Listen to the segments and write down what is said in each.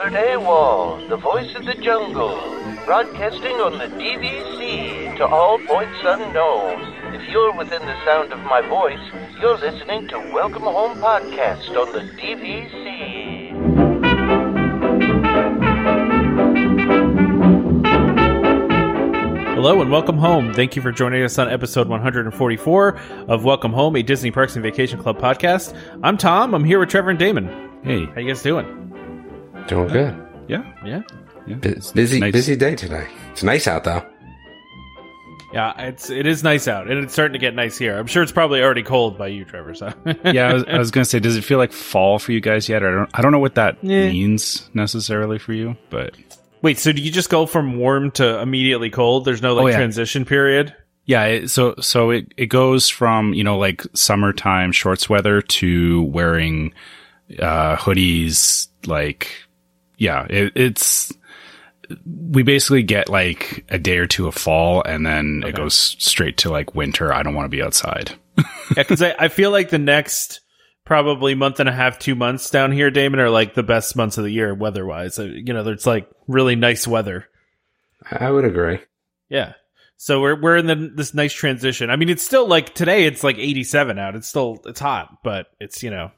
Albert Awol, the voice of the jungle, broadcasting on the DVC to all points unknown. If you're within the sound of my voice, you're listening to Welcome Home Podcast on the DVC. Hello and welcome home. Thank you for joining us on episode 144 of Welcome Home, a Disney Parks and Vacation Club podcast. I'm Tom. I'm here with Trevor and Damon. Hey, How you guys doing? Doing good. yeah, Yeah. yeah. Bu- busy, nice. busy day today. It's nice out though. Yeah, it's it is nice out, and it's starting to get nice here. I'm sure it's probably already cold by you, Trevor. So yeah, I was, I was gonna say, does it feel like fall for you guys yet? I don't, I don't know what that Yeah. means necessarily for you, but Wait, so do you just go from warm to immediately cold? There's no like Oh, yeah. transition period. yeah. It, so, so it it goes from you know like summertime shorts weather to wearing uh hoodies. Like, yeah, it, it's we basically get like a day or two of fall, and then it goes straight to like winter. I don't want to be outside. Yeah, because I, I feel like the next probably month and a half, two months down here, Damon, are like the best months of the year weather wise. Uh, you know, it's like really nice weather. I would agree. Yeah. So we're we're in the, this nice transition. I mean, it's still like today. It's like 87 out. It's still it's hot, but it's you know,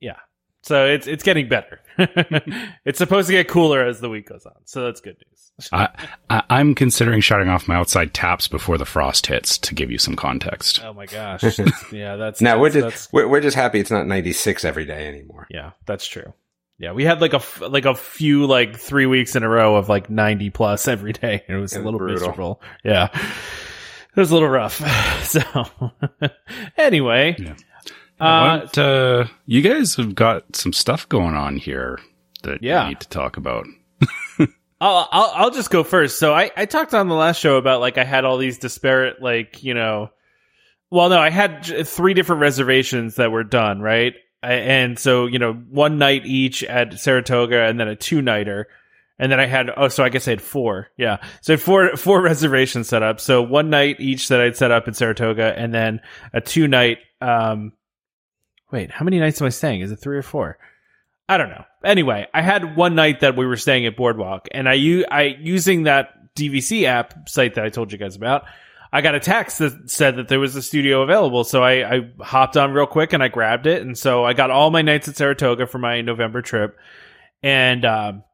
yeah. So it's it's getting better. it's supposed to get cooler as the week goes on. So that's good news. I, I I'm considering shutting off my outside taps before the frost hits to give you some context. Oh my gosh. Yeah, that's No, we're just that's- we're, we're just happy it's not 96 every day anymore. Yeah, that's true. Yeah, we had like a f- like a few like three weeks in a row of like ninety plus every day. It was a It was little brutal. miserable. Yeah, it was a little rough. So anyway, Yeah. Uh, uh, you guys have got some stuff going on here that Yeah. you need to talk about. I'll, I'll I'll just go first. So I I talked on the last show about like I had all these disparate like you know, well no I had three different reservations that were done right, I, and so you know one night each at Saratoga and then a two nighter, and then I had oh so I guess I had four yeah so I had four four reservations set up. So one night each that I'd set up in Saratoga, and then a two night um. Wait, how many nights am I staying? Is it three or four? I don't know. Anyway, I had one night that we were staying at Boardwalk, and I, using that DVC app site that I told you guys about. I got a text that said that there was a studio available, so I, I hopped on real quick and I grabbed it, and so I got all my nights at Saratoga for my November trip, and um,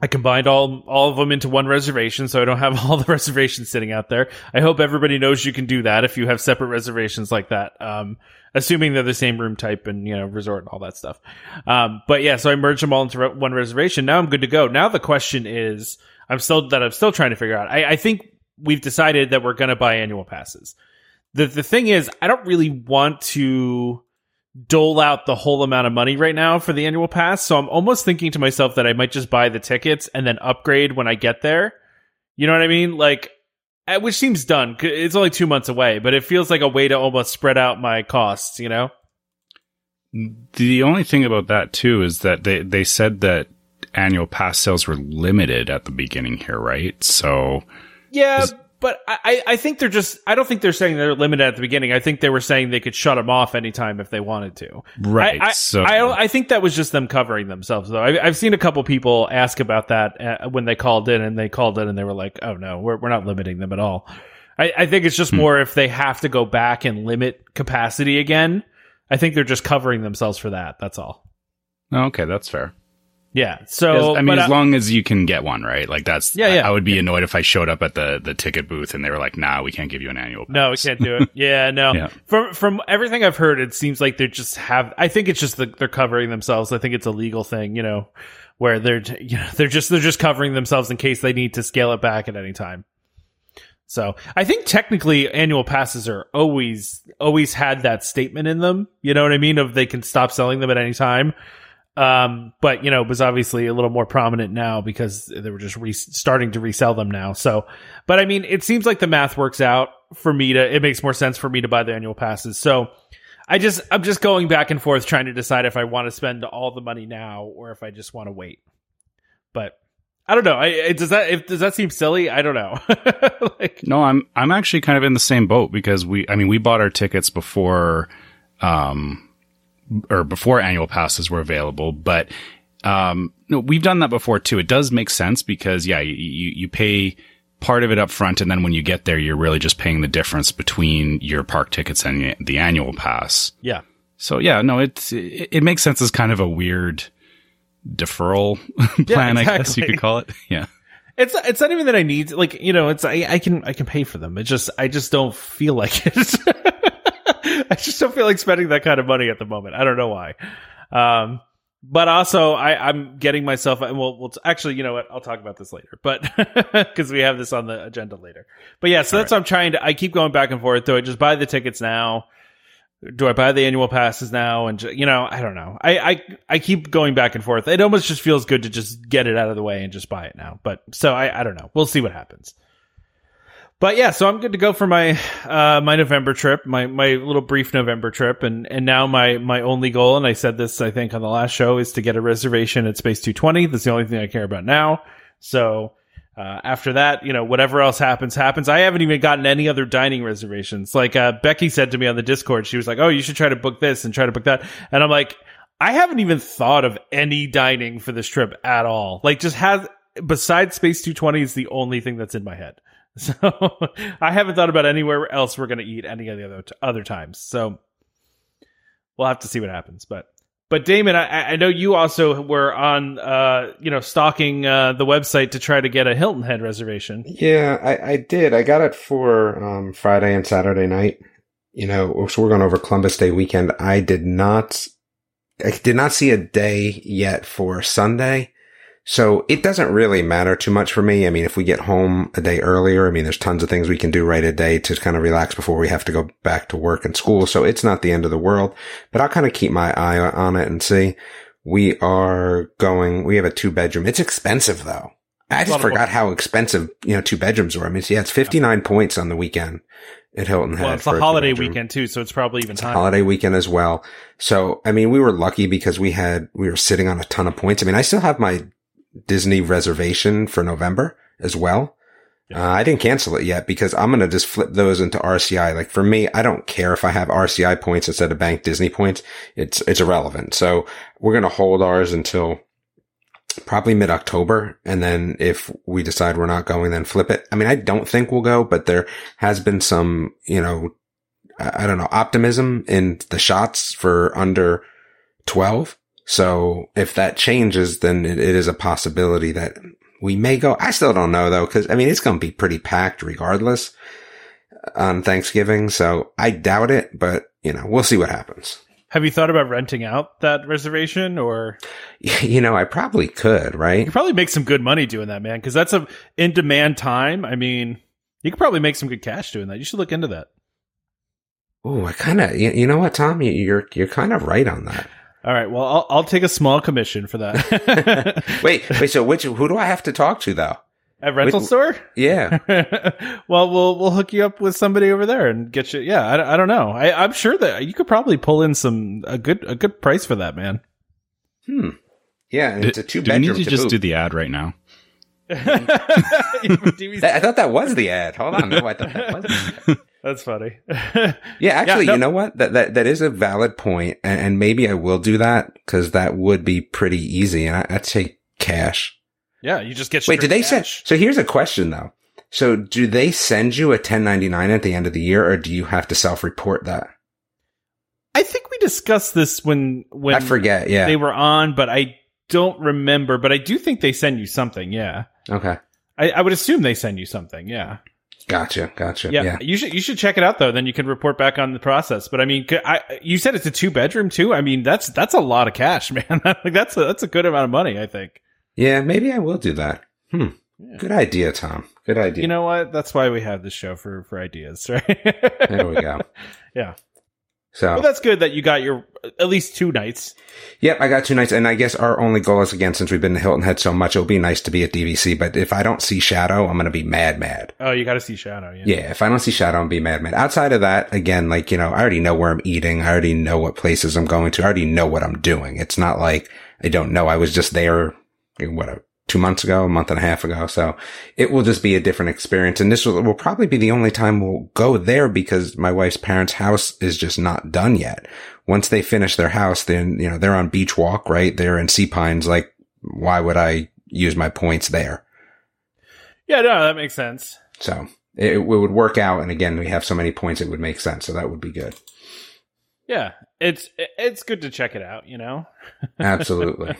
I combined all all of them into one reservation, so I don't have all the reservations sitting out there. I hope everybody knows you can do that if you have separate reservations like that. Um, assuming they're the same room type and you know resort and all that stuff. Um, but yeah, so I merged them all into one reservation. Now I'm good to go. Now the question is, I'm still that I'm still trying to figure out. I, I think we've decided that we're going to buy annual passes. The the thing is, I don't really want to dole out the whole amount of money right now for the annual pass. So I'm almost thinking to myself that I might just buy the tickets and then upgrade when I get there. You know what I mean? Like, Uh, which seems done. It's only two months away, but it feels like a way to almost spread out my costs. You know? The only thing about that too is that they they said that annual pass sales were limited at the beginning here, right? So Yeah, Is- but I, I think they're just. I don't think they're saying they're limited at the beginning. I think they were saying they could shut them off anytime if they wanted to. right, I, I, so I, I think that was just them covering themselves, though. I, I've seen a couple people ask about that uh, when they called in, and they called in and they were like, "Oh no, we're we're not limiting them at all." I, I think it's just Hmm. more if they have to go back and limit capacity again. I think they're just covering themselves for that. That's all. Okay, that's fair. Yeah. So I mean, as uh, long as you can get one, right? Like that's Yeah, I- yeah. I, would be annoyed if I showed up at the the ticket booth and they were like, "Nah, we can't give you an annual." Pass. No, we can't do it. Yeah, no. Yeah. From from everything I've heard, it seems like they just have. I think it's just that they're covering themselves. I think it's a legal thing, you know, where they're you know they're just they're just covering themselves in case they need to scale it back at any time. So I think technically annual passes are always always had that statement in them. You know what I mean? Of they can stop selling them at any time. Um, but you know, it was obviously a little more prominent now because they were just re- starting to resell them now. So, but I mean, it seems like the math works out for me to, it makes more sense for me to buy the annual passes. So I just, I'm just going back and forth trying to decide if I want to spend all the money now or if I just want to wait. But I don't know. I, does that, if, does that seem silly? I don't know. like, No, I'm I'm actually kind of in the same boat because we I mean we bought our tickets before um or before annual passes were available, but Um, no, we've done that before too. It does make sense because yeah, you, you, pay part of it up front and then when you get there, you're really just paying the difference between your park tickets and the annual pass. Yeah. So yeah, no, it's, it, it makes sense as kind of a weird deferral plan, I guess you could call it. Yeah. It's it's not even that I need like you know it's I, I can I can pay for them. It just I just don't feel like it. I just don't feel like spending that kind of money at the moment. I don't know why. Um, but also I I'm getting myself and we'll we'll actually you know what I'll talk about this later. But because we have this on the agenda later. But yeah, so that's what I'm trying to. I keep going back and forth. Do I just buy the tickets now? do I buy the annual passes now? And you know, I don't know. I, I I keep going back and forth. It almost just feels good to just get it out of the way and just buy it now. But so I I don't know. We'll see what happens. But yeah, so I'm good to go for my uh my November trip, my my little brief November trip, and and now my my only goal, and I said this I think on the last show, is to get a reservation at Space 220. That's the only thing I care about now. So uh, after that, you know, whatever else happens, happens. I haven't even gotten any other dining reservations. Like, uh, Becky said to me on the Discord, she was like, Oh, you should try to book this and try to book that. And I'm like, I haven't even thought of any dining for this trip at all. Like, just has, besides Space 220 is the only thing that's in my head. So I haven't thought about anywhere else we're going to eat any of the other, other times. So we'll have to see what happens. But but Damon, I, I know you also were on, uh, you know, stalking uh, the website to try to get a Hilton Head reservation. Yeah, I, I did. I got it for um, Friday and Saturday night. You know, so we're going over Columbus Day weekend. I did not, I did not see a day yet for Sunday. So it doesn't really matter too much for me. I mean, if we get home a day earlier, I mean, there's tons of things we can do right a day to kind of relax before we have to go back to work and school. So it's not the end of the world, but I'll kind of keep my eye on it and see. We are going, we have a two bedroom. It's expensive though. I just forgot how expensive, you know, two bedrooms were. I mean, it's- yeah, it's 59 points on the weekend at Hilton Head. Well, it's a holiday weekend too, so it's probably even higher. holiday weekend as well. So, I mean, we were lucky because we had, we were sitting on a ton of points. I mean, I still have my Disney reservation for November as well. Uh, I didn't cancel it yet because I'm going to just flip those into RCI. Like for me, I don't care if I have RCI points instead of bank Disney points. It's, it's irrelevant. So we're going to hold ours until probably mid October. And then if we decide we're not going, then flip it. I mean, I don't think we'll go, but there has been some, you know, I I don't know, optimism in the shots for under 12. So if that changes, then it, it is a possibility that we may go. I still don't know though, cause I mean, it's going to be pretty packed regardless uh, on Thanksgiving. So I doubt it, but you know, we'll see what happens. Have you thought about renting out that reservation, or You know, I probably could, you right? could probably make some good money doing that, man? Because that's a in demand time. I mean, you could probably make some good cash doing that. You should look into that. Oh, I kind of, you, you know what, Tom, You- you're, you're kind of right on that. All right. Well, I'll I'll take a small commission for that. wait, wait, so which, who do I have to talk to though? At rental Wait, store? Yeah. well, we'll we'll hook you up with somebody over there and get you. Yeah, I, I don't know. I, I'm sure that you could probably pull in some a good a good price for that, man. Hmm. Yeah, and it's a two do we need bedroom. to just do the ad right now? I thought that was the ad. Hold on, no, I thought that was. That's funny. Yeah, actually, no- you know what? That that that is a valid point, and, and maybe I will do that because that would be pretty easy. And I, I'd say cash. yeah, you just get. Wait, did they send? So here's a question though. So do they send you a 1099 at the end of the year, or do you have to self-report that? I think we discussed this when when I forget. Yeah. they were on, but I don't remember. But I do think they send you something. Yeah, okay. I, I would assume they send you something. Yeah. Gotcha. Gotcha. yeah, Yeah. You should you should check it out though. Then you can report back on the process. But I mean, I, you said it's a two bedroom too. I mean, that's that's a lot of cash, man. like that's a, that's a good amount of money. I think. Yeah. Maybe I will do that. Hmm. Yeah. Good idea, Tom. Good idea. You know what? That's why we have this show for for ideas, right? there we go. Yeah. So Well, that's good that you got your at least two nights. Yep, I got two nights, and I guess our only goal is again since we've been to Hilton Head so much, it'll be nice to be at DVC. But if I don't see Shadow, I'm gonna be mad, mad. Oh, you got to see Shadow. Yeah. Yeah, if I don't see Shadow, I'm be mad, mad. Outside of that, again, like you know, I already know where I'm eating. I already know what places I'm going to. I already know what I'm doing. It's not like I don't know. I was just there. What a two months ago, a month and a half ago. So it will just be a different experience. And this will, will probably be the only time we'll go there because my wife's parents' house is just not done yet. Once they finish their house, then, you know, they're on beach walk, right? They're in Sea Pines like why would I use my points there? Yeah, no, that makes sense. So it, it would work out. And again, we have so many points, it would make sense. So that would be good. Yeah, it's it's good to check it out. You know. Absolutely.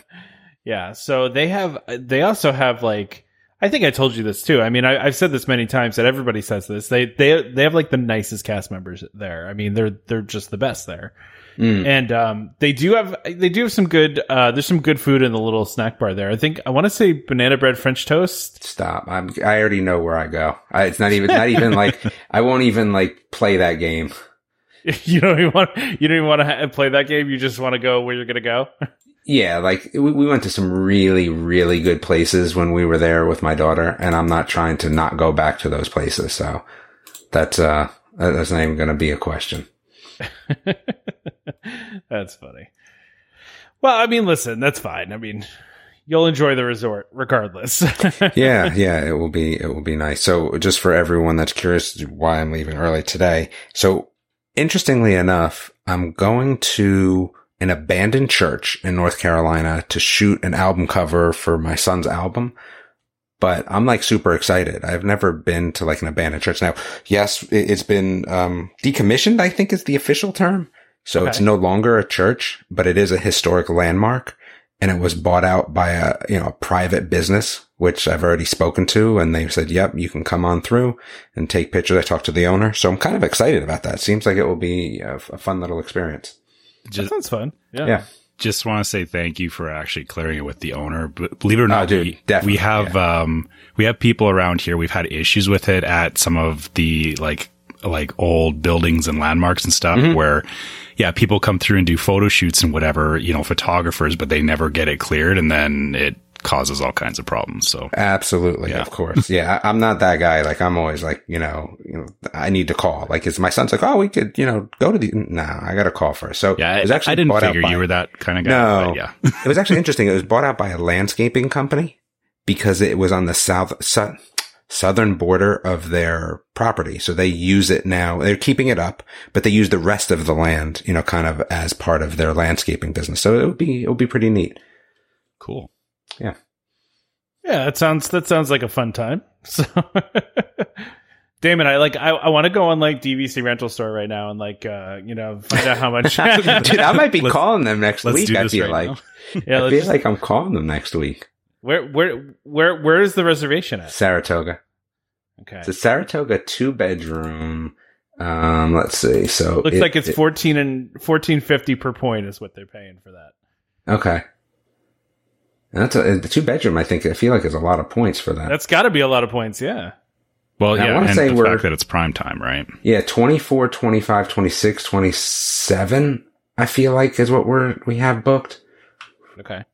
Yeah. So they have. They also have like. I think I told you this too. I mean, I, have said this many times that everybody says this. They they they have like the nicest cast members there. I mean, they're they're just the best there. Mm. And um, they do have they do have some good. Uh, there's some good food in the little snack bar there. I think I want to say banana bread French toast. Stop! I'm I already know where I go. I, it's not even not even like I won't even like play that game. you don't even want you don't even want to ha- play that game. You just want to go where you're gonna go. yeah, like we, we went to some really really good places when we were there with my daughter, and I'm not trying to not go back to those places. So that's uh that's not even going to be a question. that's funny. Well, I mean, listen, that's fine. I mean, you'll enjoy the resort regardless. yeah, yeah, it will be it will be nice. So, just for everyone that's curious why I'm leaving early today. So, interestingly enough, I'm going to an abandoned church in North Carolina to shoot an album cover for my son's album but I'm like super excited. I've never been to like an abandoned church. Now, yes, it's been, um, decommissioned, I think is the official term. So okay. it's no longer a church, but it is a historic landmark and it was bought out by a, you know, a private business, which I've already spoken to. And they said, yep, you can come on through and take pictures. I talked to the owner. So I'm kind of excited about that. Seems like it will be a, a fun little experience. Just, that sounds fun. Yeah. Yeah just want to say thank you for actually clearing it with the owner. But believe it or not, oh, dude, we, we have yeah. um we have people around here. We've had issues with it at some of the like like old buildings and landmarks and stuff mm-hmm. where yeah, people come through and do photo shoots and whatever, you know, photographers, but they never get it cleared and then it causes all kinds of problems. So absolutely, yeah. of course, yeah. I, am not that guy. Like I'm always like, you know, you know, I need to call. Like, is my son's like, oh, we could, you know, go to the. Nah, I got to call first. So yeah, it was actually I didn't figure by, you were that kind of guy. No, yeah, it was actually interesting. It was bought out by a landscaping company because it was on the south. Su- southern border of their property. So they use it now. They're keeping it up, but they use the rest of the land, you know, kind of as part of their landscaping business. So it would be, it would be pretty neat. Cool. Yeah. Yeah, that sounds that sounds like a fun time. So Damon, I like I, I want to go on like DVC rental store right now and like uh you know find out how much Dude, I might be let's, calling them next week. I feel right like yeah, I feel just, like I'm calling them next week. Where where where where is the reservation at? Saratoga. Okay. It's a Saratoga two bedroom. Um, let's see. So looks it, like it's it, fourteen and fourteen fifty per point is what they're paying for that. Okay. And that's a, the two bedroom. I think I feel like is a lot of points for that. That's got to be a lot of points. Yeah. Well, yeah, I want to say the we're, fact that it's prime time, right? Yeah, 24, 25, 26, 27, I feel like is what we're, we have booked. Okay.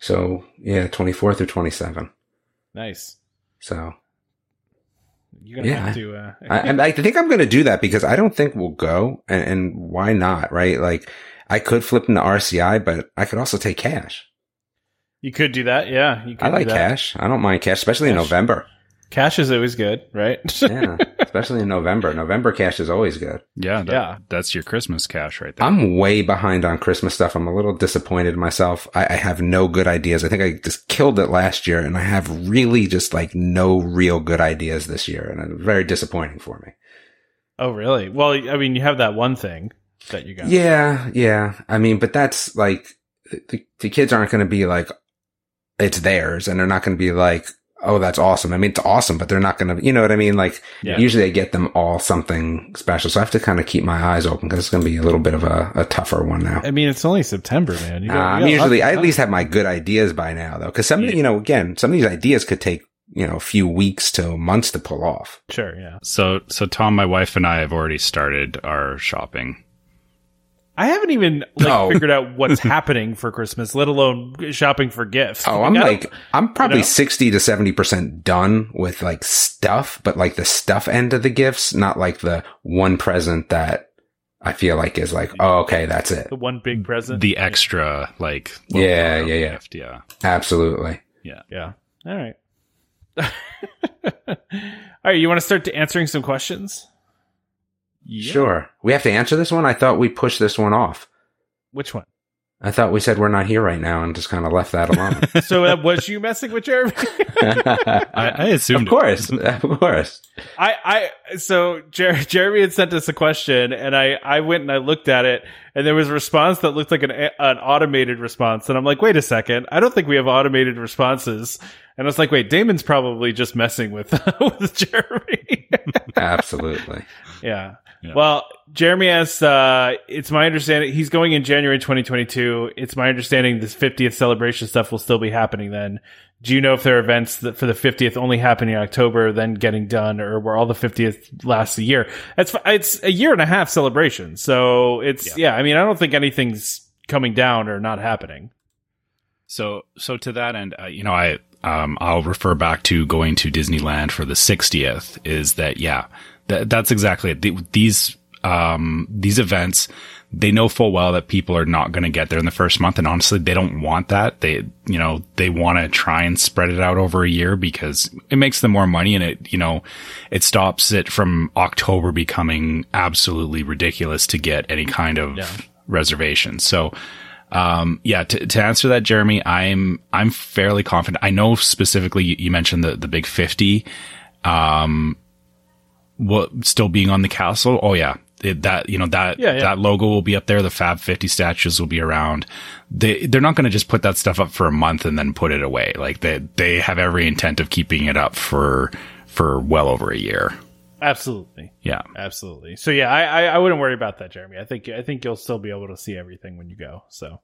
So, yeah, 24 through 27. Nice. So. You're gonna yeah, have to, uh... I, I think I'm going to do that because I don't think we'll go and, and why not, right? Like, I could flip into RCI, but I could also take cash. You could do that, yeah. You could I like cash. I don't mind cash, especially cash. in November. Cash is always good, right? yeah, especially in November. November cash is always good. Yeah, that, yeah. That's your Christmas cash right there. I'm way behind on Christmas stuff. I'm a little disappointed in myself. I, I have no good ideas. I think I just killed it last year, and I have really just like no real good ideas this year, and it's very disappointing for me. Oh, really? Well, I mean, you have that one thing that you got. Yeah, yeah. I mean, but that's like the, the kids aren't going to be like, it's theirs and they're not going to be like, oh, that's awesome. I mean, it's awesome, but they're not going to, you know what I mean? Like yeah. usually I get them all something special. So I have to kind of keep my eyes open because it's going to be a little bit of a, a, tougher one now. I mean, it's only September, man. You got, uh, usually I at least have my good ideas by now though. Cause some, yeah. you know, again, some of these ideas could take, you know, a few weeks to months to pull off. Sure. Yeah. So, so Tom, my wife and I have already started our shopping. I haven't even like no. figured out what's happening for Christmas, let alone shopping for gifts. Oh, I'm like, I'm probably you know? 60 to 70% done with like stuff, but like the stuff end of the gifts, not like the one present that I feel like is like, oh, okay, that's it. The one big present. The extra, like, yeah, yeah, yeah. Gift, yeah. Absolutely. Yeah. Yeah. All right. All right. You want to start to answering some questions? Yeah. Sure. We have to answer this one. I thought we pushed this one off. Which one? I thought we said we're not here right now and just kind of left that alone. So uh, was you messing with Jeremy? I, I assumed. of course, of course. I, I, so Jer- Jeremy had sent us a question and I, I went and I looked at it and there was a response that looked like an, an automated response. And I'm like, wait a second. I don't think we have automated responses. And I was like, wait, Damon's probably just messing with, with Jeremy. Absolutely. yeah. Yeah. Well, Jeremy asks, uh, it's my understanding he's going in January 2022. It's my understanding this 50th celebration stuff will still be happening then. Do you know if there are events that for the 50th only happening in October, then getting done, or where all the 50th lasts a year? It's it's a year and a half celebration, so it's yeah. I mean, I don't think anything's coming down or not happening. So, so to that end, uh, you know, I, um, I'll refer back to going to Disneyland for the 60th is that, yeah, that, that's exactly it. The, these, um, these events, they know full well that people are not going to get there in the first month. And honestly, they don't want that. They, you know, they want to try and spread it out over a year because it makes them more money and it, you know, it stops it from October becoming absolutely ridiculous to get any kind of Yeah. reservation. So, um, yeah, to, to answer that, Jeremy, I'm, I'm fairly confident. I know specifically you, you mentioned the, the big 50, um, what still being on the castle. Oh yeah. It, that, you know, that, Yeah, yeah. that logo will be up there. The Fab 50 statues will be around. They, they're not going to just put that stuff up for a month and then put it away. Like they, they have every intent of keeping it up for, for well over a year. Absolutely, Yeah. absolutely. So yeah, I, I I wouldn't worry about that, Jeremy. I think I think you'll still be able to see everything when you go. So.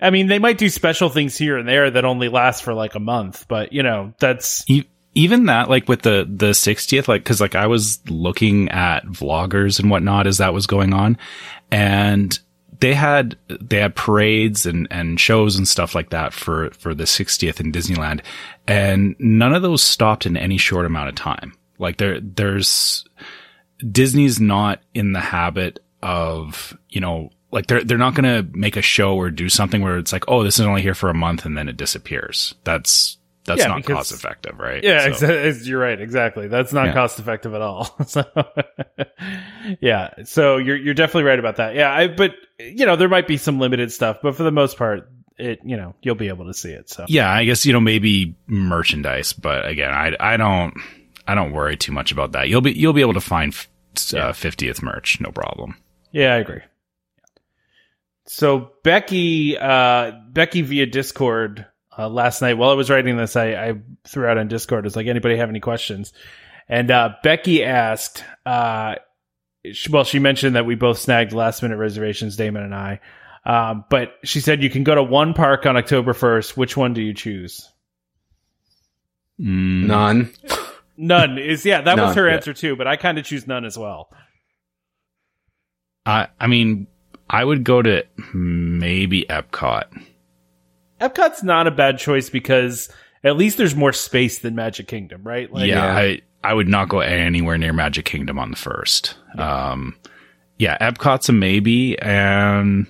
I mean, they might do special things here and there that only last for like a month, but you know, that's E- even that, like with the the 60th, like because like I was looking at vloggers and whatnot as that was going on, and they had they had parades and and shows and stuff like that for for the 60th in Disneyland, and none of those stopped in any short amount of time. Like there there's Disney's not in the habit of you know like they're they're not going to make a show or do something where it's like oh this is only here for a month and then it disappears. That's that's Yeah, not because- cost effective, right? Yeah, So- exa- you're right. Exactly. That's not Yeah. cost effective at all. so, yeah. So you're you're definitely right about that. Yeah. I, but you know there might be some limited stuff, but for the most part, it you know you'll be able to see it. So Yeah, I guess you know maybe merchandise, but again, I I don't I don't worry too much about that. You'll be you'll be able to find uh, 50th merch, no problem. yeah, I agree. So Becky, uh, Becky via Discord uh, last night while I was writing this, I, I threw out on Discord. It's like anybody have any questions? And uh, Becky asked, uh, she, well, she mentioned that we both snagged last minute reservations, Damon and I. Um, but she said you can go to one park on October 1st. Which one do you choose? Mm, None. None is, yeah, that was her yeah. answer too, but I kind of choose none as well. I I mean, I would go to maybe Epcot. Epcot's not a bad choice because at least there's more space than Magic Kingdom, right? Like, yeah, Yeah. I I would not go anywhere near Magic Kingdom on the first. Um, yeah, Epcot's a maybe, and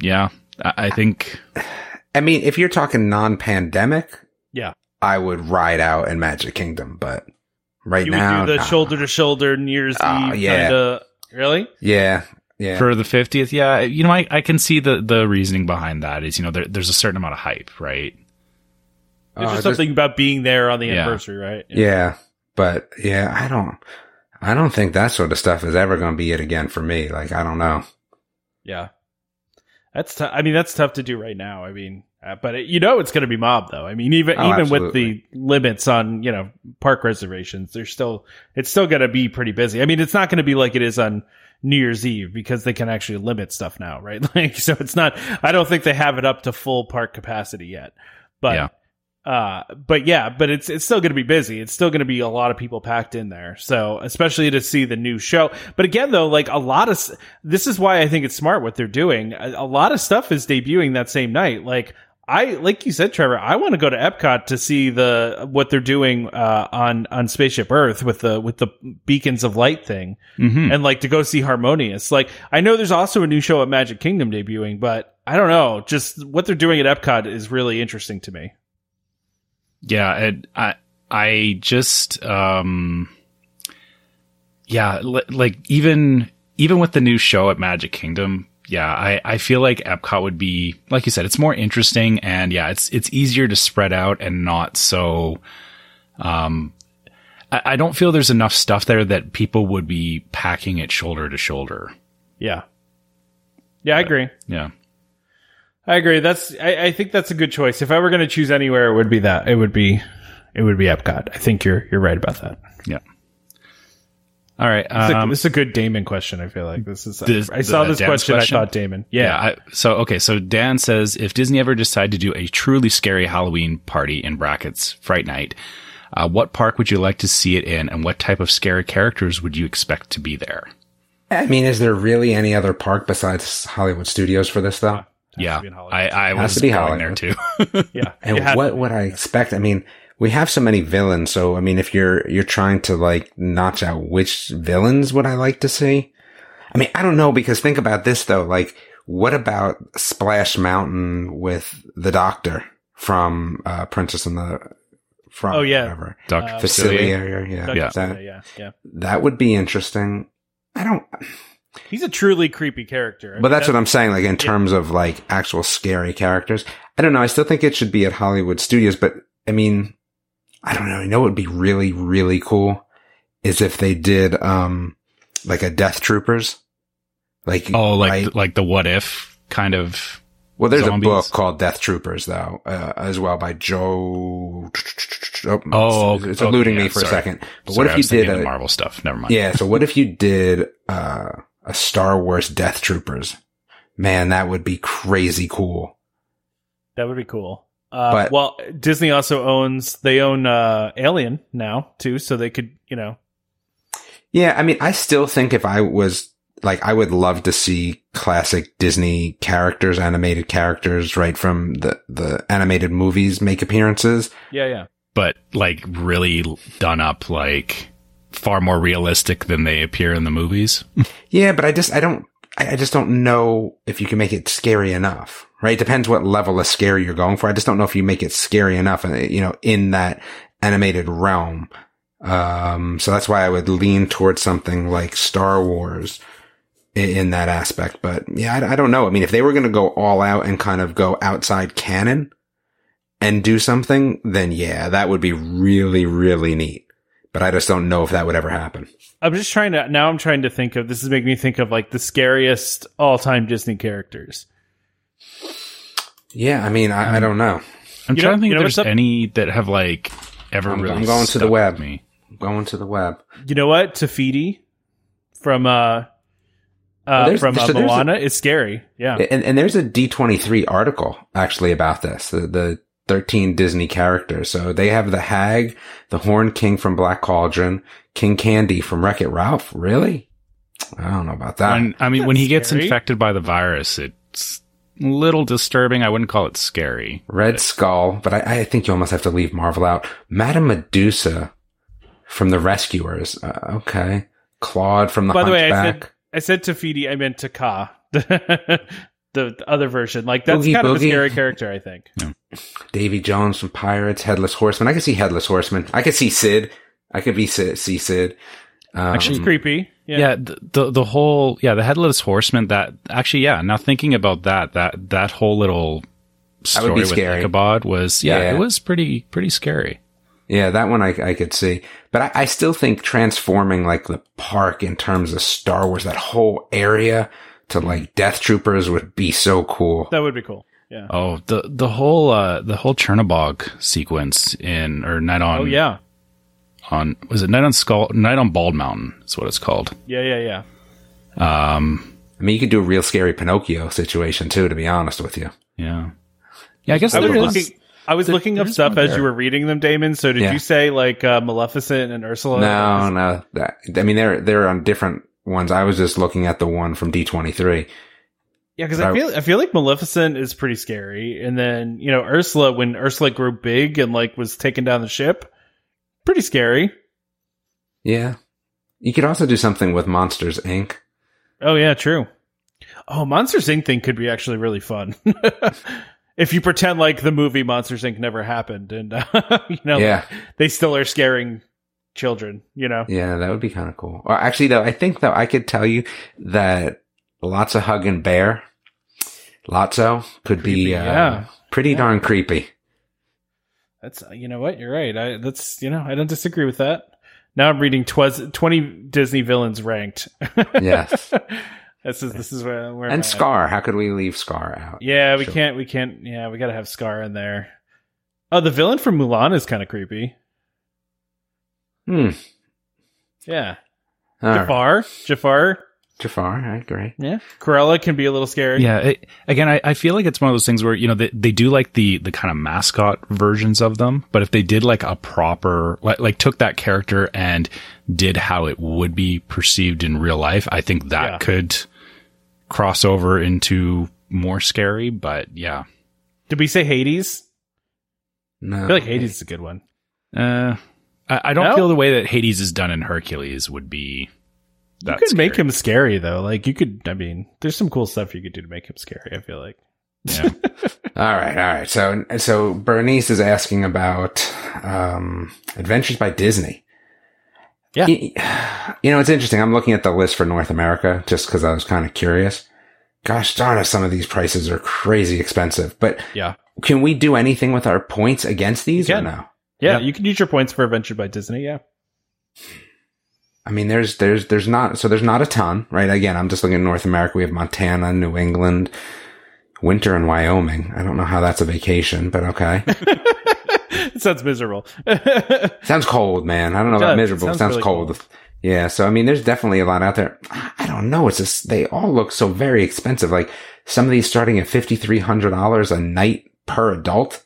yeah, I, I think I mean, if you're talking non-pandemic, Yeah. I would ride out in Magic Kingdom, but right You now, would do the shoulder to shoulder New Year's Ah, Eve yeah. kind of. Really? Yeah, yeah. for the 50th, yeah, you know, I, I can see the the reasoning behind that is you know there, there's a certain amount of hype, right? There's Uh, just there's- something about being there on the Yeah. anniversary, right? Yeah, but yeah, I don't, I don't think that sort of stuff is ever going to be it again for me. Like, I don't know. Yeah. That's tough. I mean, that's tough to do right now. I mean, uh, but it, you know, it's going to be mob though. I mean, even Oh, even with the limits on you know park reservations, there's still it's still going to be pretty busy. I mean, it's not going to be like it is on New Year's Eve because they can actually limit stuff now, right? Like, so it's not. I don't think they have it up to full park capacity yet, but. Yeah. Uh, but yeah, but it's it's still going to be busy. It's still going to be a lot of people packed in there. So especially to see the new show. But again, though, like a lot of this is why I think it's smart what they're doing. A, a lot of stuff is debuting that same night. Like I, like you said, Trevor, I want to go to Epcot to see the what they're doing uh, on on Spaceship Earth with the with the beacons of light thing Mm-hmm. and like to go see Harmonious. Like I know there's also a new show at Magic Kingdom debuting, but I don't know. Just what they're doing at Epcot is really interesting to me. Yeah, it, I I just um yeah, li- like even even with the new show at Magic Kingdom, yeah, I, I feel like Epcot would be, like you said, it's more interesting and yeah, it's, it's easier to spread out and not so, um, I, I don't feel there's enough stuff there that people would be packing it shoulder to shoulder. Yeah. Yeah, I agree. Yeah. I agree. That's I, I think that's a good choice. If I were going to choose anywhere, it would be that. It would be it would be Epcot. I think you're you're right about that. Yeah. All right. This, is a, Um, this is a good Damon question. I feel like this is. This- I saw this Dan's question, question? I thought Damon. yeah. Yeah. I, so, okay. So Dan says if Disney ever decide to do a truly scary Halloween party in brackets, Fright Night, uh, what park would you like to see it in and what type of scary characters would you expect to be there? I mean, is there really any other park besides Hollywood Studios for this though? yeah. be. I, I Has was to be going there Hollywood. too. yeah. And what would I expect? I mean, we have so many villains. So, I mean, if you're, you're trying to like notch out which villains would I like to see? I mean, I don't know because think about this though. Like, what about Splash Mountain with the doctor from, uh, Princess and the, from, Oh, yeah. whatever. Uh, Facility Facilier. area. Yeah. Yeah. That, yeah. Yeah. that would be interesting. I don't, He's a truly creepy character. I but mean, that's what I'm saying. Like in terms of like actual scary characters, I don't know. I still think it should be at Hollywood Studios, but I mean, I don't know. You know what would be really, really cool is if they did, um, like a Death Troopers. Like, Oh, like, right? like the what if kind of. well, there's zombies? a book called Death Troopers though, uh, as well by Joe. Oh, Oh, it's, it's okay, eluding yeah, me for a second. But Sorry, what I if was you did a, the Marvel stuff? Never mind. Yeah. So what if you did uh, a Star Wars Death Troopers? Man, that would be crazy cool. That would be cool. Uh, But- well, Disney also owns they own uh, Alien now too, so they could you know Yeah, I mean, I still think if I was like, I would love to see classic Disney characters, animated characters, right from the the animated movies make appearances. yeah yeah But like really done up like far more realistic than they appear in the movies. Yeah, but I just, I don't, I just don't know if you can make it scary enough, right? It depends what level of scary you're going for. I just don't know if you make it scary enough, uh, you know, in that animated realm. Um, so that's why I would lean towards something like Star Wars in, in that aspect. But yeah, I, I don't know. I mean, if they were going to go all out and kind of go outside canon and do something, then yeah, that would be really, really neat. But I just don't know if that would ever happen. I'm just trying to now. I'm trying to think of this is making me think of like the scariest all time Disney characters. Yeah, I mean, I, I don't know. I'm You trying know- to think you know if there's up- any that have like ever I'm- really. I'm going to the stuck web. with Me. Going to the web. You know what? Te Fiti from uh, uh there's- from uh, so there's a- Moana is scary. Yeah. And, and there's a D23 article actually about this, the, the 13 Disney characters. So they have the Hag, the Horn King from Black Cauldron, King Candy from Wreck It Ralph. Really? I don't know about that. When, I mean, when That's he gets scary. infected by the virus, it's a little disturbing. I wouldn't call it scary. Red Skull, but I, I think you almost have to leave Marvel out. Madame Medusa from The Rescuers. Uh, okay. Claude from The By the way, I said I said Te Fiti. I meant Te Kā, the, the other version. Like that's Oogie kind of a scary character. I think. Davy Jones from Pirates, Headless Horseman. I could see Headless Horseman. I could see Sid. I could be Sid, see Sid. Um, It's creepy. Yeah. Yeah, the, the the whole yeah the headless horseman. That actually yeah. Now thinking about that, that that whole little story would be with scary. Ichabod was yeah, Yeah. it was pretty pretty scary. Yeah, that one I, I could see. But I, I still think transforming like the park in terms of Star Wars, that whole area to like Death Troopers would be so cool. That would be cool. Yeah. Oh, the the whole uh the whole Chernobog sequence in or Night on Oh yeah. on was it Night on Skull Night on Bald Mountain is what it's called. Yeah. Yeah. Yeah. Um I mean, you could do a real scary Pinocchio situation too, to be honest with you. yeah. Yeah, I guess I was there is- looking. I was looking up stuff as you were reading them, Damon. So did Yeah. you say like uh, Maleficent and Ursula? No, no. That, I mean, they're, they're on different ones. I was just looking at the one from D23. Yeah, because I I- feel I feel like Maleficent is pretty scary, and then you know Ursula when Ursula grew big and like was taking down the ship, pretty scary. Yeah. You could also do something with Monsters Inc. Oh yeah, true. Oh, Monsters Inc. thing could be actually really fun if you pretend like the movie Monsters Inc. never happened, and uh, you know Yeah. they still are scaring children. You know, Yeah, that would be kind of cool. Or actually, though, I think though I could tell you that Lots-o'-Huggin' Bear. Lotso could be uh, yeah. pretty Yeah. darn creepy. That's you know what you're right. I that's you know I don't disagree with that. Now I'm reading twas, 20 Disney villains ranked. Yes. this is this is where, where And at. Scar, how could we leave Scar out? Yeah, we Sure. can't. We can't. Yeah, we got to have Scar in there. Oh, the villain from Mulan is kind of creepy. Hmm. Yeah, All right. Jafar. Jafar. Jafar, I agree. Yeah, Cruella can be a little scary. Yeah. It, again, I, I feel like it's one of those things where, you know, they, they do like the, the kind of mascot versions of them, but if they did like a proper, like, like took that character and did how it would be perceived in real life, I think that Yeah. could cross over into more scary, but yeah. Did we say Hades? No. I feel like Hades is a good one. Uh, I, I don't No? feel the way that Hades is done in Hercules would be You that could make him scary though. Like you could. I mean, there's some cool stuff you could do to make him scary. I feel like. Yeah. All right, all right. So, so Bernice is asking about um, Adventures by Disney. Yeah. Y- You know, it's interesting. I'm looking at the list for North America just because I was kind of curious. Gosh darn it, some of these prices are crazy expensive. But Yeah. can we do anything with our points against these You or no? Yeah, Yeah. you can use your points for Adventure by Disney. Yeah. I mean, there's, there's, there's not, so there's not a ton, right? Again, I'm just looking at North America. We have Montana, New England, winter in Wyoming. I don't know how that's a vacation, but okay. it sounds miserable. Sounds cold, man. I don't know about miserable. It It sounds sounds really cold. Yeah. So, I mean, there's definitely a lot out there. I don't know. It's just, they all look so very expensive. Like some of these starting at $5,300 a night per adult.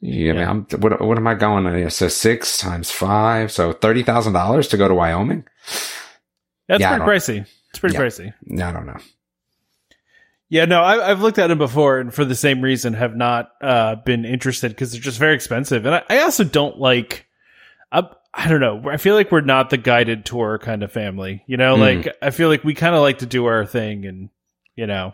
Yeah. I mean, I'm, what, what am I going on here? So six times five. So $30,000 to go to Wyoming. That's Yeah, pretty pricey. It's pretty Yeah. pricey. I don't know. Yeah, no, I, I've looked at them before, and for the same reason, have not uh, been interested because they're just very expensive. And I, I also don't like. I, I don't know. I feel like we're not the guided tour kind of family. You know, Mm. like I feel like we kind of like to do our thing, and you know,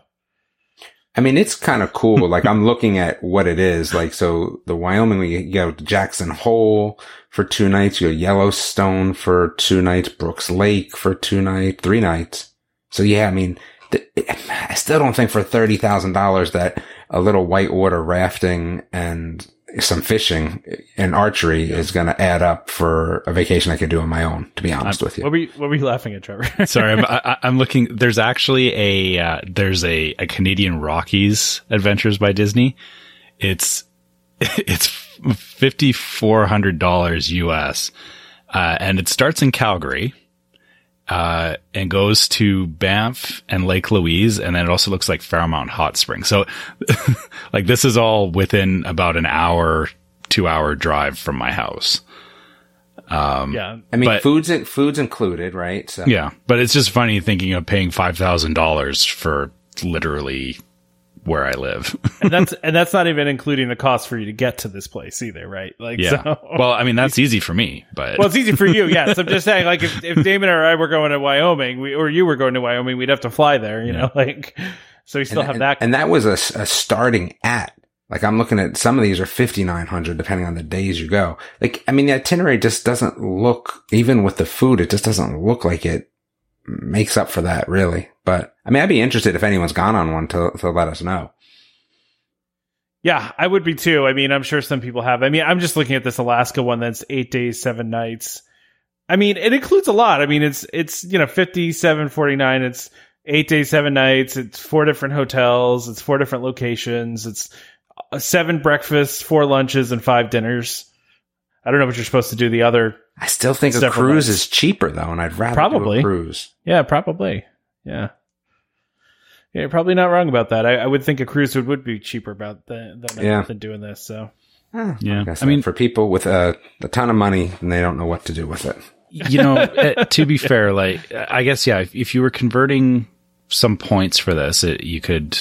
I mean, it's kind of cool. like I'm looking at what it is. Like, so the Wyoming, we go to Jackson Hole for two nights. You go Yellowstone for two nights, Brooks Lake for two nights, three nights. So yeah, I mean, th- I still don't think for $30,000 that a little whitewater rafting and some fishing and archery is going to add up for a vacation I could do on my own, to be honest with you. what were you, what were you laughing at, Trevor? Sorry, I'm, I, I'm looking. There's actually a uh, there's a, a Canadian Rockies Adventures by Disney. It's it's fifty four hundred dollars US, uh, and it starts in Calgary, uh, and goes to Banff and Lake Louise, and then it also looks like Fairmont Hot Springs. So, like this is all within about an hour, two hour drive from my house. Um, yeah, I mean, but- food's, in, food's included, right? So, Yeah, but it's just funny thinking of paying five thousand dollars for literally where I live. and that's and that's not even including the cost for you to get to this place either, right? Like, yeah. so, Well, I mean that's easy for me, but Well, it's easy for you, yes. I'm just saying, like, if, if Damon or I were going to Wyoming, we, or you were going to Wyoming, we'd have to fly there, you know, like, so we still and, have and- that. And that was a starting at. Like I'm looking at some of these are 5,900 depending on the days you go. Like, I mean, the itinerary just doesn't look, even with the food, it just doesn't look like it makes up for that really. But I mean, I'd be interested if anyone's gone on one to, to let us know. yeah, I would be too. I mean, I'm sure some people have. I mean, I'm just looking at this Alaska one that's eight days, seven nights. I mean, it includes a lot. I mean, it's, it's, you know, 5749. It's eight days, seven nights. It's four different hotels. It's four different locations. It's uh, seven breakfasts, four lunches, and five dinners. I don't know what you're supposed to do the other I still think a cruise nights. is cheaper though, and I'd rather Probably. cruise. Yeah, probably. Yeah. Yeah, you're probably not wrong about that. I, I would think a cruise would, would be cheaper about the, than, Yeah. than doing this. So Eh, Yeah. guess I mean- for people with a, a ton of money and they don't know what to do with it. you know, uh, to be fair, like I guess yeah, if, if you were converting some points for this, it, you could.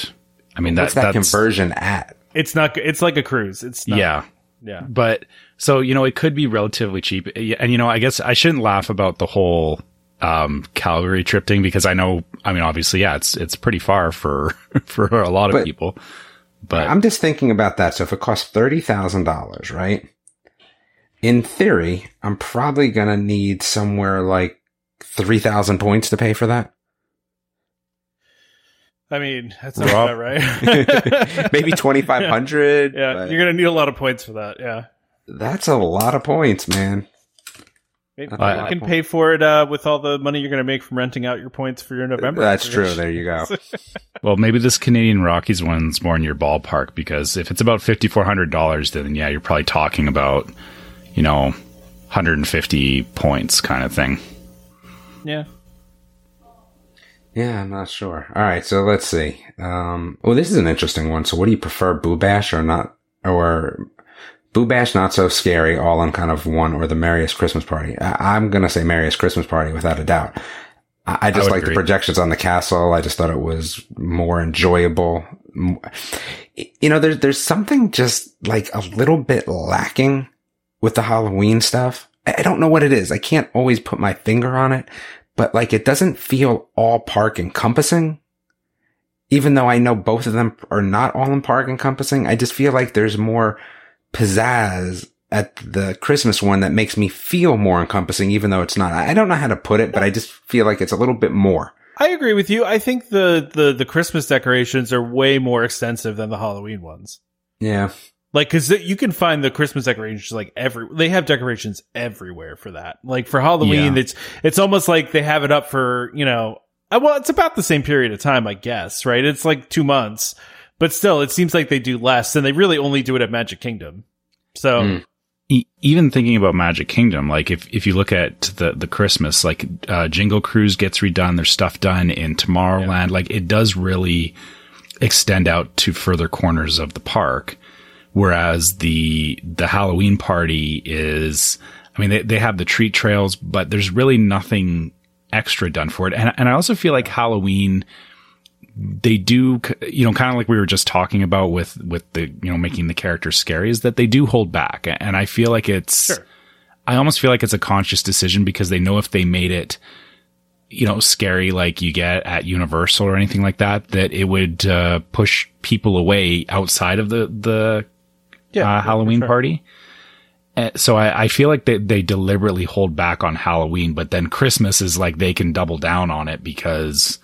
I mean, that, What's that that's conversion at? it's not. It's like a cruise. It's not, yeah. yeah. But so, you know, it could be relatively cheap. And, you know, I guess I shouldn't laugh about the whole, um, Calgary trip thing because I know, I mean, obviously, yeah, it's, it's pretty far for, for a lot of But- people. But I'm just thinking about that. So if it costs thirty thousand dollars, right? In theory, I'm probably gonna need somewhere like three thousand points to pay for that. I mean, that's not Rough. right. Maybe 2,500. yeah, but you're gonna need a lot of points for that. Yeah, That's a lot of points, man. Maybe That's you can pay for it uh, with all the money you're gonna make from renting out your points for your November. That's true. There you go. Well, maybe this Canadian Rockies one's more in your ballpark because if it's about fifty four hundred dollars, then yeah, you're probably talking about, you know, hundred and fifty points kind of thing. Yeah. Yeah, I'm not sure. All right, so let's see. Um, oh, this is an interesting one. So, what do you prefer, Boo Bash or not, or Boo Bash not so scary, all in kind of one, or the Merriest Christmas Party? I- I'm gonna say Merriest Christmas Party without a doubt. I, I just like the projections on the castle. I just thought it was more enjoyable. You know, there's there's something just like a little bit lacking with the Halloween stuff. I I don't know what it is. I can't always put my finger on it, but like it doesn't feel all park encompassing. Even though I know both of them are not all in park encompassing, I just feel like there's more pizzazz at the Christmas one that makes me feel more encompassing, even though it's not. I don't know how to put it, but I just feel like it's a little bit more. I agree with you. I think the, the, the Christmas decorations are way more extensive than the Halloween ones. Yeah. Like, cause you can find the Christmas decorations like every, they have decorations everywhere for that. Like for Halloween, Yeah. it's, it's almost like they have it up for, you know, uh, well, it's about the same period of time, I guess, right? It's like two months, but still, it seems like they do less and they really only do it at Magic Kingdom. So, Mm. E- even thinking about Magic Kingdom, like if, if you look at the, the Christmas, like, uh, Jingle Cruise gets redone, there's stuff done in Tomorrowland, like it does really extend out to further corners of the park. Whereas the, the Halloween party is, I mean, they, they have the treat trails, but there's really nothing extra done for it. And, and I also feel like Halloween, they do, you know, kind of like we were just talking about with, with the, you know, making the characters scary is that they do hold back. And I feel like it's, Sure. I almost feel like it's a conscious decision because they know if they made it, you know, scary like you get at Universal or anything like that, that it would, uh, push people away outside of the, the, yeah, uh, Halloween sure. party. Uh, so I, I feel like they, they deliberately hold back on Halloween, but then Christmas is like they can double down on it because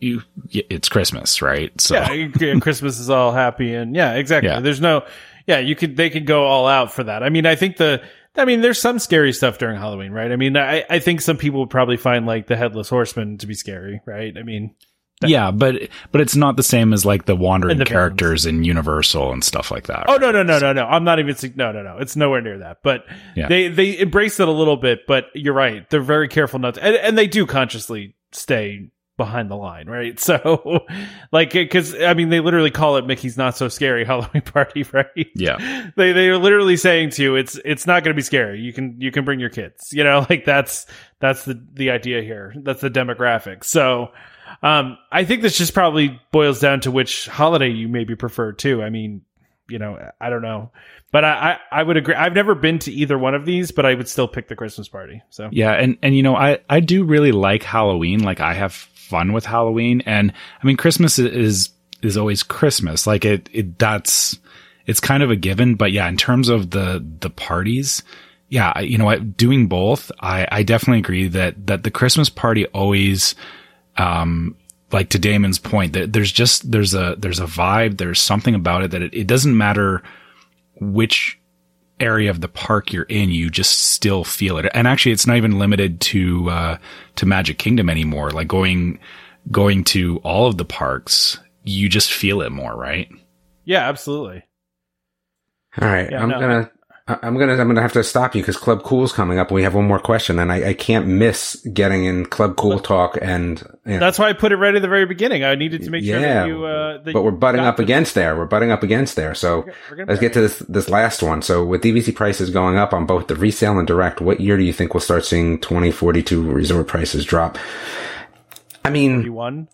you, it's Christmas, right? So yeah, Christmas is all happy and yeah, exactly. Yeah. There's no, yeah, you could, they could go all out for that. I mean, I think the, I mean, there's some scary stuff during Halloween, right? I mean, I, I think some people would probably find like the headless horseman to be scary, right? I mean, yeah, but, but it's not the same as like the wandering the characters in Universal and stuff like that. oh no, no, no, no, no. I'm not even, no, no, no. It's nowhere near that. But Yeah. they, they embrace it a little bit, but you're right. They're very careful not to, and, and they do consciously stay behind the line, right? So, like, cause I mean, they literally call it Mickey's Not So Scary Halloween Party, right? Yeah. they they are literally saying to you it's it's not going to be scary you can you can bring your kids you know like that's that's the the idea here that's the demographic so um i think this just probably boils down to which holiday you maybe prefer too i mean you know i don't know but I, I i would agree i've never been to either one of these but i would still pick the christmas party so Yeah, and and you know, I I do really like Halloween. Like I have fun with Halloween, and I mean, Christmas is is always Christmas. Like it it that's it's kind of a given. But yeah, in terms of the the parties, yeah, you know what, doing both, I I definitely agree that that the Christmas party always, um. Like to Damon's point, that there's just there's a there's a vibe, there's something about it that it, it doesn't matter which area of the park you're in, you just still feel it. And actually, it's not even limited to uh, to Magic Kingdom anymore. Like going going to all of the parks, you just feel it more, right? yeah absolutely All right, Yeah, I'm no. gonna, I- I'm gonna, I'm gonna have to stop you because Club Cool's coming up. We have one more question, and I, I can't miss getting in Club Cool talk. And you know, that's why i put it right at the very beginning i needed to make sure Yeah, that you uh that but we're butting got up the- against there. We're butting up against there. So we're gonna- let's get to this this last one. So with DVC prices going up on both the resale and direct, what year do you think we'll start seeing 2042 resort prices drop? I mean, you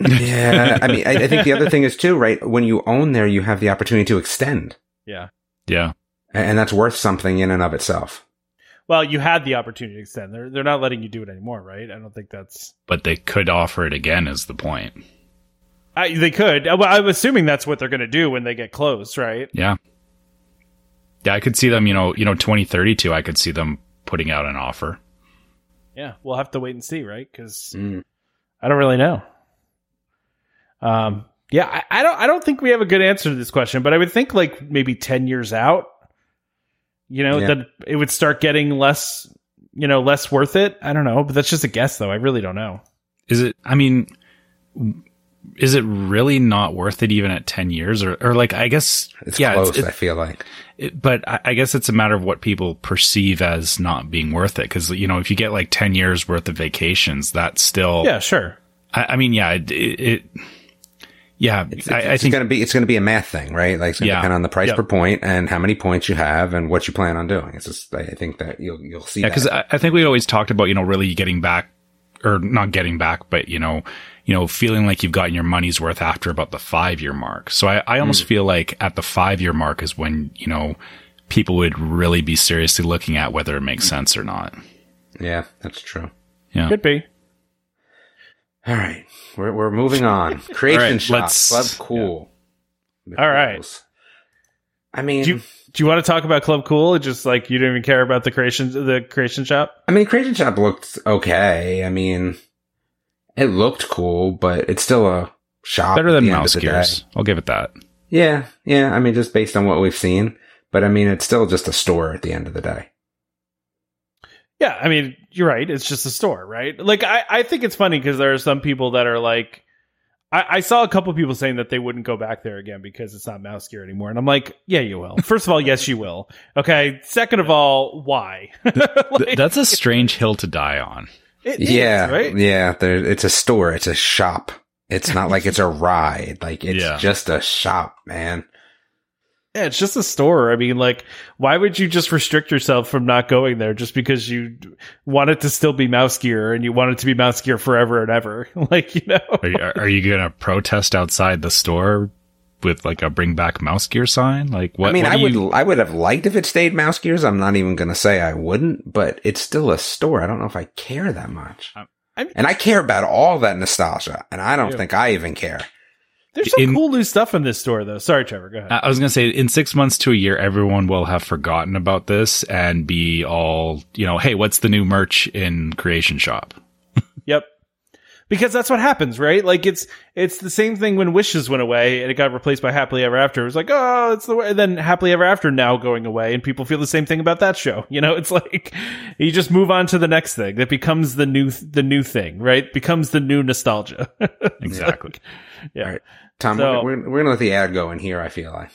yeah. I mean, I, I think the other thing is too, right? When you own there, you have the opportunity to extend, yeah Yeah. And that's worth something in and of itself. Well, you had the opportunity to extend. They're they're not letting you do it anymore, right? I don't think that's. But they could offer it again, is the point. I, they could. Well, I'm assuming that's what they're going to do when they get close, right? Yeah. Yeah, I could see them, you know, you know, 2032, I could see them putting out an offer. Yeah, we'll have to wait and see, right? Because Mm. I don't really know. Um, yeah, I, I don't I don't think we have a good answer to this question, but I would think like maybe ten years out, you know, Yeah. that it would start getting less, you know, less worth it. I don't know, but that's just a guess, though. I really don't know. Is it? I mean, is it really not worth it even at ten years? Or, or like, I guess, It's yeah, close. it's- I feel like. it, but I, I guess it's a matter of what people perceive as not being worth it. Because you know, if you get like ten years worth of vacations, that's still. Yeah, sure. I, I mean, yeah, it. it, it yeah, It's, I, I it's think gonna be it's gonna be a math thing, right? Like it's gonna Yeah. depend on the price Yep. per point and how many points you have and what you plan on doing. It's just I I think that you'll you'll see Yeah, because I, I think we always talked about you know really getting back, or not getting back, but you know, you know, feeling like you've gotten your money's worth after about the five year mark. So I, I almost hmm. feel like at the five year mark is when you know people would really be seriously looking at whether it makes hmm. sense or not. yeah, that's true. Yeah. Could be. All right, we're we're moving on. Creation right, shop, let's- club cool. All right. I mean, Do you do you want to talk about Club Cool? It's just like you don't even care about the creation the creation shop? I mean, Creation Shop looked okay. I mean, it looked cool, but it's still a shop. Better than mouse gears. I'll give it that. Yeah, yeah. I mean, just based on what we've seen, but I mean, it's still just a store at the end of the day. Yeah, I mean, you're right. It's just a store, right? Like, I, I think it's funny because there are some people that are like, I, I saw a couple people saying that they wouldn't go back there again because it's not mouse gear anymore. And I'm like, yeah, you will. First of all, yes, you will. Okay. Second of all, why? Like, that's a strange hill to die on. it is, yeah, right? yeah. There, it's a store. It's a shop. It's not like it's a ride. Like it's Yeah. just a shop, man. Yeah, it's just a store. I mean, like, why would you just restrict yourself from not going there just because you want it to still be mouse gear and you want it to be mouse gear forever and ever? like, you know? Are you, are you going to protest outside the store with like a bring back mouse gear sign? Like what? I mean, what I do would, you- I would have liked if it stayed mouse gears. I'm not even gonna say I wouldn't, but it's still a store. I don't know if I care that much. I mean- and I care about all that nostalgia, and I don't Yeah. think I even care. There's some In- cool new stuff in this store, though. Sorry, Trevor. Go ahead. I was going to say in six months to a year, everyone will have forgotten about this and be all, you know, hey, what's the new merch in Creation Shop? Yep. Because that's what happens, right? Like it's it's the same thing when Wishes went away and it got replaced by Happily Ever After. It was like, oh, it's the way. And then Happily Ever After now going away, and people feel the same thing about that show. You know, it's like you just move on to the next thing that becomes the new the new thing, right? Becomes the new nostalgia. Exactly. yeah. All right. Tom, So- we're, we're, we're gonna let the ad go in here. I feel like.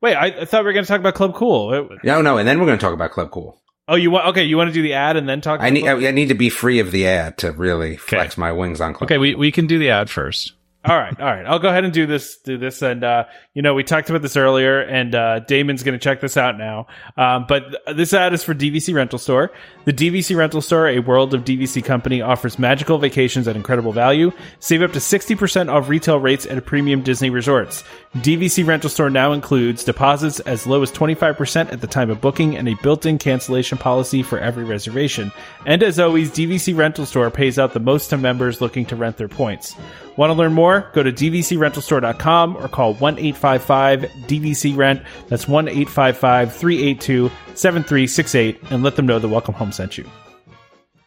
Wait, I, I thought we were going to talk about Club Cool. No, oh, no, and then we're gonna talk about Club Cool. oh, you want? Okay, you want to do the ad and then talk? I need, I, I need to be free of the ad to really flex my wings on Club. Okay, we, we can do the ad first. All right, all right. I'll go ahead and do this. Do this, and uh, you know, we talked about this earlier, and uh, Damon's going to check this out now. Um, but th- this ad is for DVC Rental Store. The DVC Rental Store, a world of DVC company, offers magical vacations at incredible value. Save up to sixty percent off retail rates at premium Disney resorts. DVC Rental Store now includes deposits as low as twenty five percent at the time of booking, and a built-in cancellation policy for every reservation. And as always, DVC Rental Store pays out the most to members looking to rent their points. Want to learn more? Go to dvcrentalstore.com or call 1 855 DVC Rent. That's 1 855 382 7368 and let them know the Welcome Home sent you.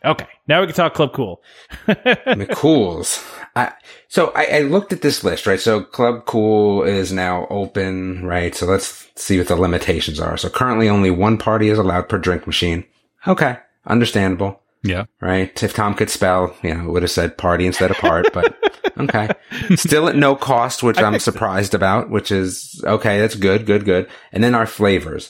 Okay, now we can talk Club Cool. McCool's. I, so I, I looked at this list, right? So Club Cool is now open, right? So let's see what the limitations are. So currently only one party is allowed per drink machine. Okay. Understandable, Yeah. right? If Tom could spell, you know, it would have said party instead of part, but okay. Still at no cost, which I'm surprised about, which is okay. That's good, good, good. And then our flavors.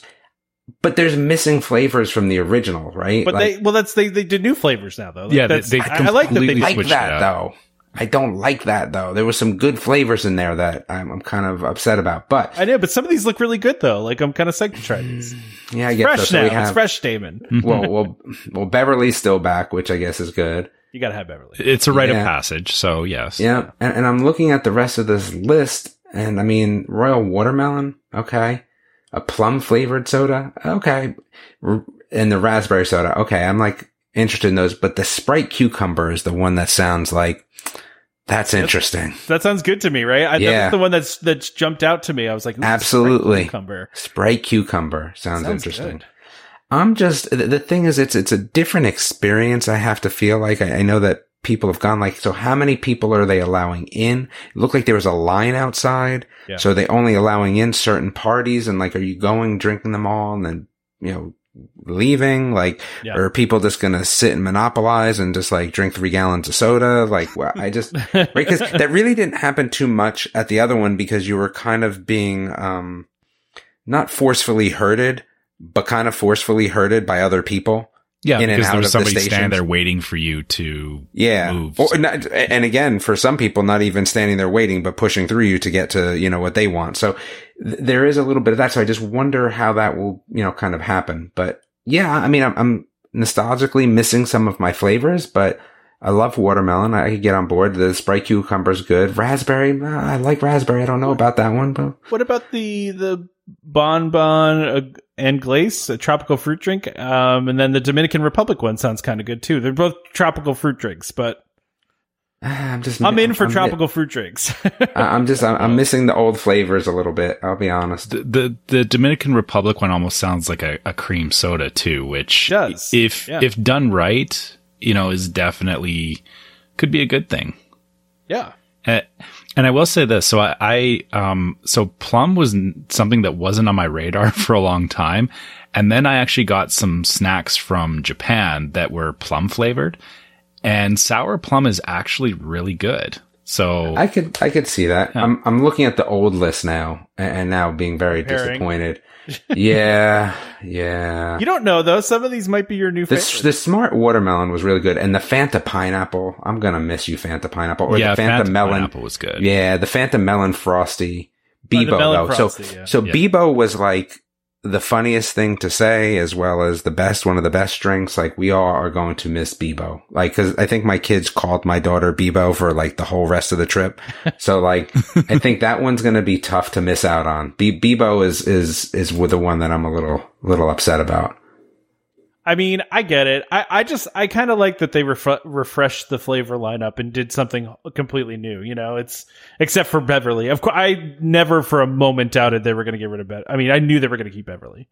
But there's missing flavors from the original, right? But Like- they, well, that's, they, they did new flavors now, though. Yeah, That's- they I, I like that they like that it though. I don't like that though. There was some good flavors in there that I'm, I'm kind of upset about. But I know, but some of these look really good, though. Like, I'm kind of psyched to try these. Mm, yeah, I guess so. Fresh So now. we It's fresh, Damon. Mm-hmm. well, well, well, Beverly's still back, which I guess is good. You gotta have Beverly. It's a rite Yeah. of passage, so yes. Yeah, and, and I'm looking at the rest of this list, and I mean, royal watermelon, okay, a plum flavored soda, okay, and the raspberry soda, okay. I'm like interested in those, but the Sprite cucumber is the one that sounds like that's interesting. That sounds good to me, right? I, Yeah. That's the one that's that's jumped out to me. I was like, Absolutely. cucumber. Sprite cucumber sounds, Sounds interesting. good. I'm just the, the thing is it's it's a different experience. I have to feel like I, I know that people have gone. Like, so how many people are they allowing in? It looked like there was a line outside. Yeah. So are they only allowing in certain parties and like, are you going, drinking them all and then, you know, leaving? Like, Yeah. or are people just going to sit and monopolize and just like drink three gallons of soda? Like, well, I just, right? Because that really didn't happen too much at the other one because you were kind of being, um, not forcefully herded, but kind of forcefully herded by other people. Yeah, in because out there was the somebody standing there waiting for you to Yeah. move. Or not, and again, for some people, not even standing there waiting, but pushing through you to get to, you know, what they want. So th- there is a little bit of that. So I just wonder how that will, you know, kind of happen. But yeah, I mean, I'm, I'm nostalgically missing some of my flavors, but I love watermelon. I could get on board. The Sprite cucumber's good. Raspberry, uh, I like raspberry. I don't know about that one, but What about the the bonbon uh, and glace, a tropical fruit drink? Um, and then the Dominican Republic one sounds kind of good too. They're both tropical fruit drinks, but I'm just, I'm in for I'm- tropical fruit drinks. I- I'm just, I'm, I'm missing the old flavors a little bit. I'll be honest. the, the the Dominican Republic one almost sounds like a, a cream soda too, which Does, if yeah. if done right, you know, is definitely could be a good thing. yeah. Uh, and I will say this. So I, I um, so plum was something that wasn't on my radar for a long time. And then I actually got some snacks from Japan that were plum flavored and sour plum is actually really good. So I could, I could see that. I'm, I'm looking at the old list now and, and now being very Comparing. disappointed. Yeah. Yeah. You don't know though. Some of these might be your new The, favorite. the smart watermelon was really good, and the Fanta pineapple. I'm gonna miss you, Fanta pineapple, or yeah, the Fanta, Fanta melon. pineapple was good. Yeah, the Fanta melon frosty. Oh, Bibo melon though. frosty, so yeah. so Yeah. Bibo was like the funniest thing to say, as well as the best, one of the best drinks. Like we all are going to miss Bibo. Like, cause I think my kids called my daughter Bebo for like the whole rest of the trip. So like, I think that one's going to be tough to miss out on. Be- Bibo is, is, is the one that I'm a little, little upset about. I mean, I get it. I, I just, I kind of like that they ref- refreshed the flavor lineup and did something completely new. You know, it's except for Beverly. Of course, I never for a moment doubted they were going to get rid of Beverly. I mean, I knew they were going to keep Beverly.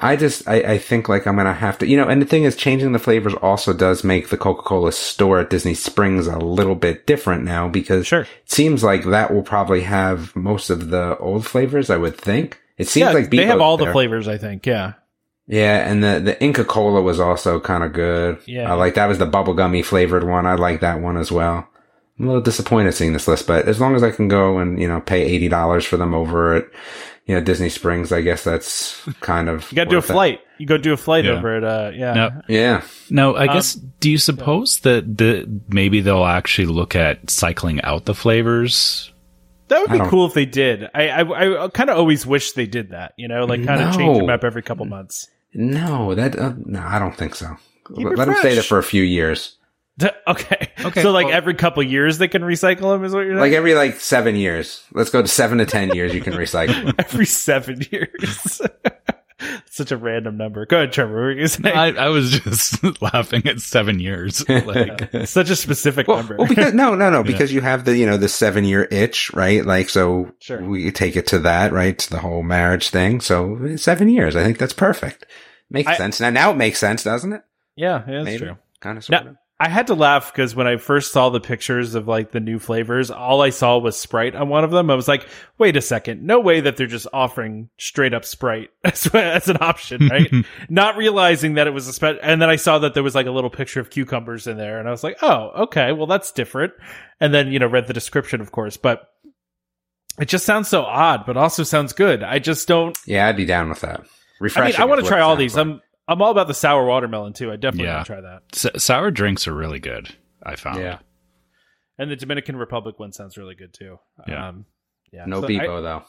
I just, I, I think like I'm gonna have to, you know, and the thing is changing the flavors also does make the Coca-Cola store at Disney Springs a little bit different now because Sure. it seems like that will probably have most of the old flavors, I would think. It seems yeah, like they have Bibo's all the flavors. I think. Yeah. Yeah, and the, the Inca Kola was also kind of good. Yeah. I like that was the bubblegummy flavored one. I like that one as well. I'm a little disappointed seeing this list, but as long as I can go and, you know, pay $80 for them over at, you know, Disney Springs, I guess that's kind of. You got to do a worth it. flight. You go do a flight Yeah. over at. Uh, yeah. Now, Yeah. now I Um, guess do you suppose that the maybe they'll actually look at cycling out the flavors? That would be cool if they did. I I, I kind of always wish they did that. You know, like kind of change them up every couple months. No, that uh, no, I don't think so. Keep Let it them stay there for a few years, Okay. Okay, So like well- every couple years they can recycle them is what you're like every like seven years. Let's go to seven to ten years. You can recycle. every seven years. Such a random number. Go ahead, Trevor. What were you gonna? I, I was just laughing at seven years. Like, Such a specific well, number. well, because no, no, no, because you have the you know the seven year itch, right? Like so, Sure. we take it to that, right? To the whole marriage thing. So seven years. I think that's perfect. Makes I- sense now. Now it makes sense, doesn't it? yeah, yeah, that's Maybe. true. Kind of. Sort Now, of. I had to laugh because when I first saw the pictures of like the new flavors, all I saw was Sprite on one of them. I was like, wait a second. No way that they're just offering straight up Sprite as, as an option, right? Not realizing that it was a spe- and then I saw that there was like a little picture of cucumbers in there and I was like, oh, okay. Well, that's different. And then, you know, read the description, of course, but it just sounds so odd, but also sounds good. I just don't, Yeah, I'd be down with that. Refreshing I mean, I want to try all these. like. I'm, I'm all about the sour watermelon too. I definitely Yeah. want to try that. s- sour drinks are really good. I found. Yeah. And the Dominican Republic one sounds really good too. Yeah. Um, yeah. No So I- Bibo though.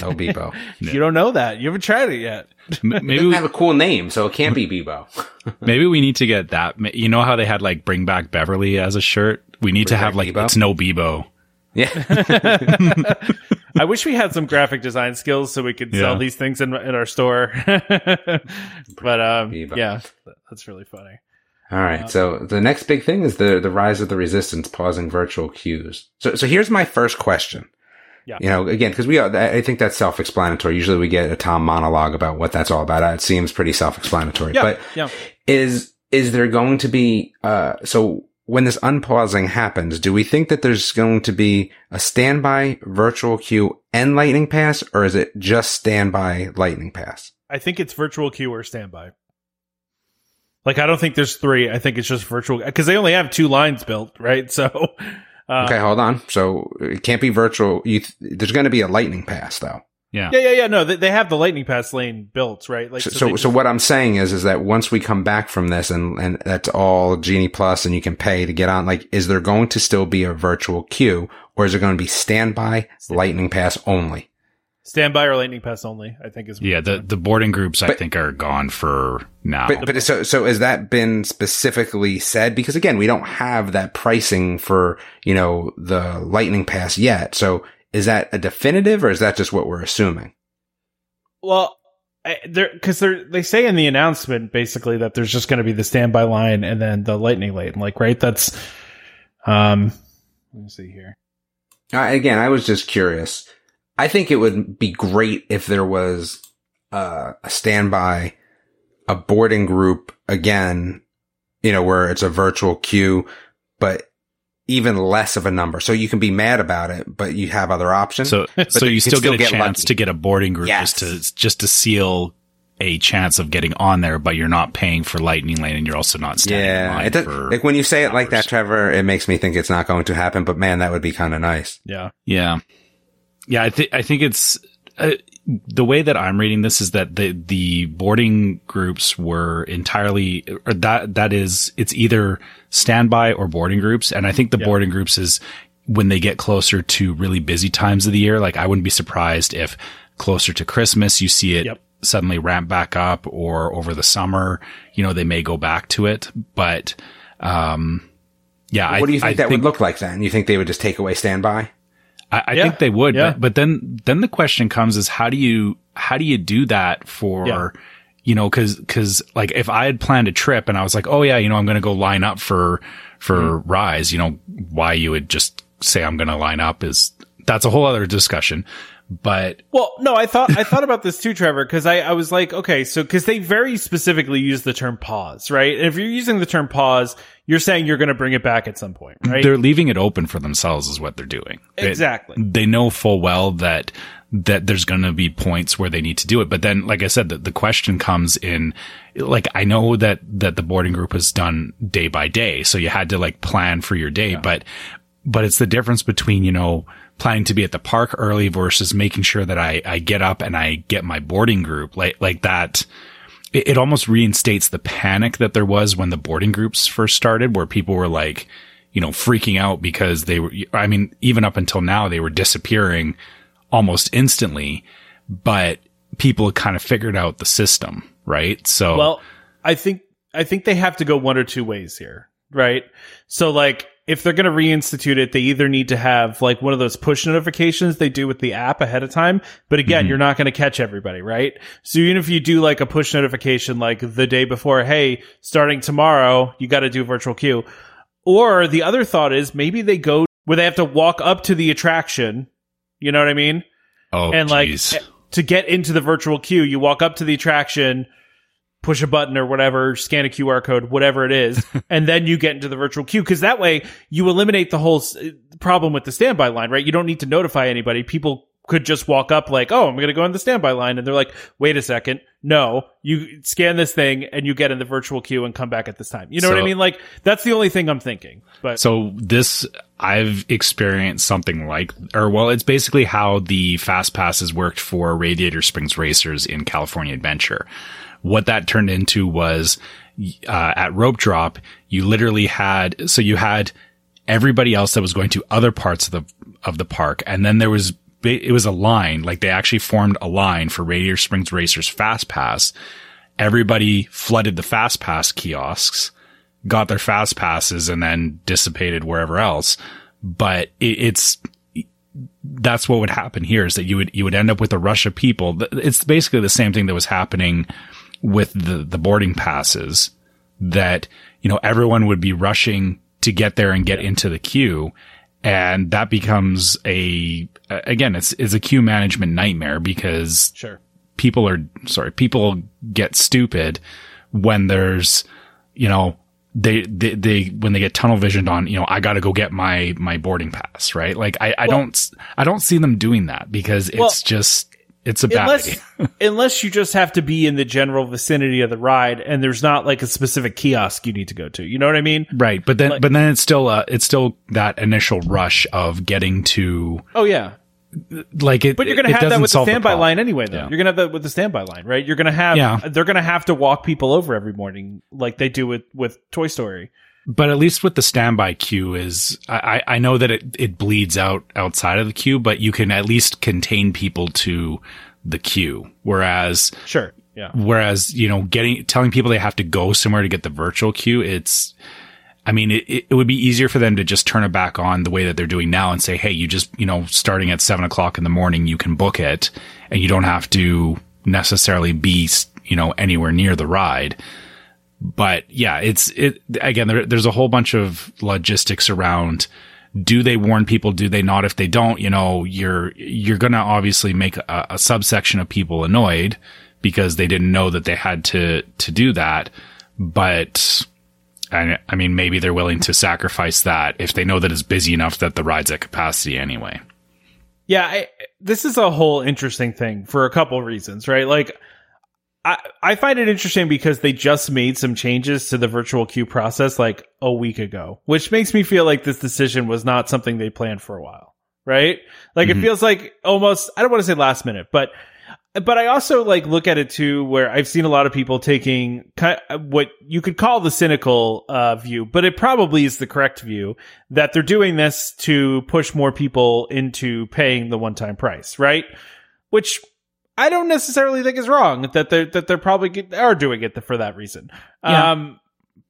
No Bibo. You don't know that. You haven't tried it yet. M- It Maybe we, have a cool name, so it can't be Bibo. maybe we need to get that. You know how they had like "Bring Back Beverly" as a shirt. We need to have like Bibo? it's no Bibo. Yeah. I wish we had some graphic design skills so we could sell these things in in our store. but um, yeah, that's really funny. All right. So the next big thing is the the rise of the resistance pausing virtual queues. So so here's my first question. Yeah. You know, again, because we are, I think that's self-explanatory. Usually we get a Tom monologue about what that's all about. It seems pretty self-explanatory. Yeah, But yeah. is is there going to be uh so when this unpausing happens, do we think that there's going to be a standby, virtual queue, and lightning pass, or is it just standby, lightning pass? I think it's virtual queue or standby. Like I don't think there's three. I think it's just virtual because they only have two lines built, right? So uh, okay, hold on. So it can't be virtual. You th- there's going to be a lightning pass though. Yeah. Yeah, yeah, yeah. No, they, they have the lightning pass lane built, right? Like So, they so, so what I'm saying is, is that once we come back from this and, and that's all Genie Plus and you can pay to get on, like, is there going to still be a virtual queue or is it going to be standby, lightning pass only? standby or lightning pass only. I think is Yeah. The, the boarding groups, I But- think, are gone for now. But, but so, so has that been specifically said? Because again, we don't have that pricing for, you know, the lightning pass yet. So is that a definitive or is that just what we're assuming? Well, there because they're they say in the announcement basically that there's just going to be the standby line and then the lightning lane, like right. That's um. Let me see here. Uh, again, I was just curious. I think it would be great if there was uh, a standby, a boarding group again, you know, where it's a virtual queue, but even less of a number. So you can be mad about it, but you have other options. So, so you still still get a get chance lucky. to get a boarding group Yes. just to just to seal a chance of getting on there, but you're not paying for lightning lane, and you're also not standing in yeah, line it does, like when you say it like that. Trevor, it makes me think it's not going to happen. But man, that would be kind of nice. Yeah. Yeah, yeah. I think I think it's uh, the way that I'm reading this is that the the boarding groups were entirely or that that is it's either standby or boarding groups, and I think the Yeah. boarding groups is when they get closer to really busy times of the year. Like I wouldn't be surprised if closer to Christmas you see it Yep. suddenly ramp back up, or over the summer, you know, they may go back to it, but. um yeah, I, what do you think I that would look like then? You think they would just take away standby? I, I Yeah. think they would, Yeah. but, but then then the question comes is how do you how do you do that for Yeah. you know because because like if I had planned a trip and I was like oh yeah you know I'm going to go line up for for Mm-hmm. Rise you know why you would just say I'm going to line up is that's a whole other discussion, but Well, no, I thought I thought about this too, Trevor, because I, I was like, okay, so because they very specifically use the term pause, right? And if you're using the term pause, you're saying you're going to bring it back at some point, right? they're leaving it open for themselves is what they're doing Exactly. they know full well that that there's going to be points where they need to do it but then like i said the, the question comes in like i know that that the boarding group was done day by day so you had to like plan for your day but but it's the difference between you know planning to be at the park early versus making sure that i i get up and i get my boarding group like like that it, it almost reinstates the panic that there was when the boarding groups first started, where people were like, you know, freaking out because they were, I mean, even up until now, they were disappearing almost instantly, but people kind of figured out the system, right? So, Well, I think I think they have to go one or two ways here, right? So like if they're going to reinstitute it, they either need to have like one of those push notifications they do with the app ahead of time. But again, Mm-hmm. you're not going to catch everybody, right? So even if you do like a push notification like the day before, hey, starting tomorrow, you got to do virtual queue. Or the other thought is maybe they go where they have to walk up to the attraction. You know what I mean? oh, and like geez. eh, to get into the virtual queue, you walk up to the attraction, push a button or whatever, scan a QR code, whatever it is, and then you get into the virtual queue. Because that way, you eliminate the whole s- problem with the standby line, right? You don't need to notify anybody. People could just walk up like, "Oh, I'm going to go on the standby line," and they're like, "Wait a second, no." You scan this thing and you get in the virtual queue and come back at this time. You know what I mean? Like that's the only thing I'm thinking. But So this, I've experienced something like, or well, it's basically how the fast passes worked for Radiator Springs racers in California Adventure. What that turned into was, uh, at rope drop, you literally had, so you had everybody else that was going to other parts of the, of the park. And then there was, it was a line, like they actually formed a line for Radiator Springs racers fast pass. Everybody flooded the fast pass kiosks got their fast passes and then dissipated wherever else. But it, it's, that's what would happen here is that you would, you would end up with a rush of people. It's basically the same thing that was happening with the, the boarding passes that, you know, everyone would be rushing to get there and get into the queue. And that becomes a, again, it's, it's a queue management nightmare because sure, people are sorry, people get stupid when there's, you know, they, they, they, when they get tunnel visioned on, you know, I got to go get my, my boarding pass, right? Like, I, I Well- don't, I don't see them doing that because it's Well, just, it's a unless unless you just have to be in the general vicinity of the ride and there's not like a specific kiosk you need to go to. You know what I mean? Right. But then, Like- but then it's still, uh, it's still that initial rush of getting to, Oh yeah. like it, But you're going it have that with the standby problem. line anyway, though. Yeah. You're going to have that with the standby line, right? You're going to have, Yeah. they're going to have to walk people over every morning like they do with, with Toy Story. But at least with the standby queue is, I, I know that it, it bleeds out outside of the queue, but you can at least contain people to the queue. Whereas, Sure. Yeah. whereas, you know, getting, telling people they have to go somewhere to get the virtual queue, it's, I mean, it, it would be easier for them to just turn it back on the way that they're doing now and say, Hey, you just, you know, starting at seven o'clock in the morning, you can book it and you don't have to necessarily be, you know, anywhere near the ride but yeah, it's it again. There, there's a whole bunch of logistics around. Do they warn people? Do they not? If they don't, you know, you're you're gonna obviously make a, a subsection of people annoyed because they didn't know that they had to to do that. But I, I mean, maybe they're willing to sacrifice that if they know that it's busy enough that the ride's at capacity anyway. Yeah, I, this is a whole interesting thing for a couple reasons, right? Like, I I find it interesting because they just made some changes to the virtual queue process like a week ago, which makes me feel like this decision was not something they planned for a while, right? Like it Mhm. feels like almost I don't want to say last minute, but but I also like look at it too, where I've seen a lot of people taking ki- what you could call the cynical uh, view, but it probably is the correct view that they're doing this to push more people into paying the one-time price, right? Which I don't necessarily think is wrong. That they're that they're probably get, are doing it for that reason. Yeah. Um,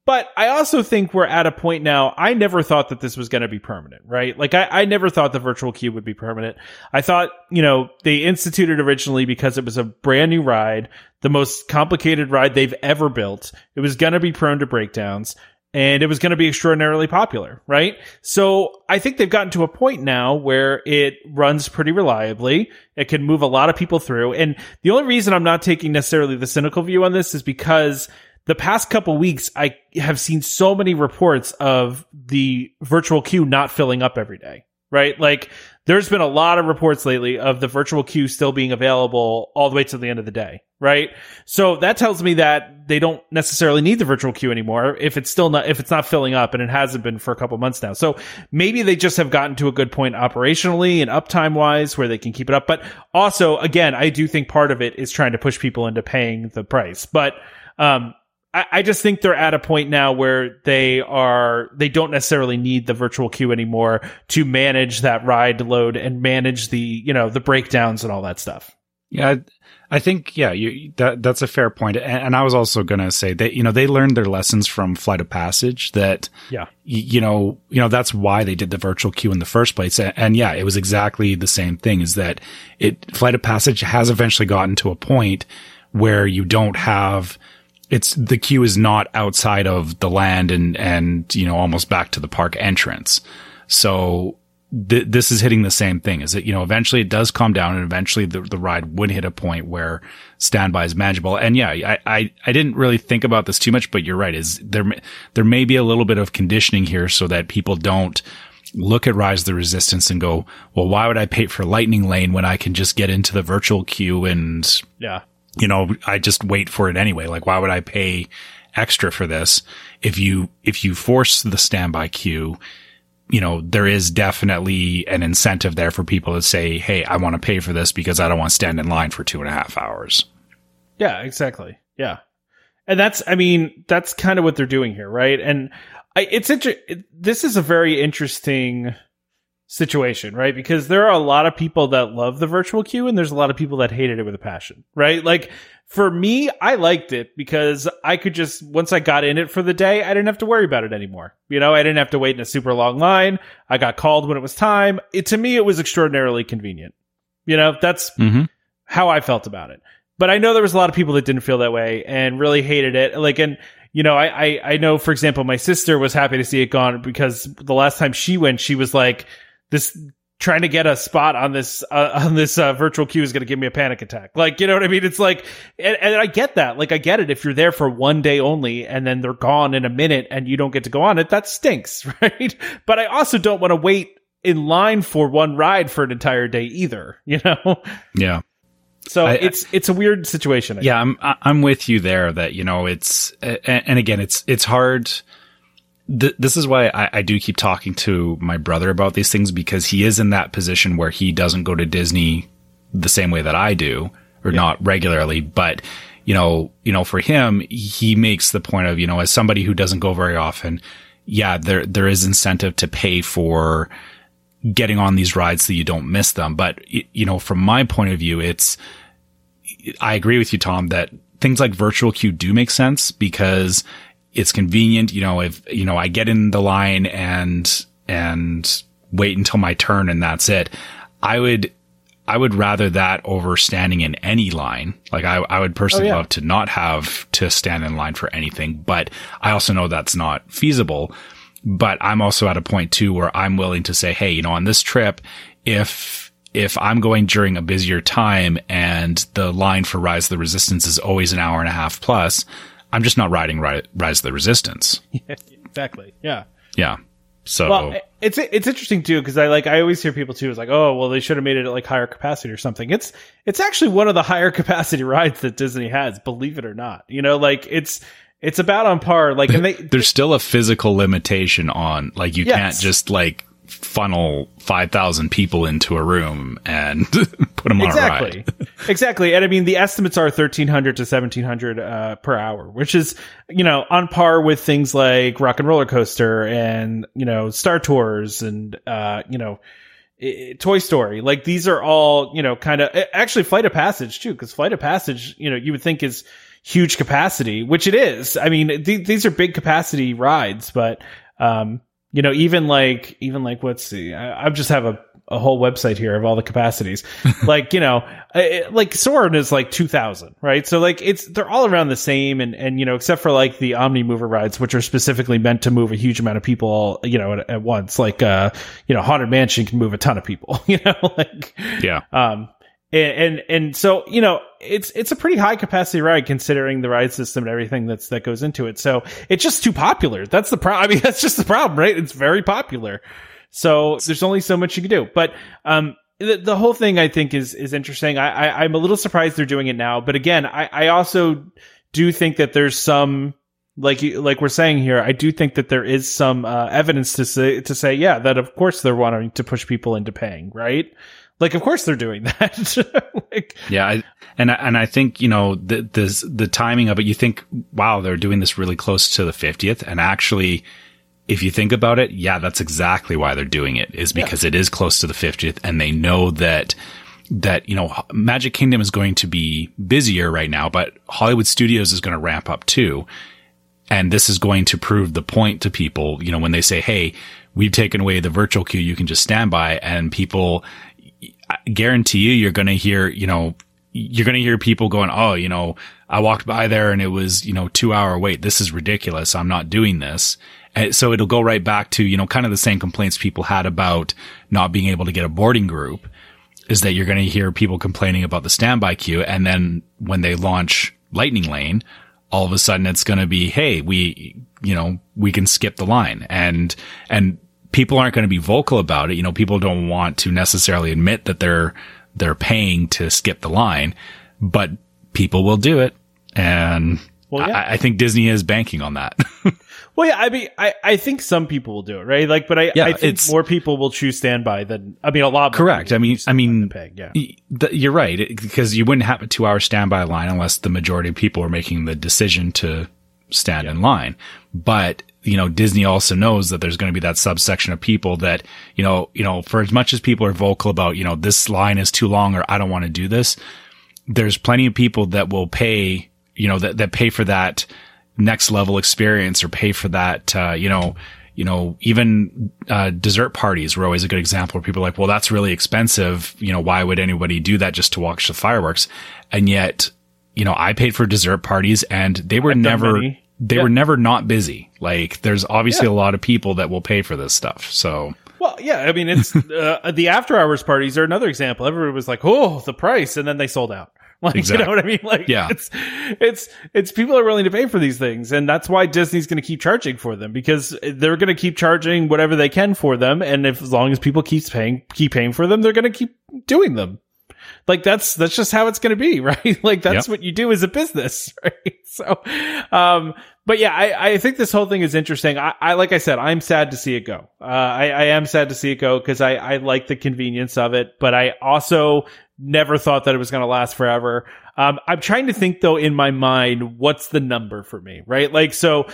but I also think we're at a point now. I never thought that this was going to be permanent, right? Like I, I never thought the virtual queue would be permanent. I thought, you know, they instituted originally because it was a brand new ride, the most complicated ride they've ever built. It was going to be prone to breakdowns and it was going to be extraordinarily popular, right? So I think they've gotten to a point now where it runs pretty reliably. It can move a lot of people through. And the only reason I'm not taking necessarily the cynical view on this is because the past couple weeks, I have seen so many reports of the virtual queue not filling up every day, right? Like there's been a lot of reports lately of the virtual queue still being available all the way to the end of the day, right? So that tells me that they don't necessarily need the virtual queue anymore if it's still not, if it's not filling up and it hasn't been for a couple months now. So maybe they just have gotten to a good point operationally and uptime wise where they can keep it up. But also, again, I do think part of it is trying to push people into paying the price. But, um, I, I just think they're at a point now where they are they don't necessarily need the virtual queue anymore to manage that ride load and manage the you know the breakdowns and all that stuff. Yeah, I- think yeah, you, that that's a fair point. And, and I was also going to say that you know they learned their lessons from Flight of Passage. That Yeah. y- you know you know that's why they did the virtual queue in the first place. And, and yeah, it was exactly the same thing. Is that it Flight of Passage has eventually gotten to a point where you don't have it's the queue is not outside of the land and and you know almost back to the park entrance. So th- this is hitting the same thing. Is that you know eventually it does calm down and eventually the the ride would hit a point where standby is manageable. And yeah, I I I didn't really think about this too much, but you're right. Is there may- there may be a little bit of conditioning here so that people don't look at Rise of the Resistance and go, well, why would I pay for Lightning Lane when I can just get into the virtual queue and Yeah. you know, I just wait for it anyway. Like, why would I pay extra for this? If you, if you force the standby queue, you know, there is definitely an incentive there for people to say, Hey, I want to pay for this because I don't want to stand in line for two and a half hours. Yeah, exactly. Yeah. And that's, I mean, that's kind of what they're doing here, right? And I, it's inter- this is a very interesting situation, right? Because there are a lot of people that love the virtual queue and there's a lot of people that hated it with a passion, right? Like for me, I liked it because I could just, once I got in it for the day, I didn't have to worry about it anymore. You know, I didn't have to wait in a super long line. I got called when it was time. It, to me, it was extraordinarily convenient. You know, that's Mm-hmm. how I felt about it. But I know there was a lot of people that didn't feel that way and really hated it. Like, and you know, I, I, I know, for example, my sister was happy to see it gone because the last time she went, she was like, this, trying to get a spot on this uh, on this uh, virtual queue is going to give me a panic attack. Like, you know what I mean? It's like, and, and, I get that. Like, I get it. If you're there for one day only and then they're gone in a minute and you don't get to go on it, that stinks, right? But I also don't want to wait in line for one ride for an entire day either. You know? Yeah. So I, it's it's a weird situation. I yeah, think. I'm I'm with you there. That you know, it's and again, it's it's hard th- this is why I, I do keep talking to my brother about these things because he is in that position where he doesn't go to Disney the same way that I do or yeah. not regularly, but you know, you know, for him, he makes the point of, you know, as somebody who doesn't go very often, yeah, there, there is incentive to pay for getting on these rides so you don't miss them. But, you know, from my point of view, it's, I agree with you, Tom, that things like virtual queue do make sense because it's convenient. You know, if, you know, I get in the line and, and wait until my turn and that's it. I would, I would rather that over standing in any line. Like I, I would personally oh, yeah. love to not have to stand in line for anything, but I also know that's not feasible. But I'm also at a point too where I'm willing to say, Hey, you know, on this trip, if, if I'm going during a busier time and the line for Rise of the Resistance is always an hour and a half plus, I'm just not riding Rise of the Resistance. Yeah, exactly. Yeah. Yeah. So well, it's it's interesting too because I like I always hear people too is like oh well they should have made it at like higher capacity or something. It's it's actually one of the higher capacity rides that Disney has, believe it or not. You know, like it's it's about on par. Like and they, there's still a physical limitation on like you yes. can't just like funnel 5,000 people into a room and put them on exactly. a ride. exactly. And I mean, the estimates are 1300 to 1700 uh, per hour, which is, you know, on par with things like Rock 'n' Roller Coaster and, you know, Star Tours and, uh, you know, Toy Story. Like these are all, you know, kind of actually Flight of Passage too, because Flight of Passage, you know, you would think is huge capacity, which it is. I mean, th- these are big capacity rides, but, um, you know, even like, even like, let's see, I, I just have a, a whole website here of all the capacities. like, you know, it, like Soarin' is like 2000, right? So like it's, they're all around the same. And, and, you know, except for like the Omni Mover rides, which are specifically meant to move a huge amount of people, you know, at, at once. Like, uh, you know, Haunted Mansion can move a ton of people, you know, like, yeah. Um, and, and, and so, you know, it's, it's a pretty high capacity ride considering the ride system and everything that's, that goes into it. So it's just too popular. That's the problem. I mean, that's just the problem, right? It's very popular. So there's only so much you can do. But, um, the, the whole thing I think is, is interesting. I, I, I'm a little surprised they're doing it now. But again, I, I also do think that there's some, like like we're saying here, I do think that there is some uh, evidence to say to say yeah that of course they're wanting to push people into paying right. Like, of course they're doing that. like, yeah, I, and and I think you know the the the timing of it. You think, wow, they're doing this really close to the fiftieth, and actually, if you think about it, yeah, that's exactly why they're doing it. Is because yeah. it is close to the fiftieth, and they know that that you know Magic Kingdom is going to be busier right now, but Hollywood Studios is going to ramp up too. And this is going to prove the point to people, you know, when they say, Hey, we've taken away the virtual queue. You can just stand by and people, I guarantee you, you're going to hear, you know, you're going to hear people going, Oh, you know, I walked by there and it was, you know, two hour wait. This is ridiculous. I'm not doing this. And so it'll go right back to, you know, kind of the same complaints people had about not being able to get a boarding group is that you're going to hear people complaining about the standby queue. And then when they launch Lightning Lane, all of a sudden it's going to be, Hey, we, you know, we can skip the line and, and people aren't going to be vocal about it. You know, people don't want to necessarily admit that they're, they're paying to skip the line, but people will do it. And well, yeah. I, I think Disney is banking on that. Well, yeah, I mean, I, I think some people will do it, right? Like, but I, yeah, I think more people will choose standby than, I mean, a lot. Correct. I mean, I mean, yeah, you're right because you wouldn't have a two hour standby line unless the majority of people are making the decision to stand yeah. in line. But you know, Disney also knows that there's going to be that subsection of people that, you know, you know, for as much as people are vocal about, you know, this line is too long or I don't want to do this, there's plenty of people that will pay, you know, that, that pay for that next level experience or pay for that, uh, you know, you know, even, uh, dessert parties were always a good example where people are like, well, that's really expensive. You know, why would anybody do that just to watch the fireworks? And yet, you know, I paid for dessert parties and they were never, they yeah. were never not busy. Like there's obviously yeah. a lot of people that will pay for this stuff. So Well, yeah, I mean, it's uh, the after hours parties are another example. Everybody was like, "Oh, the price," and then they sold out. Like, Exactly. you know what I mean? Like, Yeah. it's, it's, it's people are willing to pay for these things. And that's why Disney's going to keep charging for them because they're going to keep charging whatever they can for them. And if, as long as people keep paying, keep paying for them, they're going to keep doing them. Like that's, that's just how it's going to be, right? Like that's Yep. what you do as a business, right? So, um, but yeah, I, I think this whole thing is interesting. I, I, like I said, I'm sad to see it go. Uh, I, I am sad to see it go because I, I like the convenience of it, but I also never thought that it was going to last forever. Um, I'm trying to think though in my mind, what's the number for me, right? Like, so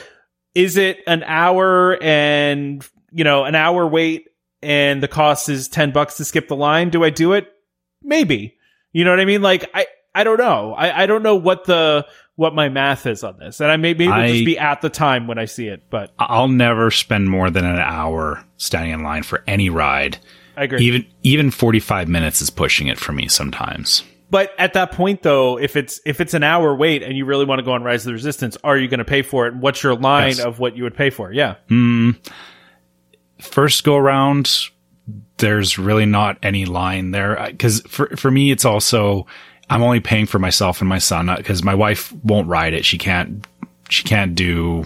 is it an hour and, you know, an hour wait and the cost is 10 bucks to skip the line? Do I do it? Maybe. You know what I mean? Like, I, I don't know. I, I don't know what the, what my math is on this. And I may, maybe it'll just be at the time when I see it, but I'll never spend more than an hour standing in line for any ride. I agree. Even even 45 minutes is pushing it for me sometimes. But at that point, though, if it's if it's an hour wait and you really want to go on Rise of the Resistance, are you going to pay for it? What's your line Yes. of what you would pay for? Yeah, hmm. First go round, there's really not any line there because for for me it's also I'm only paying for myself and my son uh, because my wife won't ride it. She can't she can't do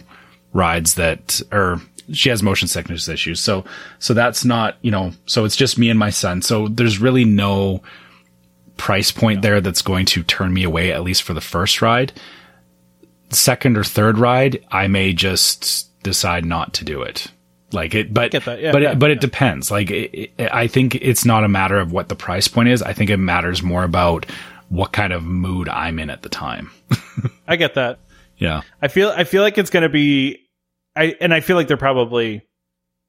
rides that or she has motion sickness issues. So so that's not, you know, so it's just me and my son. So there's really no price point there that's going to turn me away at least for the first ride. Second or third ride, I may just decide not to do it. Like it, but that. Yeah, but yeah, it, but it depends. Like it, it, I think it's not a matter of what the price point is. I think it matters more about what kind of mood I'm in at the time. I get that. Yeah. I feel I feel like it's going to be, I and I feel like they're probably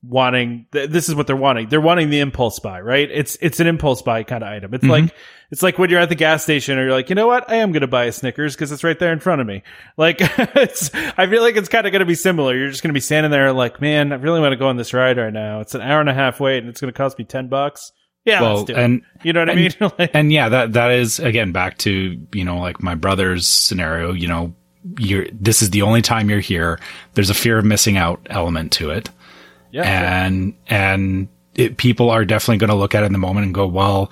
wanting. Th- this is what they're wanting. They're wanting the impulse buy, right? It's it's an impulse buy kind of item. It's mm-hmm. like it's like when you're at the gas station, or you're like, you know what, I am going to buy a Snickers because it's right there in front of me. Like, it's I feel like it's kind of going to be similar. You're just going to be standing there, like, man, I really want to go on this ride right now. It's an hour and a half wait, and it's going to cost me ten bucks. Yeah, Well, let's do and it. You know what I mean? and- Like- and yeah, that that is again back to you know like my brother's scenario. You know, you're this is the only time you're here. There's a fear of missing out element to it, yeah, and and it, people are definitely going to look at it in the moment and go, well,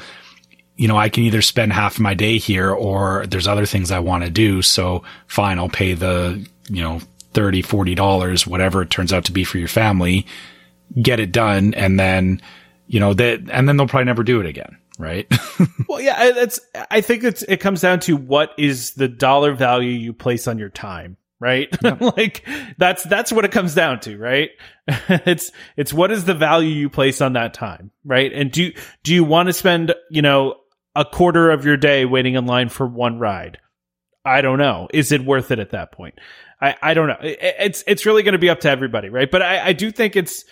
you know, I can either spend half of my day here or there's other things I want to do. So fine, I'll pay the you know 30 40 dollars whatever it turns out to be for your family get it done and then you know that and then they'll probably never do it again right Well, yeah, that's. I think it's it comes down to what is the dollar value you place on your time, right? like that's that's what it comes down to, right? it's it's what is the value you place on that time, right? And do do you want to spend you know a quarter of your day waiting in line for one ride? I don't know. Is it worth it at that point? I, I don't know. It- It's it's really going to be up to everybody, right? But I, I do think it's,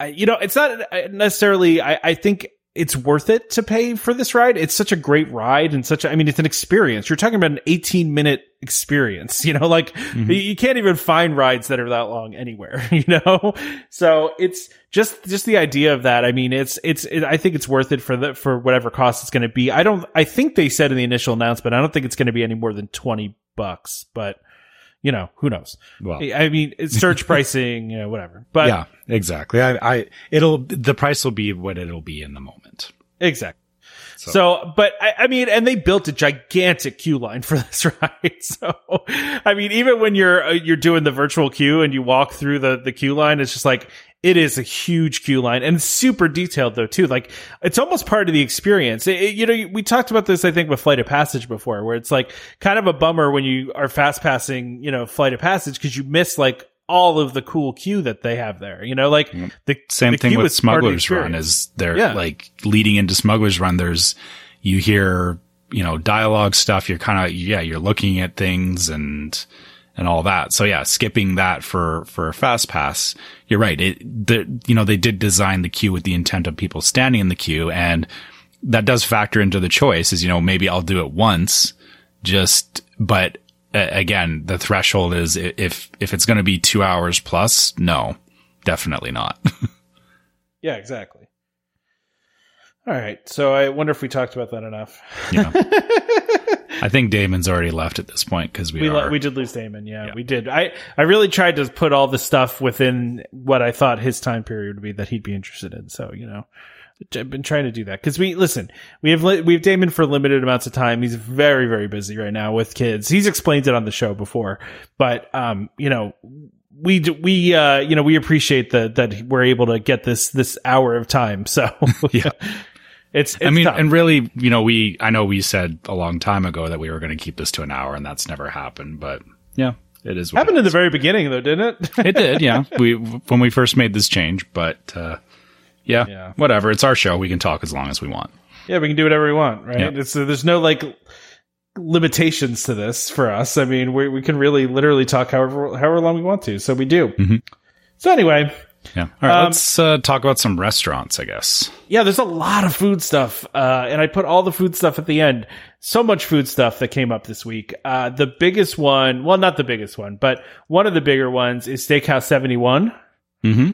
I, you know, it's not necessarily. I, I think it's worth it to pay for this ride. It's such a great ride and such. A, I mean, it's an experience. You're talking about an 18 minute experience. You know, like mm-hmm. you- you can't even find rides that are that long anywhere. You know, so it's just just the idea of that. I mean, it's it's. It, I think it's worth it for the for whatever cost it's going to be. I don't. I think they said in the initial announcement. I don't think it's going to be any more than 20 bucks, but. You know, who knows? well I mean, it's surge pricing, you know, whatever. But yeah exactly I, I it'll the price will be what it'll be in the moment Exactly. So- So, but I, I mean, and they built a gigantic queue line for this ride. So, I mean, even when you're uh, you're doing the virtual queue and you walk through the the queue line, it's just like it is a huge queue line and super detailed though too. Like it's almost part of the experience. It- it- you know, we talked about this I think with Flight of Passage before, where it's like kind of a bummer when you are fast passing, you know, Flight of Passage because you miss like all of the cool queue that they have there. You know, like the same the thing with is part of the smugglers run is they're Yeah. like leading into smugglers run there's you hear you know dialogue stuff you're kind of yeah you're looking at things and and all that so yeah skipping that for for a fast pass you're right it the you know they did design the queue with the intent of people standing in the queue and that does factor into the choice is you know maybe I'll do it once just but uh, again the threshold is if if it's going to be 2 hours plus no definitely not Yeah, exactly. All right. So I wonder if we talked about that enough. Yeah. I think Damon's already left at this point because we, we are. we did lose Damon. Yeah, Yeah. we did. I I really tried to put all the stuff within what I thought his time period would be that he'd be interested in. So you know, I've been trying to do that because we listen. We have we have Damon for limited amounts of time. He's very very busy right now with kids. He's explained it on the show before, but um, you know. We we uh you know we appreciate that that we're able to get this this hour of time so Yeah. It's, it's I mean, tough. and really, you know, we, I know we said a long time ago that we were going to keep this to an hour and that's never happened, but yeah, it is. What happened it in the very beginning though didn't it It did, yeah. We, when we first made this change, but, uh, yeah, Yeah. whatever. It's our show. We can talk as long as we want. Yeah, we can do whatever we want, right? Yeah. It's, uh, there's no like limitations to this for us. I mean, we we can really literally talk however however long we want to, so we do. Mhm. So anyway, Yeah. All right. Um, let's uh, talk about some restaurants, I guess. yeah, there's a lot of food stuff, uh, and I put all the food stuff at the end. So much food stuff that came up this week. Uh, the biggest one, well, not the biggest one, but one of the bigger ones is Steakhouse 71. Mm-hmm.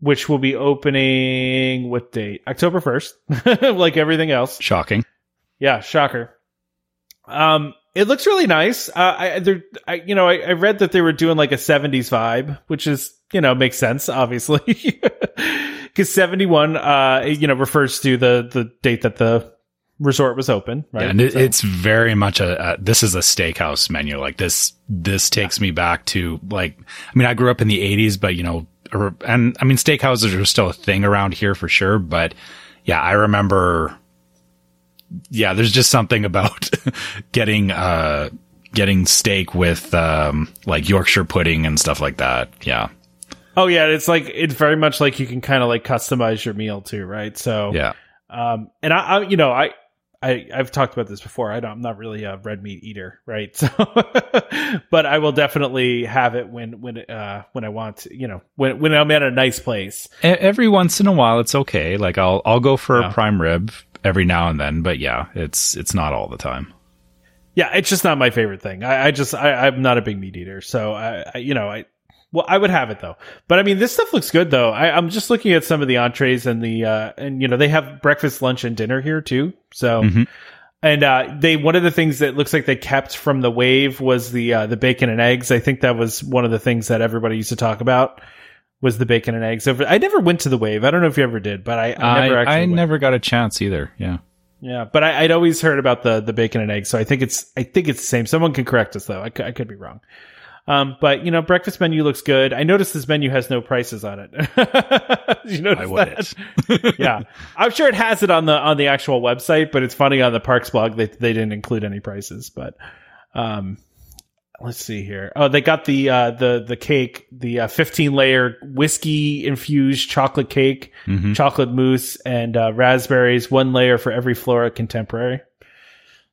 Which will be opening what date? October 1st, like everything else. Shocking. Yeah, shocker. Um, it looks really nice. Uh, I, there, I, you know, I, I read that they were doing like a '70s vibe, which is, you know, makes sense, obviously, because '71, uh, you know, refers to the the date that the resort was open, right? Yeah, and it, So- it's very much a, a this is a steakhouse menu. Like this, this takes me back to like, I mean, I grew up in the '80s, but you know, and I mean, steakhouses are still a thing around here for sure. But yeah, I remember. Yeah, there's just something about getting uh getting steak with um like Yorkshire pudding and stuff like that. Yeah, oh yeah, it's like it's very much like you can kind of like customize your meal too, right? So yeah, Um, and I, I, you know, I, I, I've talked about this before. I don't, I'm not really a red meat eater, right? So, but I will definitely have it when, when, uh, when I want, to, you know, when, when I'm at a nice place. Every once in a while it's okay. Like I'll I'll go for Yeah. a prime rib every now and then, but yeah, it's it's not all the time. Yeah, it's just not my favorite thing. I, I just, I, I'm not a big meat eater, so I, I, you know, I. Well, I would have it though, but I mean, this stuff looks good though. I, I'm just looking at some of the entrees and the, uh, and you know, they have breakfast, lunch, and dinner here too. So, Mhm. and uh, they one of the things that looks like they kept from the wave was the uh, the bacon and eggs. I think that was one of the things that everybody used to talk about was the bacon and eggs. Over, I never went to the wave. I don't know if you ever did, but I, I never I, actually. I never got a chance either. Yeah. Yeah, but I, I'd always heard about the the bacon and eggs, so I think it's I think it's the same. Someone can correct us though. I, I could be wrong. Um, but you know, breakfast menu looks good. I noticed this menu has no prices on it. You notice I that? yeah, I'm sure it has it on the on the actual website, but it's funny on the Parks blog they they didn't include any prices. But um, let's see here. Oh, they got the uh the the cake, the uh, 15 layer whiskey infused chocolate cake, Mhm. chocolate mousse, and uh, raspberries. One layer for every Flora contemporary.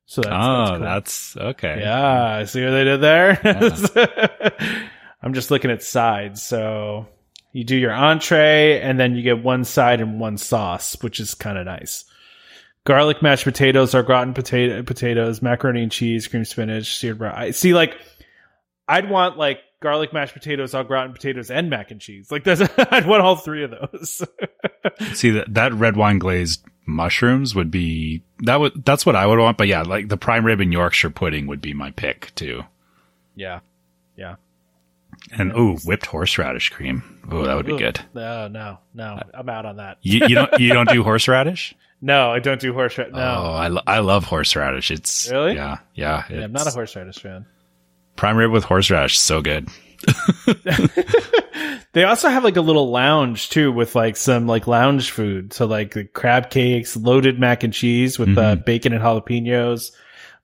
So that's, oh, that's cool. that's okay. Yeah, I see what they did there? I'm just looking at sides. So you do your entree and then you get one side and one sauce, which is kind of nice. Garlic mashed potatoes, au gratin potato potatoes, macaroni and cheese, cream spinach, seared brown. I see like I'd want like garlic mashed potatoes, au gratin potatoes, and mac and cheese. Like there's I'd want all three of those. See that that red wine glazed mushrooms would be that would that's what I would want. But yeah, like the prime rib and Yorkshire pudding would be my pick too. yeah. Yeah. And ooh, whipped horseradish cream. Oh, that would be good. No, no, no. I'm out on that. You, you don't you don't do horseradish? No, I don't do horseradish. No. Oh, I, lo- I love horseradish. It's Really? yeah yeah. Yeah, I'm not a horseradish fan. prime rib with horseradish. So good. They also have like a little lounge too with like some like lounge food. So like the crab cakes, loaded mac and cheese with uh, Mm-hmm. bacon and jalapenos,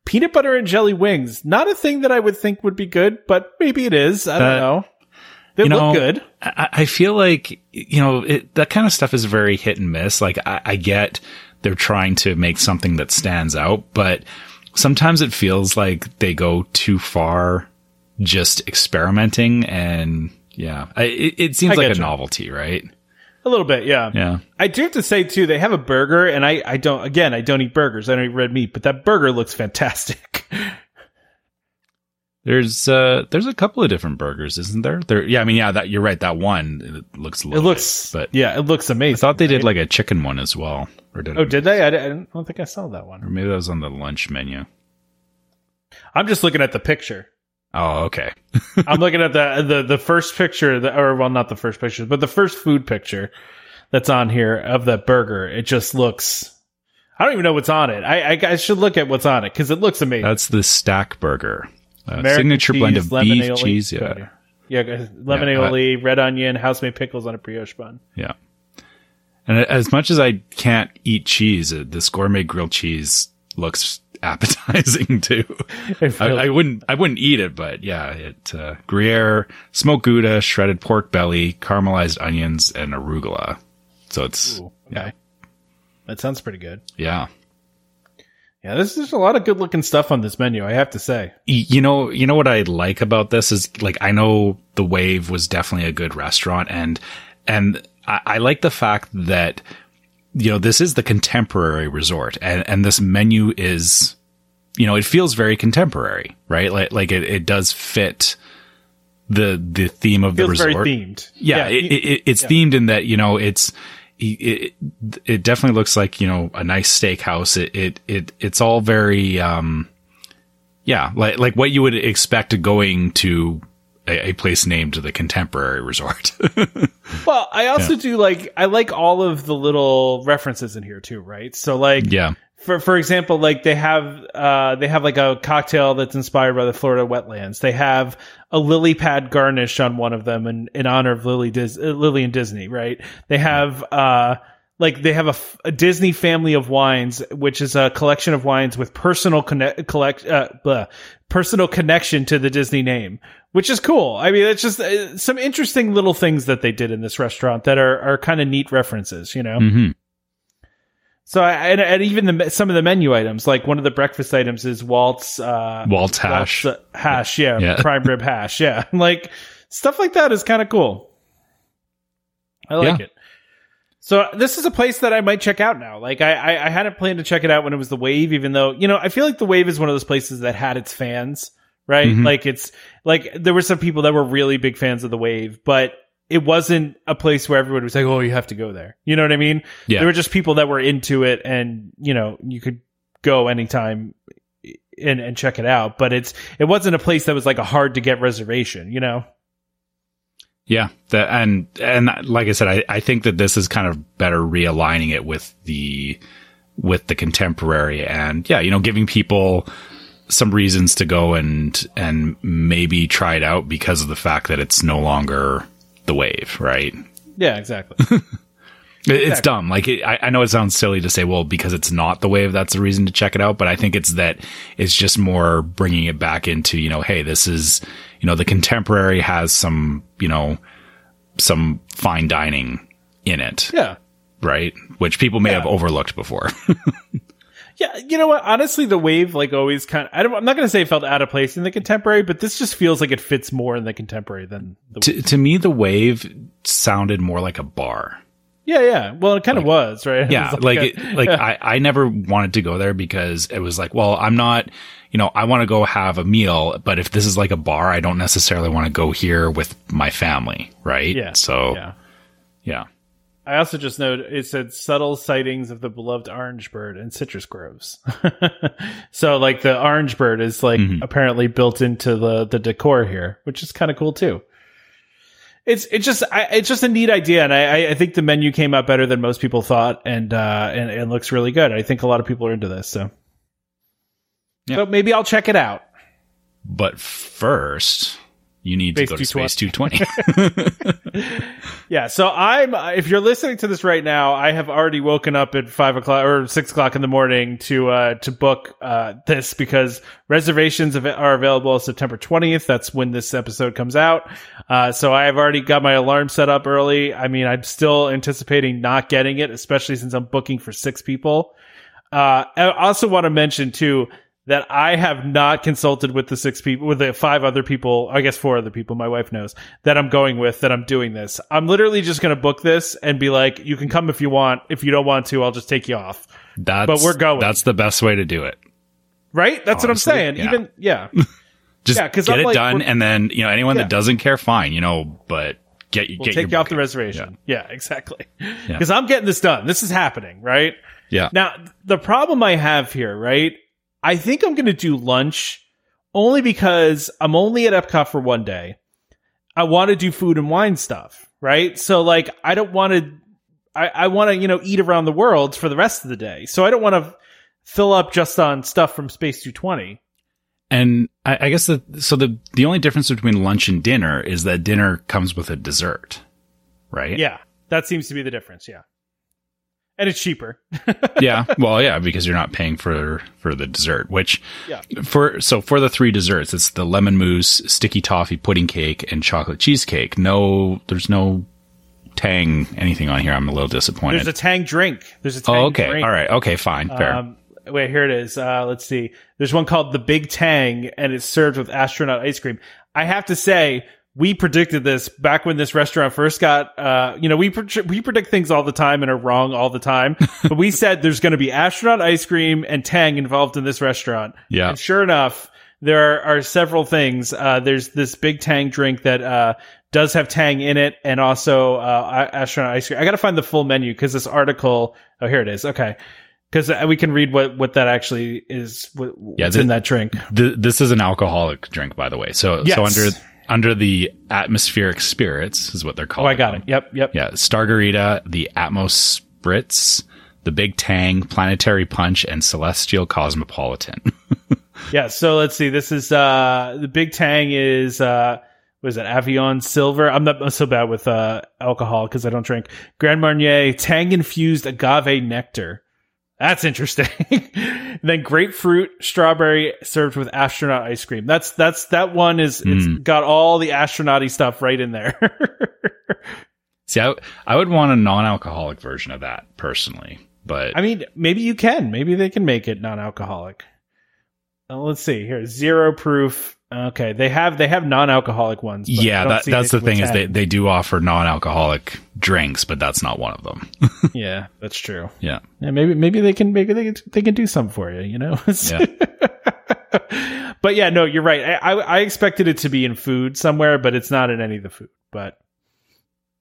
peanut butter and jelly wings. Not a thing that I would think would be good, but maybe it is. I don't Uh, know. They you look know, good. I, I feel like you know it, that kind of stuff is very hit and miss. Like I, I get they're trying to make something that stands out, but sometimes it feels like they go too far, just experimenting. And yeah, I, it, it seems I like a you. novelty, right? A little bit, yeah. Yeah. I do have to say too, they have a burger, and I I don't again I don't eat burgers. I don't eat red meat, but that burger looks fantastic. There's uh there's a couple of different burgers, isn't there? There yeah, I mean yeah, that you're right, that one it looks a It looks, bit, but yeah, it looks amazing. I thought they did like a chicken one as well. Or did Oh, did they? I, I don't think I saw that one. or maybe that was on the lunch menu. I'm just looking at the picture. Oh, okay. I'm looking at the the the first picture, that, or well, not the first picture, but the first food picture that's on here of that burger. It just looks. I don't even know what's on it. I I, I should look at what's on it because it looks amazing. That's the stack burger. Uh, signature blend of beef, aioli. cheese, yeah. Yeah, lemon Yeah, aioli, red onion, house made pickles on a brioche bun. Yeah. And as much as I can't eat cheese, uh, this gourmet grilled cheese looks appetizing too. It I, I wouldn't, I wouldn't eat it, but yeah, it, uh, Gruyere, smoked Gouda, shredded pork belly, caramelized onions, and arugula. So it's, Ooh, okay. That sounds pretty good. yeah. Yeah, this there's a lot of good looking stuff on this menu. I have to say. You know, you know what I like about this is like I know the Wave was definitely a good restaurant, and and I, I like the fact that you know this is the contemporary resort, and and this menu is, you know, it feels very contemporary, right? Like like it, it does fit the the theme of the resort. themed. Yeah, it, it, it's themed in that you know it's it, it it definitely looks like you know a nice steakhouse. It it it it's all very um yeah like like what you would expect going to a, a place named the Contemporary Resort. Well, I also do like I like all of the little references in here too, right? So like yeah, for for example, like they have uh they have like a cocktail that's inspired by the Florida wetlands. They have a lily pad garnish on one of them in, in honor of Lily Dis- uh, Lillian Disney, right? They have uh like they have a Disney family of wines, which is a collection of wines with personal connect collect uh, blah, personal connection to the Disney name, which is cool. I mean, it's just uh, some interesting little things that they did in this restaurant that are are kind of neat references, you know. hmm So I, and, and even the some of the menu items, like one of the breakfast items is Walt's uh, Walt's hash. Walt's, uh, hash, yeah, Yeah. prime rib hash, yeah, like stuff like that is kind of cool. I like Yeah. it. So this is a place that I might check out now. Like I, I, I hadn't planned to check it out when it was the Wave, even though you know I feel like the Wave is one of those places that had its fans, right? Mhm. Like it's like there were some people that were really big fans of the Wave, but it wasn't a place where everybody was like, "Oh, you have to go there." You know what I mean? Yeah. There were just people that were into it, and you know you could go anytime and and check it out. But it's it wasn't a place that was like a hard to get reservation. You know? Yeah, that and and like I said, I, I think that this is kind of better realigning it with the with the contemporary and yeah, you know, giving people some reasons to go and and maybe try it out because of the fact that it's no longer the wave, right? Yeah, exactly. It- It's dumb. Like it, I, I know it sounds silly to say, well, because it's not the wave, that's the reason to check it out. But I think it's that it's just more bringing it back into, you know, hey, this is, you know, the contemporary has some, you know, some fine dining in it, yeah. right? Which people may Yeah. have overlooked before. Yeah, you know what? Honestly, the wave like always kind of. I don't, I'm not going to say it felt out of place in the contemporary, but this just feels like it fits more in the contemporary than the. to, to me, the wave sounded more like a bar. Yeah, yeah. Well, it kind of was right. Yeah, was like a- it, like I, I never wanted to go there because it was like, well, I'm not, you know, I want to go have a meal, but if this is like a bar, I don't necessarily want to go here with my family, right? yeah. So yeah. yeah, I also just noted it said subtle sightings of the beloved orange bird and citrus groves. so, like the orange bird is like Mhm. apparently built into the the decor here, which is kind of cool too. It's it's just I, it's just a neat idea, and I I- think the menu came out better than most people thought, and uh and it looks really good. I think a lot of people are into this, so Yeah. so maybe I'll check it out. but first you need to Space go to Space 220. Yeah, so I'm. If you're listening to this right now, I have already woken up at five o'clock or six o'clock in the morning to uh, to book uh, this because reservations are available September 20th. That's when this episode comes out. Uh, so I have already got my alarm set up early. I mean, I'm still anticipating not getting it, especially since I'm booking for six people. Uh, I also want to mention too that I have not consulted with the six people, with the five other people, I guess four other people, my wife knows that I'm going with, that I'm doing this. I'm literally just going to book this and be like, you can come if you want. If you don't want to, I'll just take you off. That's But we're going. That's the best way to do it. Right? That's Honestly, what I'm saying. yeah. Even, yeah. Just Yeah, get I'm it like, done, and then you know anyone Yeah. that doesn't care, fine, you know, but get We'll get take you off the reservation. Yeah, exactly. Because I'm getting this done. This is happening, right? Yeah. Now, the problem I have here, right? I think I'm going to do lunch only because I'm only at Epcot for one day. I want to do food and wine stuff, right? So, like, I don't want to, I, I want to, you know, eat around the world for the rest of the day. So, I don't want to fill up just on stuff from Space 220. And I, I guess the so the the only difference between lunch and dinner is that dinner comes with a dessert, right? Yeah, that seems to be the difference. Yeah. And it's cheaper. yeah. Well, yeah, because you're not paying for for the dessert, which Yeah. for so for the three desserts, it's the lemon mousse, sticky toffee pudding cake, and chocolate cheesecake. No, there's no tang anything on here. I'm a little disappointed. There's a Tang drink. There's a Tang oh, okay. drink. All right. Okay. Fine. Fair. Um, wait, here it is. Uh, let's see. There's one called the Big Tang, and it's served with astronaut ice cream. I have to say, we predicted this back when this restaurant first got. Uh, you know, we pre- we predict things all the time and are wrong all the time. but we said there's going to be astronaut ice cream and Tang involved in this restaurant. Yeah. And sure enough, there are, are several things. Uh, there's this Big Tang drink that uh, does have Tang in it, and also uh, astronaut ice cream. I got to find the full menu because this article. Oh, here it is. Okay. Because we can read what, what that actually is. What, Yeah, what's the- in that drink? Th- this is an alcoholic drink, by the way. So, Yes. so under under the atmospheric spirits is what they're called. Oh. I got it. Yep, yep. Yeah, Stargarita, the Atmos Spritz, the Big Tang, Planetary Punch, and Celestial Cosmopolitan. Yeah. So let's see. This is uh the Big Tang is uh what is it Avion Silver? I'm not so bad with uh alcohol because I don't drink. Grand Marnier Tang infused agave nectar. That's interesting. then grapefruit strawberry served with astronaut ice cream. That's that's that one is it's hmm. got all the astronauty stuff right in there. See, I, I would want a non-alcoholic version of that personally, but I mean, maybe you can. Maybe they can make it non-alcoholic. Let's see here. Zero proof. Okay, they have they have non-alcoholic ones. yeah, that, that's the thing with is they, they do offer non-alcoholic drinks, but that's not one of them. yeah, that's true. yeah. Yeah, maybe maybe they can maybe they can, they can do something for you. You know. Yeah. but yeah, no, you're right. I, I I expected it to be in food somewhere, but it's not in any of the food. But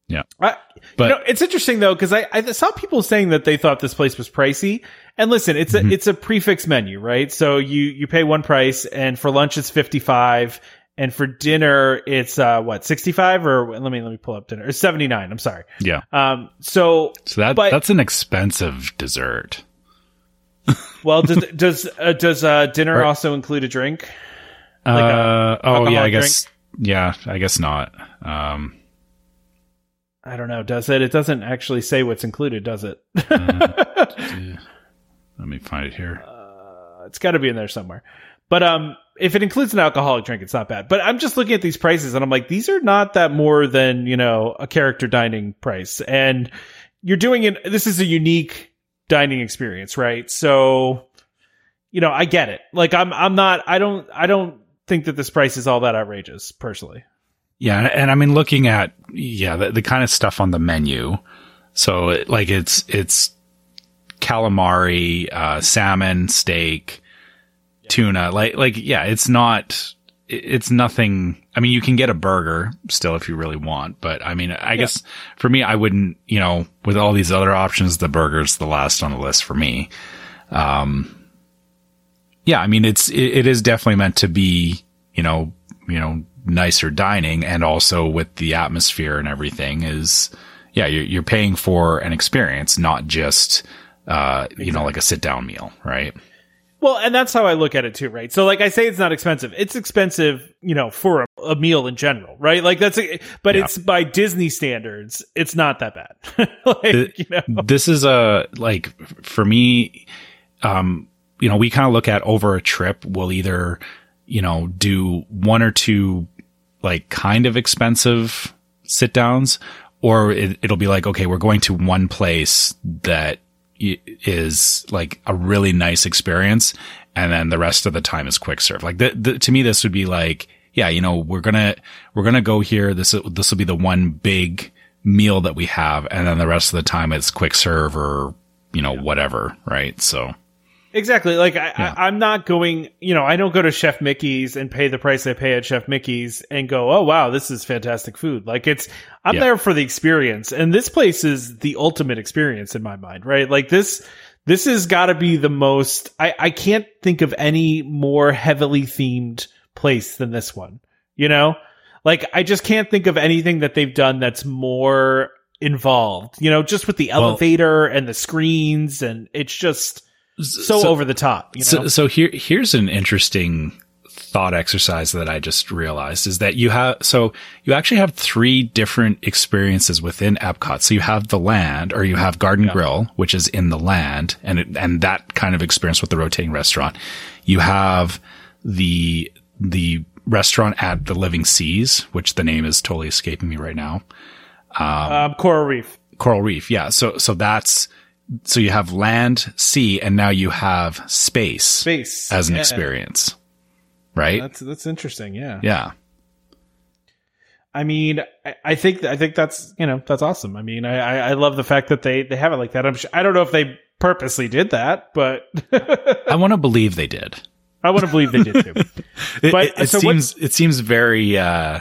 Yeah. I, But- you know, it's interesting though because I, I saw people saying that they thought this place was pricey. And listen, it's a Mhm. it's a prefix menu, right? So you you pay one price, and for lunch it's fifty five, and for dinner it's uh what sixty five or let me let me pull up dinner. It's seventy nine. I'm sorry. Yeah. Um. So So that But- that's an expensive dessert. well, does does uh, does uh, dinner Or- also include a drink? Uh, a oh yeah, I guess. Yeah, I guess not. Um, I don't know. Does it? It doesn't actually say what's included, does it? let me find it here. it's got to be in there somewhere. But um, if it includes an alcoholic drink, it's not bad. But I'm just looking at these prices, and I'm like, these are not that more than you know a character dining price, and you're doing it. This is a unique dining experience, right? So, you know, I get it. Like, I'm I'm not. I don't. I don't think that this price is all that outrageous, personally. Yeah, and, and I mean, looking at yeah, the, the kind of stuff on the menu. So, it, like, it's it's calamari, uh, salmon, steak, tuna. Like, like, yeah, it's not. It's nothing. I mean, you can get a burger still if you really want, but I mean, I guess for me, I wouldn't. You know, with all these other options, the burger's the last on the list for me. Um, yeah, I mean, it's it, it is definitely meant to be. You know, you know, nicer dining and also with the atmosphere and everything is, yeah, you're, you're paying for an experience, not just, uh, you know, like a sit down meal, right? Well, and that's how I look at it too, right? So, like I say, it's not expensive. It's expensive, you know, for a, a meal in general, right? Like that's, a, but Yeah. it's by Disney standards, it's not that bad. like, you know, This is a, like, for me, um, you know, we kind of look at over a trip, we'll either, you know, do one or two, like, kind of expensive sit downs, or it, it'll be like, okay, we're going to one place that is like a really nice experience. And then the rest of the time is quick serve. Like the, the, to me, this would be like, yeah, you know, we're going to, we're going to go here. This, this will be the one big meal that we have. And then the rest of the time it's quick serve or, you know, whatever. Right. So Exactly. Like I, Yeah. I, I'm not going. You know, I don't go to Chef Mickey's and pay the price I pay at Chef Mickey's and go, "Oh wow, this is fantastic food." Like it's, I'm Yeah. there for the experience, and this place is the ultimate experience in my mind, right? Like this, this has got to be the most. I, I can't think of any more heavily themed place than this one. You know, like I just can't think of anything that they've done that's more involved. You know, just with the Well- elevator and the screens, and it's just so, over the top. You know? So, so here, here's an interesting thought exercise that I just realized is that you have, so you actually have three different experiences within Epcot. So you have the land or you have Garden Grill, which is in the land and, it, and that kind of experience with the rotating restaurant. You have the, the restaurant at the Living Seas, which the name is totally escaping me right now. um, Coral Reef. Coral Reef. Yeah. So, so that's, so you have land, sea, and now you have space, Space as an Yeah. experience. Right? That's that's interesting. Yeah. yeah. I mean, I, I think I think that's you know that's awesome. I mean, I, I I love the fact that they they have it like that. I'm sure, I don't know if they purposely did that, but I want to believe they did. I want to believe they did too. It, But- it, it so seems, it seems very, uh,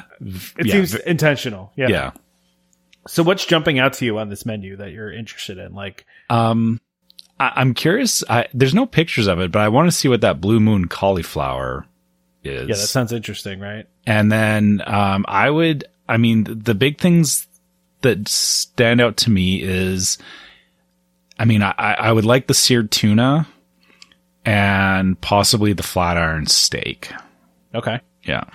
It yeah, seems v- intentional. Yeah. yeah. So what's jumping out to you on this menu that you're interested in? Like, Um, I, I'm curious. I, there's no pictures of it, but I want to see what that blue moon cauliflower is. yeah, that sounds interesting, right? And then, um, I would, I mean, the big things that stand out to me is, I mean, I, I would like the seared tuna and possibly the flat iron steak. Okay. Yeah.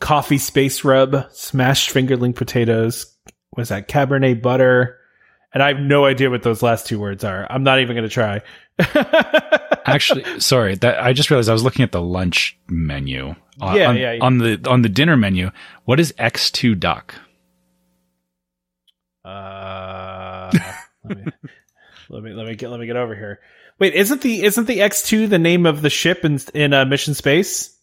Coffee space rub, smashed fingerling potatoes. Was that Cabernet butter? And I have no idea what those last two words are. I'm not even going to try. Actually, sorry, that I just realized I was looking at the lunch menu. Uh, Yeah, on, yeah, yeah. On the on the dinner menu, what is X2 duck? Uh, let me let me let me get let me get over here. Wait, isn't the isn't the X two the name of the ship in in uh, Mission Space?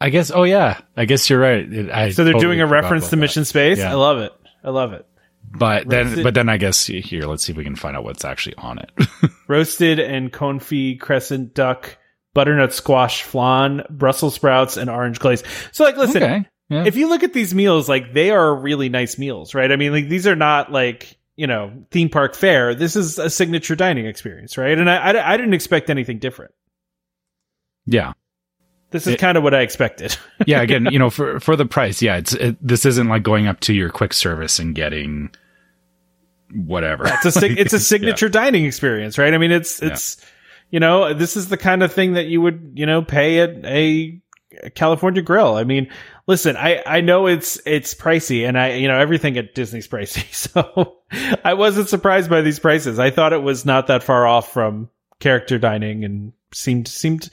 I guess. Oh yeah, I guess you're right. It- I So they're totally doing a reference about to that. Mission Space. Yeah. I love it. I love it. But then, but then I guess here, let's see if we can find out what's actually on it. Roasted and confit crescent duck, butternut squash flan, Brussels sprouts, and orange glaze. So like, listen, okay. Yeah. if you look at these meals, like they are really nice meals, right? I mean, like these are not like you know theme park fare. This is a signature dining experience, right? And I I, I didn't expect anything different. yeah. This is It- kind of what I expected. Yeah. Again, you know, for, for the price, yeah, it's, it, this isn't like going up to your quick service and getting whatever. it's a sig- it's a Yeah. signature dining experience, right? I mean, it's Yeah. it's you know this is the kind of thing that you would you know pay at a, a California Grill. I mean, listen, I I know it's it's pricey, and I you know everything at Disney's pricey, so I wasn't surprised by these prices. I thought it was not that far off from character dining, and seemed seemed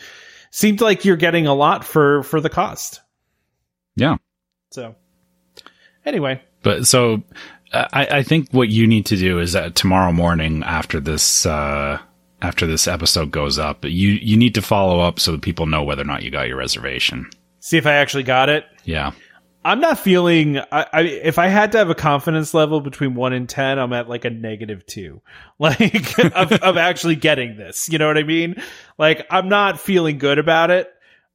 seemed like you're getting a lot for for the cost. Yeah. So anyway, But so I, I think what you need to do is that tomorrow morning after this, uh, after this episode goes up, you, you need to follow up so that people know whether or not you got your reservation. see if I actually got it. Yeah. I'm not feeling. I, I if I had to have a confidence level between one and ten, I'm at like a negative two, like of, of actually getting this. You know what I mean? Like I'm not feeling good about it.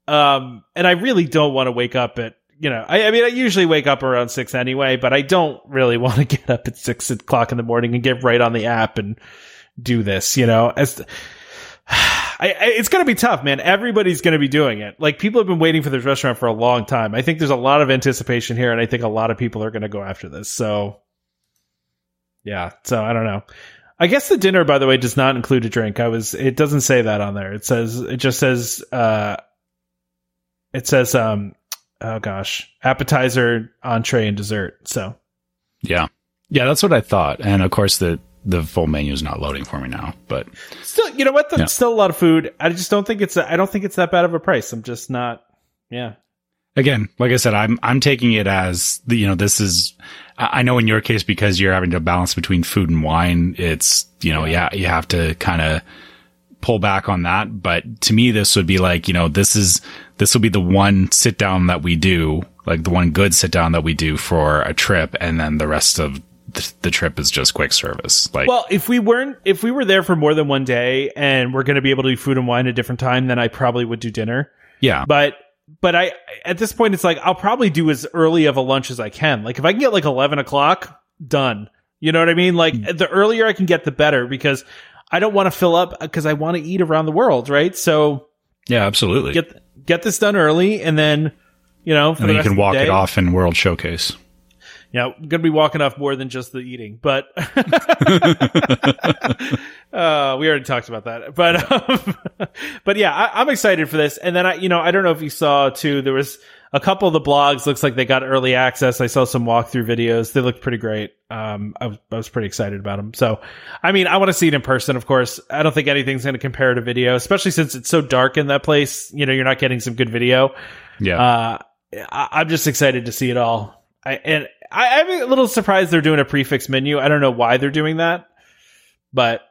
Um, and I really don't want to wake up at you know. I, I mean, I usually wake up around six anyway, but I don't really want to get up at six o'clock in the morning and get right on the app and do this. You know, as I, I, it's going to be tough, man. Everybody's going to be doing it. Like people have been waiting for this restaurant for a long time. I think there's a lot of anticipation here, and I think a lot of people are going to go after this. So, yeah. So I don't know. I guess the dinner, by the way, does not include a drink. I was. It doesn't say that on there. It says. It just says. uh It says. um Oh gosh, appetizer, entree, and dessert. So Yeah. Yeah. That's what I thought. And of course the, the full menu is not loading for me now, but still, you know what? That's Yeah. still a lot of food. I just don't think it's. A, I don't think it's that bad of a price. I'm just not. Yeah. again, like I said, I'm I'm taking it as the you know this is. I I know in your case because you're having to balance between food and wine. It's you know yeah you have to kind of pull back on that. But to me, this would be like you know this is this will be the one sit down that we do, like the one good sit down that we do for a trip, and then the rest of the, the trip is just quick service. Like, Well, if we weren't, if we were there for more than one day and we're going to be able to do food and wine at a different time, then I probably would do dinner. yeah, But, but I, at this point, it's like, I'll probably do as early of a lunch as I can. Like, if I can get like 11 o'clock, done. You know what I mean? Like, hmm. the earlier I can get, the better because I don't want to fill up because I want to eat around the world, right? So yeah, absolutely. get, get this done early and then, you know, for and the then you can the walk it off in World Showcase. Yeah, I'm gonna be walking off more than just the eating, but uh, we already talked about that. But um, but yeah, I, I'm excited for this. And then I, you know, I don't know if you saw too. There was a couple of the blogs. Looks like they got early access. I saw some walkthrough videos. They looked pretty great. Um, I was I was pretty excited about them. So, I mean, I want to see it in person. Of course, I don't think anything's going to compare to video, especially since it's so dark in that place. You know, you're not getting some good video. Yeah. Uh, I, I'm just excited to see it all. I, and I, I'm a little surprised they're doing a prefix menu. I don't know why they're doing that, but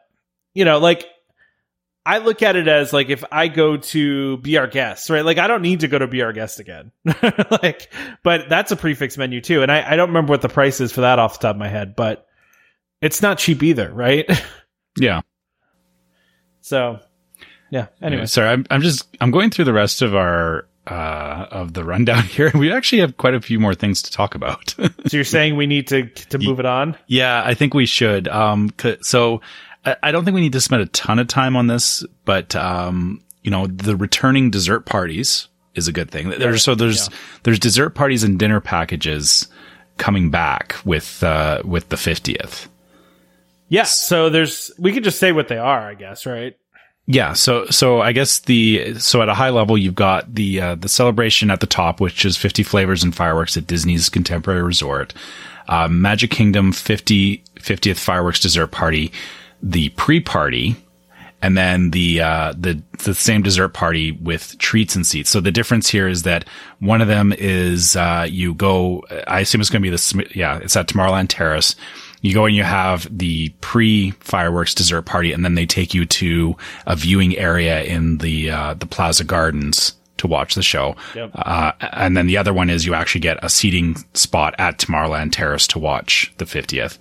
you know, like I look at it as like if I go to be our guest, right? Like I don't need to go to be our guest again. like, but that's a prefix menu too. And I, I don't remember what the price is for that off the top of my head, but it's not cheap either, right? yeah. so yeah. Anyway, sorry, I'm I'm just I'm going through the rest of our uh of the rundown here. We actually have quite a few more things to talk about. so you're saying we need to, to move it on? yeah, I think we should. Um, so I, I don't think we need to spend a ton of time on this, but um, you know, the returning dessert parties is a good thing. There's so there's there's dessert parties and dinner packages coming back with uh with the 50th. Yeah. So there's, we could just say what they are, I guess, right? Yeah, so so I guess the so at a high level you've got the uh, the celebration at the top, which is 50 flavors and fireworks at Disney's Contemporary Resort, uh, Magic Kingdom 50 50th fireworks dessert party, the pre party, and then the uh, the the same dessert party with treats and seats. So the difference here is that one of them is uh, you go. I assume it's going to be the yeah, it's at Tomorrowland Terrace. You go and you have the pre fireworks dessert party, and then they take you to a viewing area in the uh, the Plaza Gardens to watch the show. Yep. Uh, and then the other one is you actually get a seating spot at Tomorrowland Terrace to watch the 50th.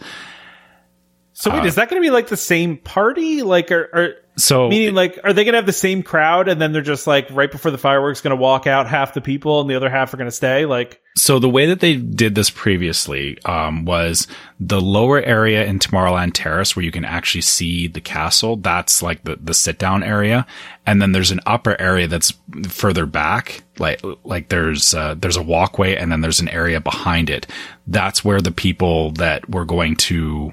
So wait, is that going to be like the same party? Like, are, are So meaning like, are they going to have the same crowd, and then they're just like right before the fireworks going to walk out half the people, and the other half are going to stay? Like, So the way that they did this previously um, was the lower area in Tomorrowland Terrace where you can actually see the castle. That's like the, the sit down area, and then there's an upper area that's further back. Like like there's uh, there's a walkway, and then there's an area behind it. That's where the people that were going to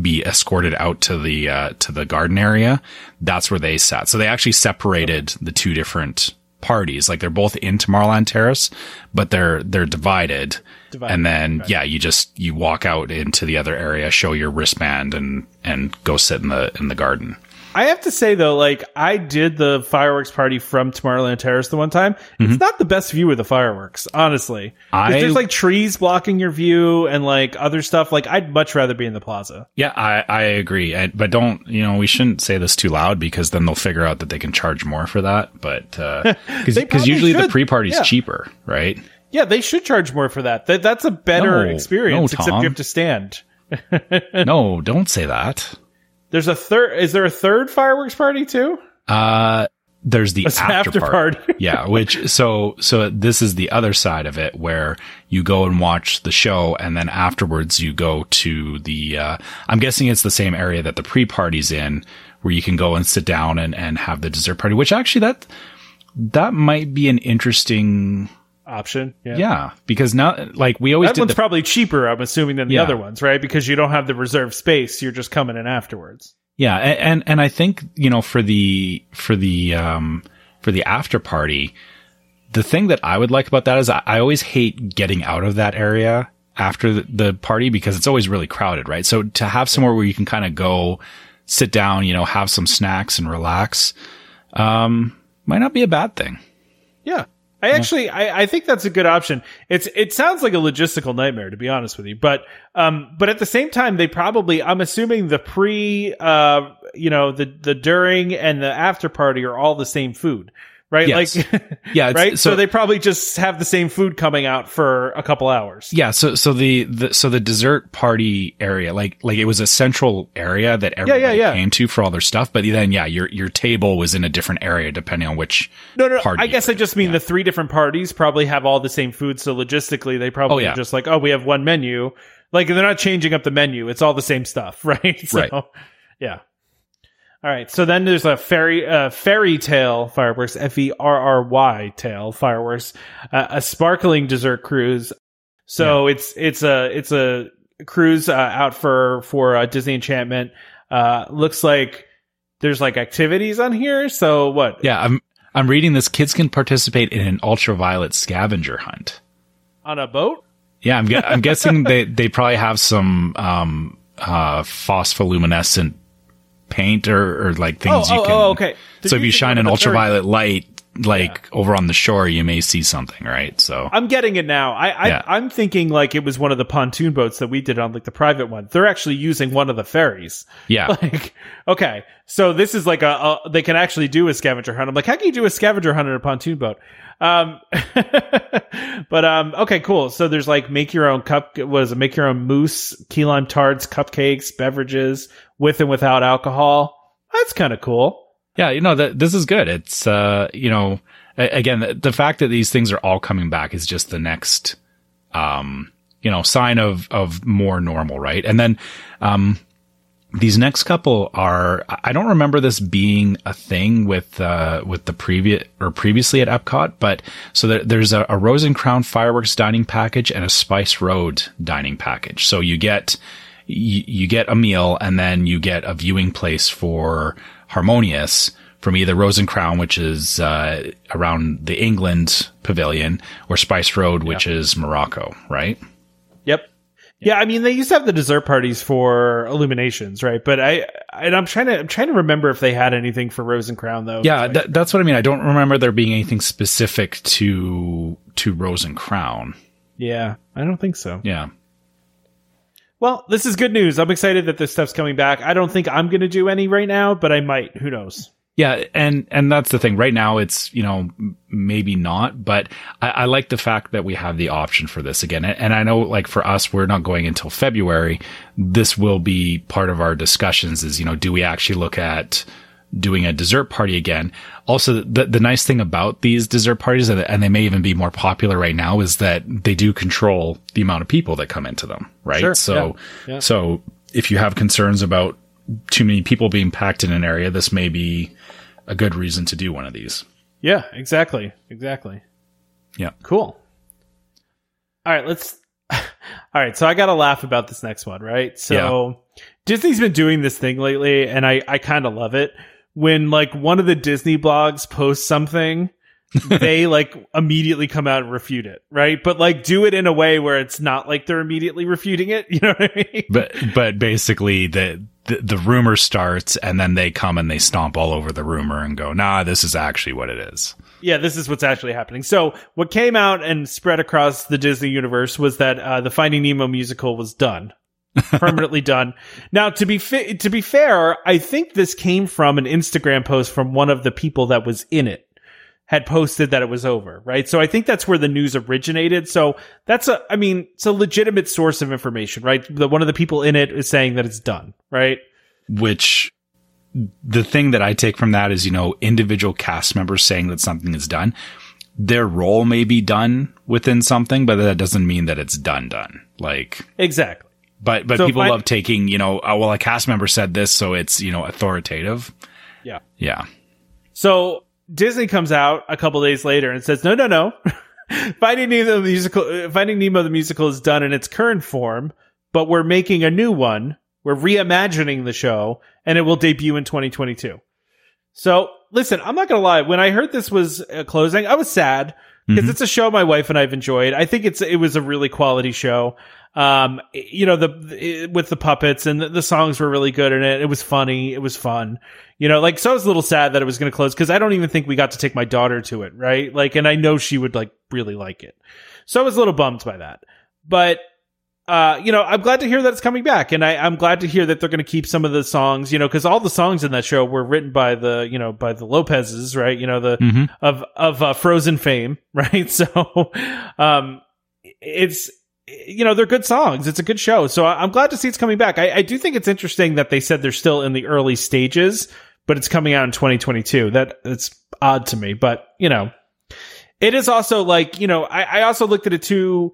be escorted out to the uh, to the garden area. That's where they sat. So they actually separated the two different parties. Like they're both in Tomorrowland Terrace, but they're they're divided. Divided, And then yeah, you just you walk out into the other area, show your wristband, and and go sit in the in the garden. I have to say though, like I did the fireworks party from Tomorrowland Terrace the one time. It's mm-hmm. not the best view of the fireworks, honestly. I- there's like trees blocking your view and like other stuff. Like I'd much rather be in the plaza. Yeah, I I agree. I, but don't you know we shouldn't say this too loud because then they'll figure out that they can charge more for that. But uh, because They probably usually the pre party's Yeah. cheaper, right? Yeah, they should charge more for that. that that's a better No. experience, No, except you have to stand. no, don't say that. There's a third. Is there a third fireworks party too? Uh, there's the after, after party. party. yeah, which so so this is the other side of it where you go and watch the show and then afterwards you go to the uh I'm guessing it's the same area that the pre-party's in where you can go and sit down and and have the dessert party, which actually that that might be an interesting Option. Yeah. yeah, because now like we always That one's the probably cheaper, I'm assuming, than the Yeah. other ones, right? Because you don't have the reserved space. You're just coming in afterwards. Yeah, and and I think you know for the for the um for the after party, the thing that I would like about that is I, I always hate getting out of that area after the, the party because it's always really crowded, right? So to have somewhere where you can kind of go, sit down, you know, have some snacks and relax, um, might not be a bad thing. Yeah. I actually, I, I think that's a good option. It's, it sounds like a logistical nightmare, to be honest with you. But, um, but at the same time, they probably, I'm assuming the pre, uh, you know, the, the during and the after party are all the same food. Right? Yes. Like, Yeah, it's- right. So, so- they probably just have the same food coming out for a couple hours. Yeah, so so the, the so the dessert party area, like like it was a central area that everybody yeah. came to for all their stuff, but then yeah, your your table was in a different area depending on which. No, no. party I guess I just mean the three different parties probably have all the same food. So logistically, they probably Oh, yeah. are just like, oh, we have one menu. Like they're not changing up the menu. It's all the same stuff, right? So, Right. Yeah. All right. So then there's a fairy, uh, fairy tale fireworks, F E R R Y tale fireworks, uh, a sparkling dessert cruise. So it's it's a it's a cruise uh, out for for uh, Disney Enchantment. Uh, looks like there's like activities on here. So what? Yeah, I'm I'm reading this. Kids can participate in an ultraviolet scavenger hunt. On a boat? Yeah, I'm gue- I'm guessing they they probably have some um uh phospholuminescent paint or, or like things Oh, you oh, can. oh, okay. Did so if you shine an ultraviolet light like over on the shore, you may see something, right? So I'm getting it now. I, I Yeah. I'm thinking like it was one of the pontoon boats that we did on like the private one. They're actually using one of the ferries. yeah, Like, okay, so this is like a, a they can actually do a scavenger hunt. I'm like, how can you do a scavenger hunt on a pontoon boat? Um, but um, okay, cool. So there's like make your own cup. Was it make your own mousse, key lime tarts, cupcakes, beverages with and without alcohol? That's kind of cool. yeah. You know that this is good. It's uh, you know, again, the, the fact that these things are all coming back is just the next, um, you know, sign of of more normal, right? And then, um, these next couple are I I don't remember this being a thing with uh with the previous or previously at Epcot, but so there, there's a, a Rose and Crown fireworks dining package and a Spice Road dining package. So you get you, you get a meal and then you get a viewing place for Harmonious from either Rose and Crown, which is uh, around the England pavilion, or Spice Road, which is Morocco, right? Yep. Yeah, I mean they used to have the dessert parties for illuminations, right? But I and I'm trying to I'm trying to remember if they had anything for Rose and Crown though. Yeah, that, that's what I mean. I don't remember there being anything specific to to Rose and Crown. Yeah, I don't think so. Yeah. Well, this is good news. I'm excited that this stuff's coming back. I don't think I'm going to do any right now, but I might. Who knows? Yeah, and and that's the thing. Right now, it's you know maybe not, but I, I like the fact that we have the option for this again. And, and I know, like for us, we're not going until February. This will be part of our discussions. Is you know, do we actually look at doing a dessert party again? Also, the the nice thing about these dessert parties, and and they may even be more popular right now, is that they do control the amount of people that come into them. Right. Sure, so yeah, yeah. so if you have concerns about too many people being packed in an area, this may be a good reason to do one of these. Yeah, exactly. Exactly. Yeah. Cool. All right, let's. All right, so I got to laugh about this next one, right? So Disney's been doing this thing lately, and I I kind of love it when like one of the Disney blogs posts something. they like immediately come out and refute it, right? But like do it in a way where it's not like they're immediately refuting it. You know what I mean? But but basically the, the the rumor starts and then they come and they stomp all over the rumor and go, nah, this is actually what it is. Yeah, this is what's actually happening. So, what came out and spread across the Disney universe was that uh, the Finding Nemo musical was done, permanently done. Now, to be fa- to be fair, I think this came from an Instagram post from one of the people that was in it had posted that it was over, right? So I think that's where the news originated. So that's a, I mean, it's a legitimate source of information, right? The one of the people in it is saying that it's done, right? Which the thing that I take from that is, you know, individual cast members saying that something is done. Their role may be done within something, but that doesn't mean that it's done done. Like Exactly. But but So people I- love taking, you know, oh, well a cast member said this, so it's, you know, authoritative. Yeah. Yeah. So Disney comes out a couple days later and says, "No, no, no. Finding Nemo the musical, uh, Finding Nemo the musical is done in its current form, but we're making a new one. We're reimagining the show, and it will debut in 2022." So, listen, I'm not gonna lie. When I heard this was uh, closing, I was sad because it's a show my wife and I've enjoyed. I think it's it was a really quality show. Um, you know, the with the puppets and the, the songs were really good in it. It was funny. It was fun. You know, like so I was a little sad that it was going to close because I don't even think we got to take my daughter to it, right? Like, and I know she would like really like it. So I was a little bummed by that. But uh, you know, I'm glad to hear that it's coming back, and I, I'm glad to hear that they're going to keep some of the songs, you know, because all the songs in that show were written by the, you know, by the Lopez's, right? You know, the Mhm. of of uh, Frozen fame, right? So, um, it's you know they're good songs. It's a good show, so I'm glad to see it's coming back. I, I do think it's interesting that they said they're still in the early stages, but it's coming out in 2022. That it's odd to me, but you know, it is also like you know I, I also looked at it too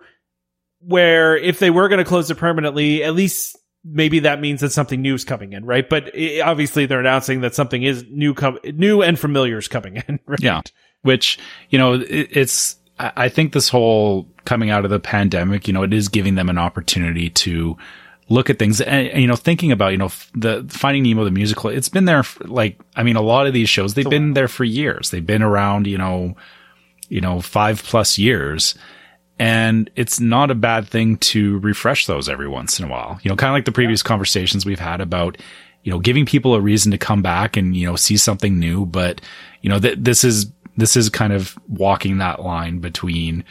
where if they were going to close it permanently, at least maybe that means that something new is coming in, right? But i obviously they're announcing that something is new, com- new and familiar is coming in, right? Yeah. Which, you know, it, it's, I I think this whole coming out of the pandemic, you know, it is giving them an opportunity to look at things and, and, you know, thinking about, you know, the Finding Nemo, the musical, it's been there for, like, I mean, a lot of these shows, they've been there for years. They've been around, you know, you know, five plus years. And it's not a bad thing to refresh those every once in a while. You know, kind of like the previous conversations we've had about, you know, giving people a reason to come back and, you know, see something new. But, you know, th- this is, this is kind of walking that line between,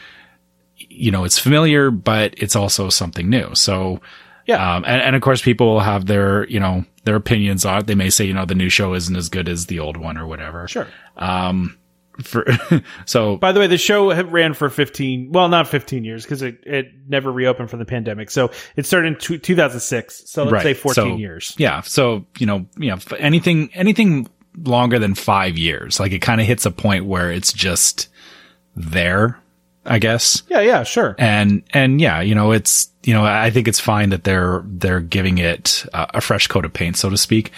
you know, it's familiar, but it's also something new. So, Yeah. um, and, and of course people will have their, you know, their opinions on it. They may say, you know, the new show isn't as good as the old one or whatever. Sure. Um, for, so By the way, the show ran for 15, well, not 15 years because it, it never reopened from the pandemic. So it started in two, 2006. So let's Right. say 14 So- years. Yeah. So, you know, you know, anything, anything longer than five years, like it kind of hits a point where it's just there, I guess. Yeah. Yeah. Sure. And, and yeah, you know, it's, you know, I think it's fine that they're, they're giving it uh, a fresh coat of paint, so to speak.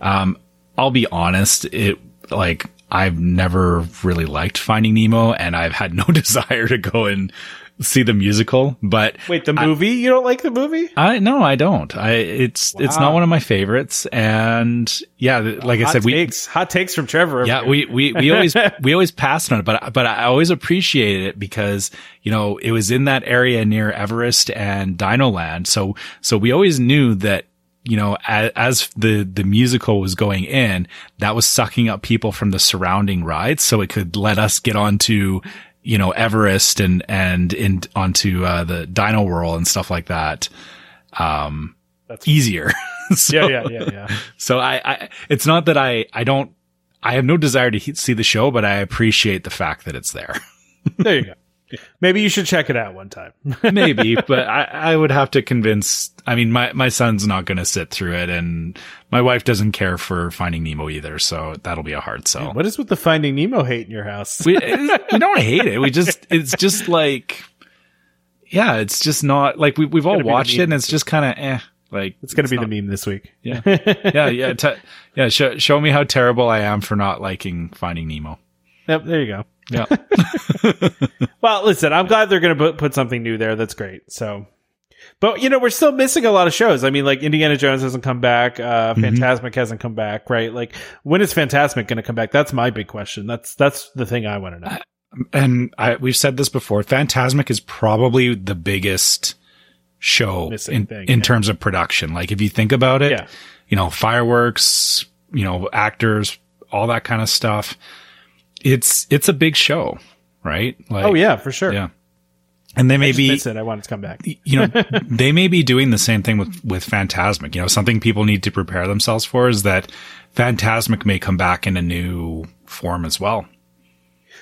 Um, I'll be honest, it, like, I've never really liked Finding Nemo and I've had no desire to go and see the musical, but Wait, the movie? you don't like the movie? I no, I don't. I it's it's not one of my favorites, and yeah, like I hot said, we hot takes from Trevor. yeah we we we always we always passed on it, but but I always appreciated it because you know it was in that area near Everest and Dino Land, so so we always knew that you know as, as the the musical was going in, that was sucking up people from the surrounding rides, so it could let us get onto you know Everest and and in onto uh, the Dino World and stuff like that um That's- easier. so, yeah, yeah, yeah, yeah. So I, I, it's not that I, I don't, I have no desire to he- see the show, but I appreciate the fact that it's there. There you go. Maybe you should check it out one time. Maybe, but I, I would have to convince, I mean, my, my son's not going to sit through it and my wife doesn't care for Finding Nemo either. So that'll be a hard sell. What is with the Finding Nemo hate in your house? we, we don't hate it. We just, it's just like, yeah, it's just not like we, we've all Gotta be the watched it and it's just kind of eh. Like It's going to be not- the meme this week. Yeah. yeah, yeah, te- yeah. Show, show me how terrible I am for not liking Finding Nemo. Yep, there you go. Yeah, Well, listen, I'm glad they're going to put, something new there. That's great. So, but you know, we're still missing a lot of shows. I mean, like Indiana Jones hasn't come back. Uh, Fantasmic hasn't come back, right? Like, when is Fantasmic going to come back? That's my big question. That's, that's the thing I want to know. and I, we've said this before. Fantasmic is probably the biggest show Missing in, thing, in yeah. terms of production. Like if you think about it, Yeah. you know, fireworks, you know, actors, all that kind of stuff. It's it's a big show, right? Like, Oh yeah, for sure. yeah. And they may be it. I want it to come back. you know, they may be doing the same thing with, with Fantasmic. You know, something people need to prepare themselves for is that Fantasmic may come back in a new form as well.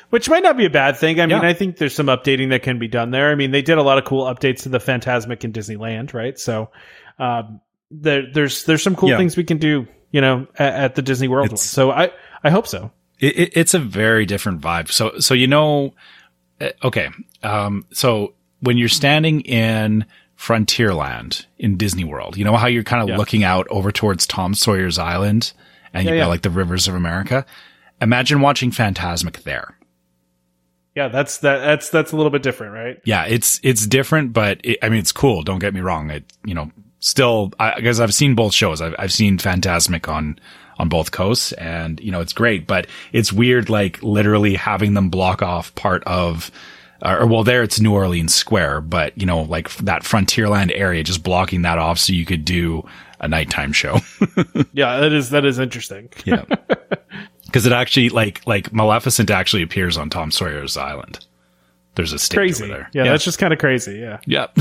Which might not be a bad thing. I mean, Yeah. I think there's some updating that can be done there. I mean, they did a lot of cool updates to the Fantasmic in Disneyland, right? So, um, there, there's there's some cool Yeah. things we can do, you know, at, at the Disney World. So I I hope so. It, it, it's a very different vibe. So, so you know, uh, okay. Um, so when you're standing in Frontierland in Disney World, you know how you're kind of Yeah. looking out over towards Tom Sawyer's Island and Yeah, got yeah. like the rivers of America. Imagine watching Fantasmic there. Yeah, that's that that's that's a little bit different, right? Yeah, it's it's different, but it, I mean it's cool. Don't get me wrong. It you know still I because I've seen both shows. I've I've seen Fantasmic on on both coasts, and you know it's great. But it's weird, like literally having them block off part of. Uh, or well, there it's New Orleans Square, but you know, like that Frontierland area, just blocking that off so you could do a nighttime show. Yeah, that is that is interesting. yeah, because it actually like like Maleficent actually appears on Tom Sawyer's Island. There's a stage Crazy. over there. Yeah, that's just kind of crazy. Yeah. Yep.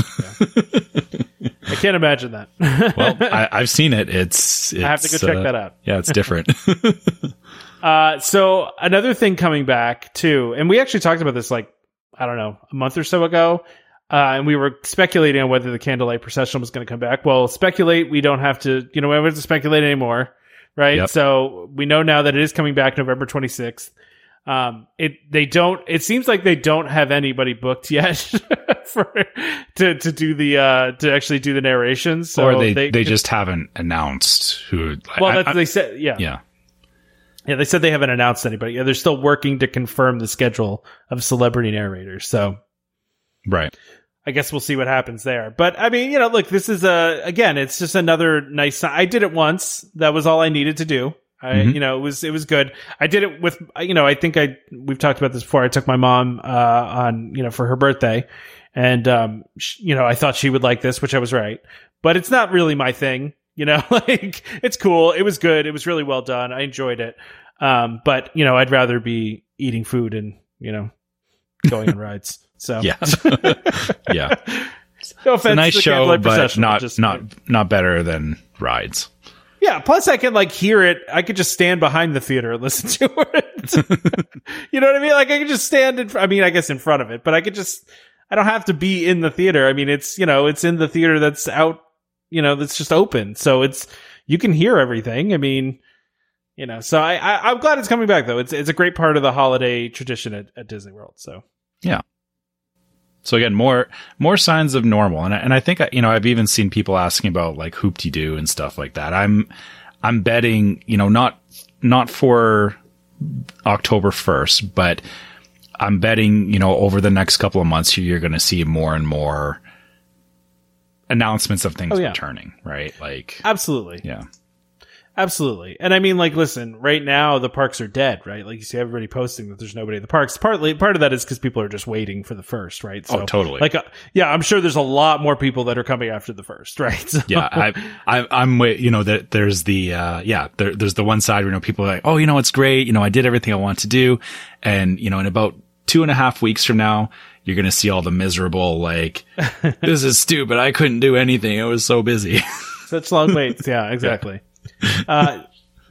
I can't imagine that. well, I, I've seen it. It's, it's I have to go check uh, that out. Yeah, it's different. Uh, so another thing coming back too, and we actually talked about this like I don't know a month or so ago, uh, and we were speculating on whether the candlelight procession was going to come back. Well, speculate. We don't have to. You know, we don't have to speculate anymore, right? Yep. So we know now that it is coming back November twenty sixth. Um, it they don't. It seems like they don't have anybody booked yet for to to do the uh to actually do the narrations. So or they, they, just haven't announced who. well, I- they said yeah. yeah. Yeah, they said they haven't announced anybody. Yeah, they're still working to confirm the schedule of celebrity narrators. So Right. I guess we'll see what happens there. But I mean, you know, look, this is a again, it's just another nice. I did it once. That was all I needed to do. I, Mhm. you know, it was it was good. I did it with, you know, I think I we've talked about this before. I took my mom uh, on, you know, for her birthday, and um, sh- you know, I thought she would like this, which I was right. But it's not really my thing. You know, like it's cool. It was good. It was really well done. I enjoyed it. Um, but you know, I'd rather be eating food and you know, going on rides. So Yeah. yeah. no It's a nice show, but not just- not not better than rides. Yeah. Plus, I can like hear it. I could just stand behind the theater and listen to it. you know what I mean? Like I could just stand in. I mean, I guess in front of it, but I could just. I don't have to be in the theater. I mean, it's you know, it's in the theater that's out. You know, that's just open, so it's you can hear everything. I mean, you know, so I, I I'm glad it's coming back though. It's it's a great part of the holiday tradition at, at Disney World. So So again, more more signs of normal, and I, and I think you know I've even seen people asking about like Hoop-Dee-Doo and stuff like that. I'm I'm betting you know not not for October first, but I'm betting you know over the next couple of months you're going to see more and more announcements of things Oh, yeah. returning, right? Like absolutely, yeah, Absolutely. And I mean, like, listen, right now the parks are dead, right? Like you see everybody posting that there's nobody in the parks. Partly, part of that is because people are just waiting for the first, right? Oh, totally. Like, uh, yeah, I'm sure there's a lot more people that are coming after the first, right? So- yeah, I, I, I'm with, you know, that there's the, uh, yeah, there, there's the one side where, you know, people are like, oh, you know, it's great. You know, I did everything I want to do. And, you know, in about two and a half weeks from now, you're going to see all the miserable, like, this is stupid. I couldn't do anything. I was so busy. Such long waits. Yeah, exactly. Uh,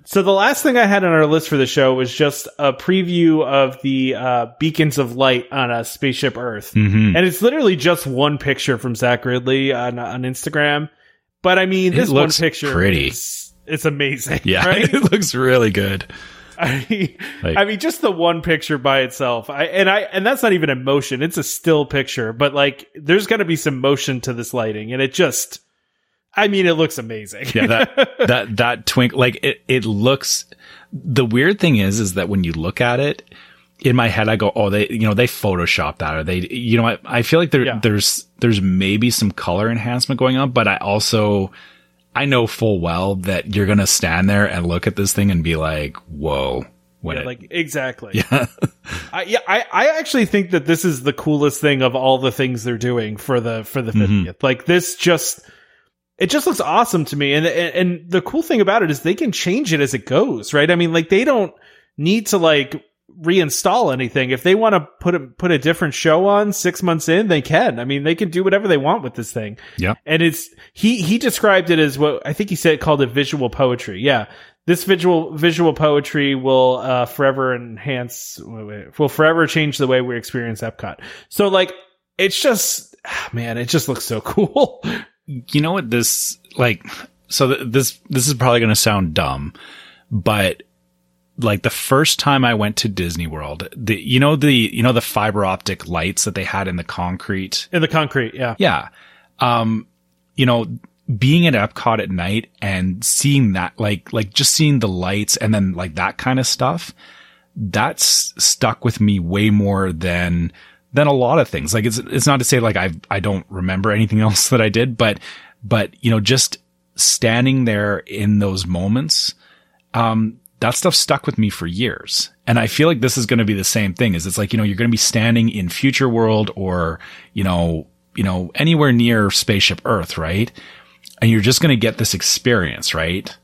so the last thing I had on our list for the show was just a preview of the uh, beacons of light on a spaceship Earth, Mhm. and it's literally just one picture from Zach Riddley on on Instagram. But I mean, this one picture pretty. is it's amazing. Yeah. right? it looks really good. I mean, Like- I mean, just the one picture by itself. I and I and that's not even a motion; it's a still picture. But like, there's got to be some motion to this lighting, and it just. I mean, it looks amazing. Yeah. That, that, that twink, like it, it looks, the weird thing is, is that when you look at it, in my head, I go, oh, they, you know, they photoshopped that or they, you know, I, I feel like there, Yeah. there's, there's maybe some color enhancement going on, but I also, I know full well that you're going to stand there and look at this thing and be like, whoa, when Yeah, it, like exactly. yeah, I, yeah, I, I actually think that this is the coolest thing of all the things they're doing for the for the 50th. Mhm. Like this just it just looks awesome to me. And, and and the cool thing about it is they can change it as it goes, right? I mean, like they don't need to like reinstall anything. If they want to put a put a different show on 6 months in, they can. I mean, they can do whatever they want with this thing. yeah, And it's he he described it as what I think he said called it visual poetry. Yeah. This visual visual poetry will uh, forever enhance will forever change the way we experience Epcot. So like it's just man, it just looks so cool. You know what this like so th- this this is probably going to sound dumb but like the first time I went to Disney World the you know the you know the fiber optic lights that they had in the concrete In the concrete, yeah. yeah um you know being at Epcot at night and seeing that like like just seeing the lights and then like that kind of stuff that's stuck with me way more than than a lot of things. Like it's it's not to say like I I don't remember anything else that I did, but but you know just standing there in those moments, um, that stuff stuck with me for years. And I feel like this is going to be the same thing. Is it's like you know you're going to be standing in Future World or you know you know anywhere near Spaceship Earth, right? And you're just going to get this experience, right?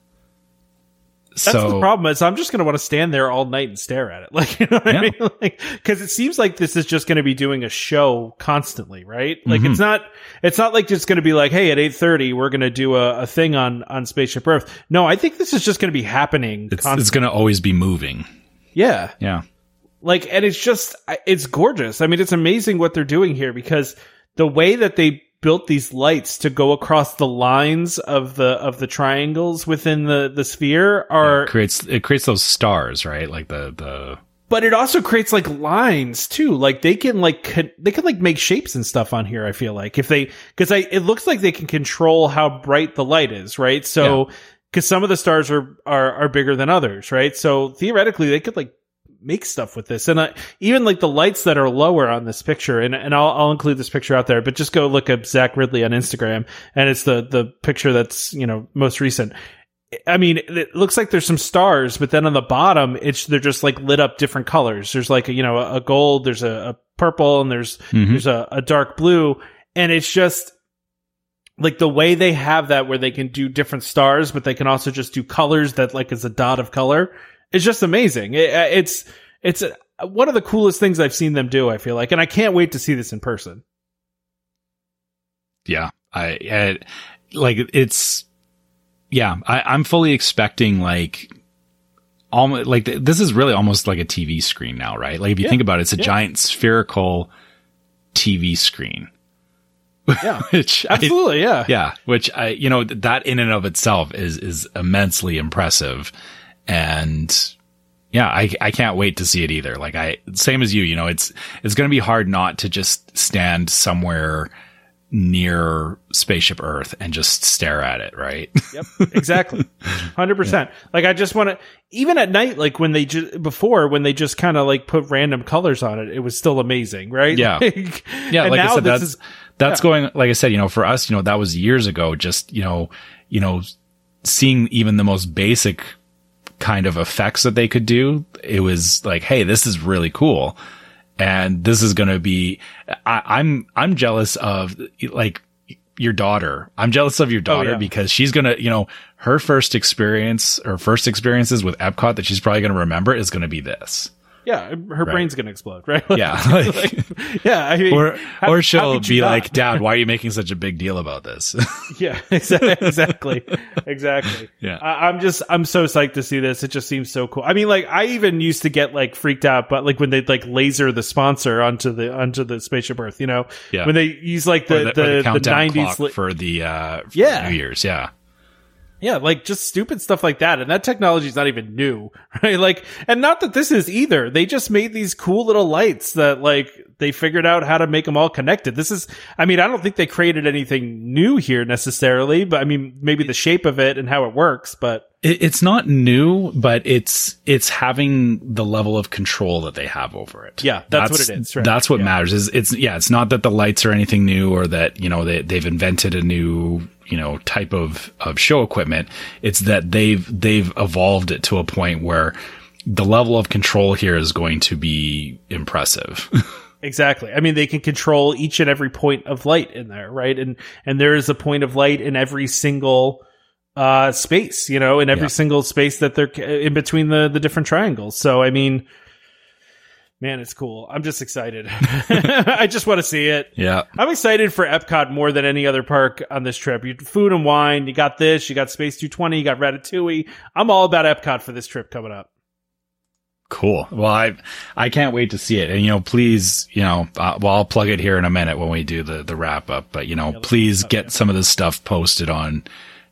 That's so the problem. Is I'm just going to want to stand there all night and stare at it, like you know what I mean? Like because it seems like this is just going to be doing a show constantly, right? Like Mhm. it's not. It's not like it's going to be like, hey, at eight thirty, we're going to do a, a thing on on Spaceship Earth. No, I think this is just going to be happening. it's constantly. it's going to always be moving. yeah, Yeah. like and it's just it's gorgeous i mean it's amazing what they're doing here because the way that they built these lights to go across the lines of the of the triangles within the the sphere are it creates it creates those stars, right? Like the the but it also creates like lines too. Like they can like con- they can like make shapes and stuff on here i feel like if they because i it looks like they can control how bright the light is right? So because some of the stars are, are are bigger than others right? So theoretically they could like make stuff with this and uh, even like the lights that are lower on this picture and and I'll, I'll include this picture out there but just go look up zach riddley on instagram and it's the the picture that's you know most recent I mean, it looks like there's some stars, but then on the bottom, it's they're just like lit up different colors. There's like a, you know a gold, there's a, a purple, and there's Mhm. there's a, a dark blue, and it's just like the way they have that where they can do different stars, but they can also just do colors that like is a dot of color. It's just amazing. It, it's it's uh one of the coolest things I've seen them do. I feel like, and I can't wait to see this in person. yeah. I, I like it's yeah. I, I'm fully expecting like almost like th- this is really almost like a TV screen now, right? Like if you Yeah. think about it, it's a Yeah. giant spherical TV screen. Yeah, which I- absolutely. yeah, yeah, which I, you know, that in and of itself is, is immensely impressive. And yeah, I, I can't wait to see it either. Like I, same as you, you know, it's, it's going to be hard not to just stand somewhere near spaceship Earth and just stare at it, right? Yep, exactly. 100%. Like I just want to even at night like when they just before when they just kind of like put random colors on it, it was still amazing, right? Yeah. Like, yeah, like I said, that's is that's yeah. going. Like I said, you know, for us, you know, that was years ago. Just you know, you know, seeing even the most basic kind of effects that they could do, it was like, hey, this is really cool, and this is going to be. I, I'm I'm jealous of like your daughter. I'm jealous of your oh, daughter Oh, yeah. because she's gonna, you know, her first experience or first experiences with Epcot that she's probably gonna remember is gonna be this. Yeah, her brain's going to explode, right? Yeah, like- yeah, I mean or how- or she'll be like, "Dad, why are you making such a big deal about this?" Yeah, exactly. exactly. Yeah. I, I'm just, I'm so psyched to see this. It just seems so cool. I mean, like, I even used to get like freaked out, but like when they'd like laser the sponsor onto the, onto the spaceship Earth, you know, Yeah. when they use like Or the, or the, the, 90s, clock li- for the uh, for Yeah. New Year's. Yeah, yeah, like just stupid stuff like that. And that technology is not even new, right? Like, and not that this is either. They just made these cool little lights that like they figured out how to make them all connected. This is, I mean, I don't think they created anything new here necessarily, but I mean, maybe the shape of it and how it works, but it's not new, but it's it's having the level of control that they have over it. Yeah, that's what it is, right. That's what Yeah. matters. Is it's yeah, it's not that the lights are anything new or that you know they they've invented a new you know type of of show equipment. It's that they've they've evolved it to a point where the level of control here is going to be impressive. Exactly. I mean, they can control each and every point of light in there, right? And and there is a point of light in every single uh space, you know, in every Yeah. single space that they're in between the the different triangles. So, I mean, man, it's cool. I'm just excited. I just want to see it. yeah. I'm excited for Epcot more than any other park on this trip. You food and wine, you got this, you got Space 220, you got Ratatouille. I'm all about Epcot for this trip coming up. Cool. Well, I I can't wait to see it. And you know, please, you know, uh, well, I'll plug it here in a minute when we do the the wrap up. But you know, let's please up, get yeah. some of this stuff posted on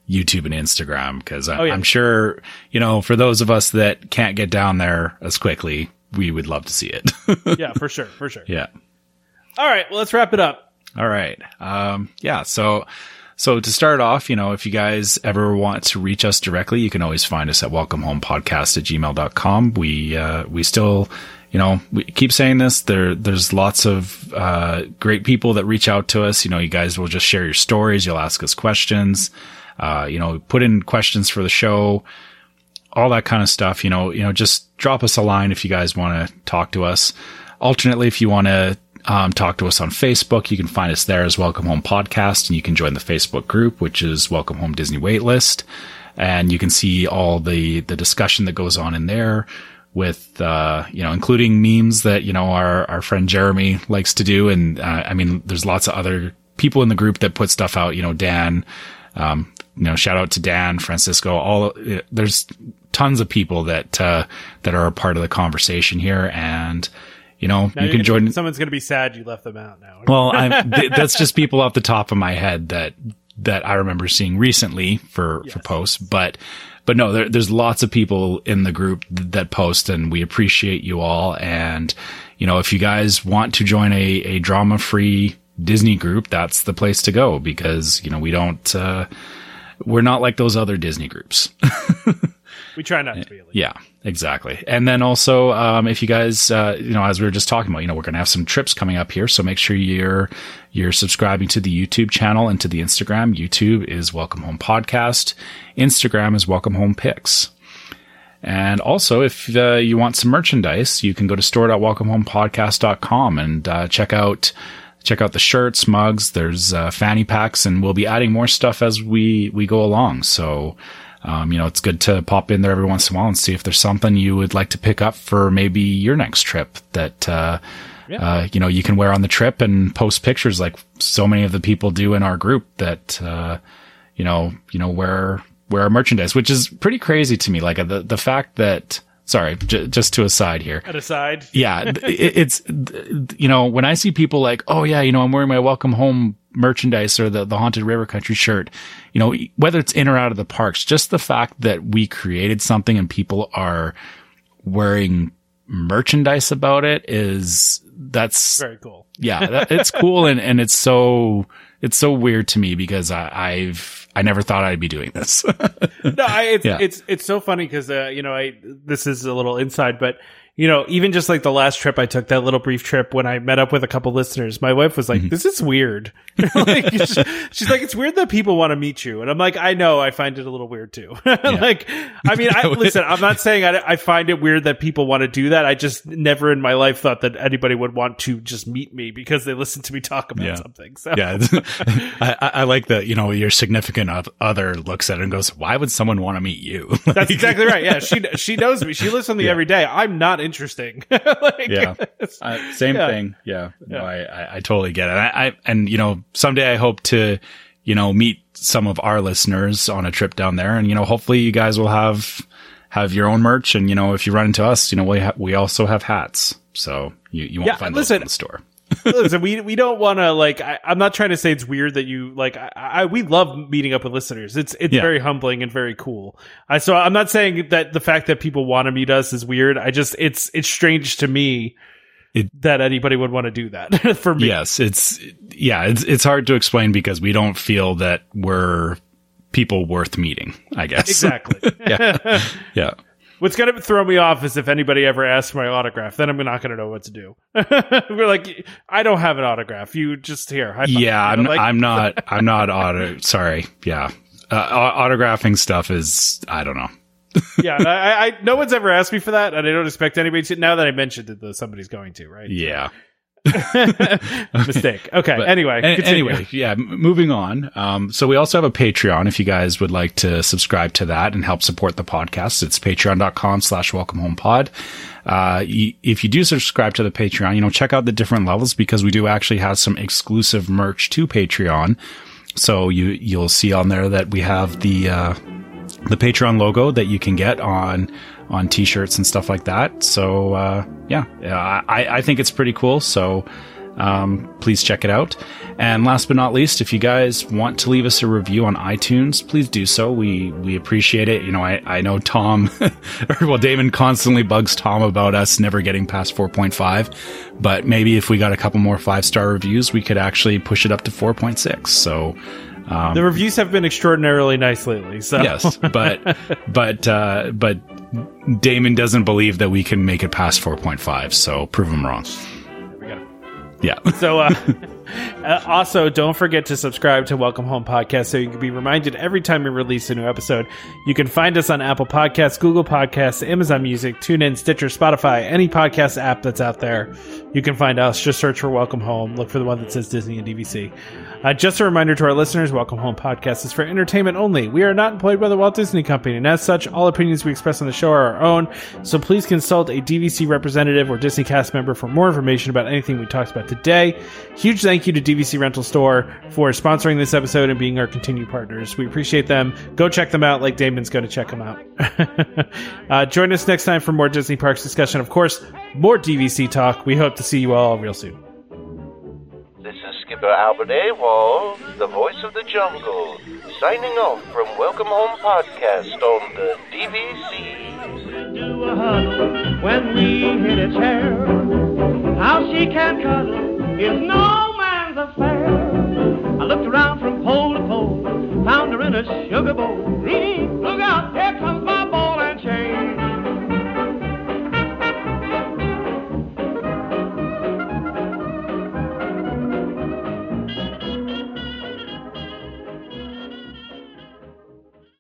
YouTube and Instagram because Oh, yeah. I'm sure you know for those of us that can't get down there as quickly, we would love to see it. Yeah, for sure, for sure. yeah. All right, well, let's wrap it up. All right. Um, yeah. So, so to start off, you know, if you guys ever want to reach us directly, you can always find us at welcomehomepodcast at gmail.com. We, uh, we still, you know, we keep saying this. There, there's lots of, uh, great people that reach out to us. You know, you guys will just share your stories. You'll ask us questions. Uh, you know, put in questions for the show all that kind of stuff, you know, you know, just drop us a line if you guys want to talk to us. Alternately, if you want to um, talk to us on Facebook, you can find us there as Welcome Home Podcast, and you can join the Facebook group, which is Welcome Home Disney Waitlist. and you can see all the the discussion that goes on in there with uh, you know including memes that you know our our friend Jeremy likes to do and uh, I mean there's lots of other people in the group that put stuff out you know Dan um, you know shout out to Dan Francisco all there's tons of people that uh, that are a part of the conversation here and you know Now you can join Someone's going to be sad you left them out now. well, I'm, th- that's just people off the top of my head that that I remember seeing recently for for posts, but but no, there, there's lots of people in the group th- that post, and we appreciate you all. And you know, if you guys want to join a a drama free Disney group, that's the place to go because you know we don't. Uh, we're not like those other Disney groups. we try not to be. Least. Yeah, exactly. And then also, um, if you guys, uh, you know, as we were just talking about, you know, we're going to have some trips coming up here. So make sure you're, you're subscribing to the YouTube channel and to the Instagram. YouTube is Welcome Home Podcast. Instagram is Welcome Home Picks. And also, if uh, you want some merchandise, you can go to store.welcomehomepodcast.com and uh, check out check out the shirts, mugs. There's uh, fanny packs, and we'll be adding more stuff as we we go along. So, um, you know, it's good to pop in there every once in a while and see if there's something you would like to pick up for maybe your next trip that. Uh, uh, you know, you can wear on the trip and post pictures like so many of the people do in our group that, uh, you know, you know, wear, wear our merchandise, which is pretty crazy to me. Like the, the fact that, sorry, j- just to aside here. At aside, Yeah. it, it's, you know, when I see people like, oh yeah, you know, I'm wearing my welcome home merchandise or the, the haunted river country shirt, you know, whether it's in or out of the parks, just the fact that we created something and people are wearing merchandise about it is, that's, very cool. yeah, that, it's cool and, and it's so, it's so weird to me because I, I've, I never thought I'd be doing this. no, I, it's Yeah. it's it's so funny because uh, you know I this is a little inside, but you know even just like the last trip I took, that little brief trip when I met up with a couple listeners, my wife was like, Mm-hmm. "This is weird." like, she- she's like, "It's weird that people want to meet you," and I'm like, "I know, I find it a little weird too." like, I mean, I listen, I'm not saying I, I find it weird that people want to do that. I just never in my life thought that anybody would want to just meet me because they listen to me talk about Yeah. something. So yeah, I, I like that. You know, your significant other looks at it and goes, "Why would someone want to meet you?" That's exactly right. Yeah, she she knows me. She listens to me Yeah. every day. I'm not interesting. like, Yeah. Uh, same Yeah. thing. Yeah. No, Yeah. I, I, I totally get it. I, I, and you know, someday I hope to, you know, meet some of our listeners on a trip down there. And, you know, hopefully you guys will have, have your own merch. And, you know, if you run into us, you know, we ha- we also have hats. So you, you won't Yeah, find listen. those in the store. Listen, we we don't want to like. I, I'm not trying to say it's weird that you like. I, I we love meeting up with listeners. It's it's Yeah. very humbling and very cool. I so I'm not saying that the fact that people want to meet us is weird. I just it's it's strange to me It- that anybody would want to do that for me. Yes. It's, yeah, it's, it's hard to explain because we don't feel that we're people worth meeting, I guess. Exactly. yeah. Yeah. What's going to throw me off is if anybody ever asks for my autograph, then I'm not going to know what to do. We're like, I don't have an autograph. You just here. Yeah, I'm, like- I'm not. I'm not auto. Sorry. Yeah, uh, autographing stuff is. I don't know. yeah. I, I, no one's ever asked me for that, and I don't expect anybody to. Now that I mentioned it, though, somebody's going to, right? Yeah. Mistake. Okay. But anyway. a- anyway, yeah. m- Moving on. Um, so we also have a Patreon. If you guys would like to subscribe to that and help support the podcast, it's Patreon.com/slash Welcome Home Pod. Uh, y- if you do subscribe to the Patreon, you know check out the different levels because we do actually have some exclusive merch to Patreon. So you you'll see on there that we have the uh, the Patreon logo that you can get on on t-shirts and stuff like that. So uh, yeah, I, I think it's pretty cool. So um, please check it out. And last but not least, if you guys want to leave us a review on iTunes, please do so. We we appreciate it. You know, I, I know Tom, well, Damon constantly bugs Tom about us never getting past 4.5, but maybe if we got a couple more five star reviews, we could actually push it up to 4.6. So the reviews have been extraordinarily nice lately. So yes, but but uh, but Damon doesn't believe that we can make it past 4.5. So prove him wrong. we gotta- Yeah. So, uh, Uh, also, don't forget to subscribe to Welcome Home Podcast so you can be reminded every time we release a new episode. You can find us on Apple Podcasts, Google Podcasts, Amazon Music, TuneIn, Stitcher, Spotify, any podcast app that's out there. You can find us. Just search for Welcome Home. Look for the one that says Disney and DVC. Uh, just a reminder to our listeners, Welcome Home Podcast is for entertainment only. We are not employed by the Walt Disney Company, and as such, all opinions we express on the show are our own. So please consult a DVC representative or Disney cast member for more information about anything we talked about today. Huge thank you to DVC Rental Store for sponsoring this episode and being our continued partners. We appreciate them. Go check them out, like Damon's going to check them out. uh, join us next time for more Disney Parks discussion. Of course, more DVC talk. We hope to see you all real soon. This is Skipper Albert Awol, the voice of the jungle, signing off from Welcome Home Podcast on the DVC. do a huddle when we hit its hair. How she can cuddle is no life affair. I looked around from pole to pole, found her in a sugar bowl. Look out, here comes my ball and chain.